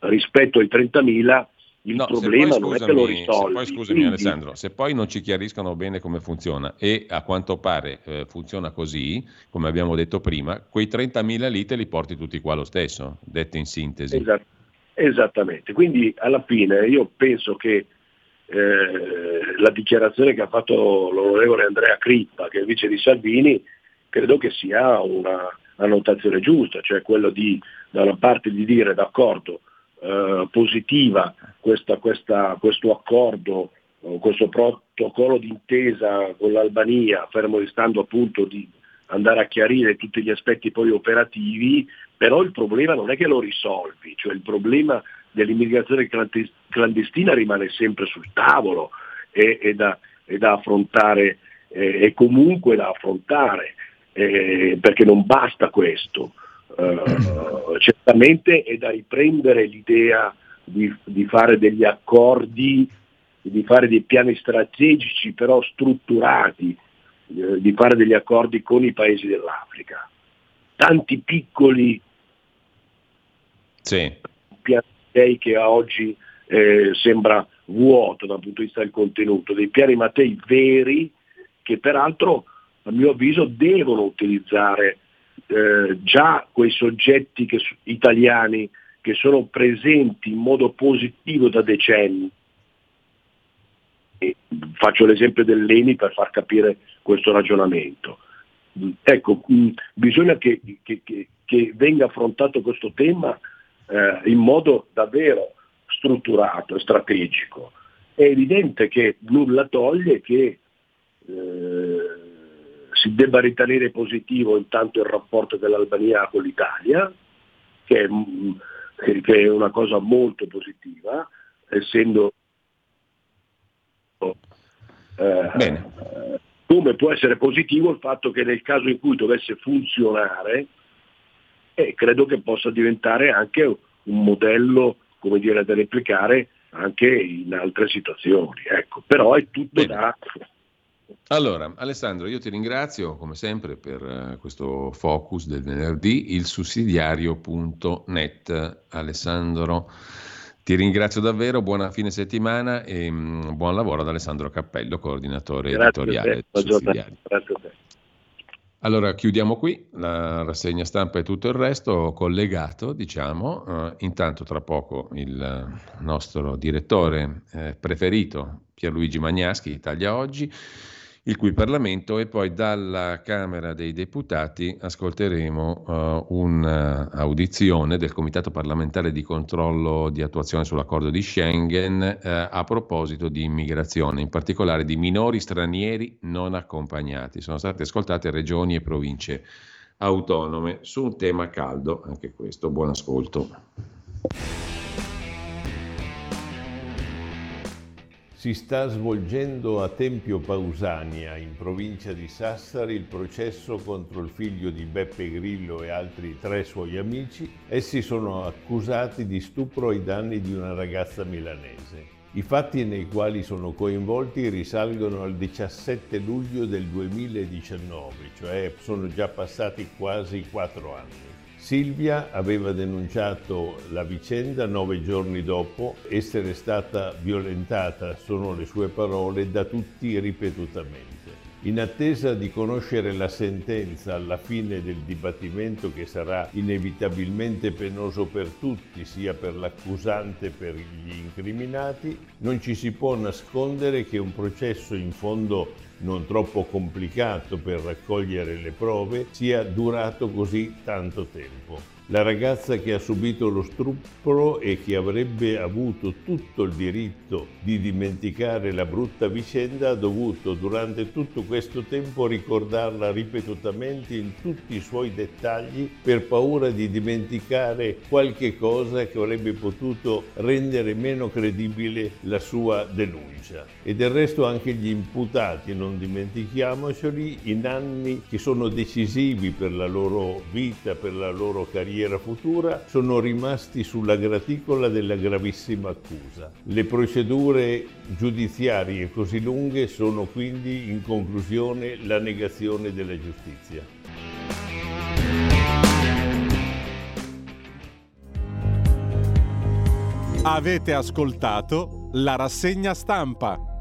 rispetto ai 30.000 il no, problema non è che lo risolvi. Poi scusami Quindi... Alessandro, se poi non ci chiariscono bene come funziona e a quanto pare eh, funziona così, come abbiamo detto prima, quei 30.000 lì te li porti tutti qua lo stesso, detto in sintesi. Esat- esattamente, quindi alla fine io penso che eh, la dichiarazione che ha fatto l'onorevole Andrea Crippa, che è vice di Salvini, credo che sia una annotazione giusta, cioè quello di da una parte di dire d'accordo, eh, positiva questa, questa, questo accordo, eh, questo protocollo d'intesa con l'Albania, fermo restando appunto di andare a chiarire tutti gli aspetti poi operativi, però il problema non è che lo risolvi, cioè il problema dell'immigrazione clandestina rimane sempre sul tavolo e, e, da, e da, affrontare, eh, e comunque da affrontare, eh, perché non basta questo. Uh, certamente è da riprendere l'idea di, di, fare degli accordi, di fare dei piani strategici però strutturati, eh, di fare degli accordi con i paesi dell'Africa. Tanti piccoli sì. piani che a oggi eh, sembra vuoto dal punto di vista del contenuto, dei piani Mattei veri che peraltro a mio avviso devono utilizzare eh, già quei soggetti che, italiani che sono presenti in modo positivo da decenni. E faccio l'esempio dell'ENI per far capire questo ragionamento. Ecco, mh, bisogna che, che, che, che, venga affrontato questo tema eh, in modo davvero strutturato e strategico. È evidente che nulla toglie che eh, si debba ritenere positivo intanto il rapporto dell'Albania con l'Italia, che è, che è una cosa molto positiva, essendo eh, come può essere positivo il fatto che nel caso in cui dovesse funzionare, eh, credo che possa diventare anche un modello come dire, da replicare anche in altre situazioni. Ecco. Però è tutto Bene. da allora, Alessandro, io ti ringrazio come sempre per uh, questo focus del venerdì, il sussidiario.net. Alessandro, ti ringrazio davvero, buona fine settimana e um, buon lavoro ad Alessandro Cappello, coordinatore Grazie editoriale sussidiario. Grazie a te. Allora chiudiamo qui, la rassegna stampa e tutto il resto collegato, diciamo. Uh, intanto tra poco il nostro direttore eh, preferito, Pierluigi Magnaschi, Italia Oggi il cui Parlamento e poi dalla Camera dei Deputati ascolteremo uh, un'audizione del Comitato parlamentare di controllo di attuazione sull'accordo di Schengen uh, a proposito di immigrazione, in particolare di minori stranieri non accompagnati. Sono state ascoltate regioni e province autonome su un tema caldo, anche questo. Buon ascolto. Si sta svolgendo a Tempio Pausania, in provincia di Sassari, il processo contro il figlio di Beppe Grillo e altri tre suoi amici. Essi sono accusati di stupro ai danni di una ragazza milanese. I fatti nei quali sono coinvolti risalgono al 17 luglio del 2019, cioè sono già passati quasi quattro anni. Silvia aveva denunciato la vicenda nove giorni dopo essere stata violentata, sono le sue parole, da tutti ripetutamente. In attesa di conoscere la sentenza alla fine del dibattimento che sarà inevitabilmente penoso per tutti, sia per l'accusante che per gli incriminati, non ci si può nascondere che un processo in fondo non troppo complicato per raccogliere le prove sia durato così tanto tempo. La ragazza che ha subito lo stupro e che avrebbe avuto tutto il diritto di dimenticare la brutta vicenda ha dovuto durante tutto questo tempo ricordarla ripetutamente in tutti i suoi dettagli per paura di dimenticare qualche cosa che avrebbe potuto rendere meno credibile la sua denuncia. E del resto anche gli imputati, non dimentichiamoceli, in anni che sono decisivi per la loro vita, per la loro carriera, carriera futura sono rimasti sulla graticola della gravissima accusa. Le procedure giudiziarie così lunghe sono quindi in conclusione la negazione della giustizia. Avete ascoltato la rassegna stampa.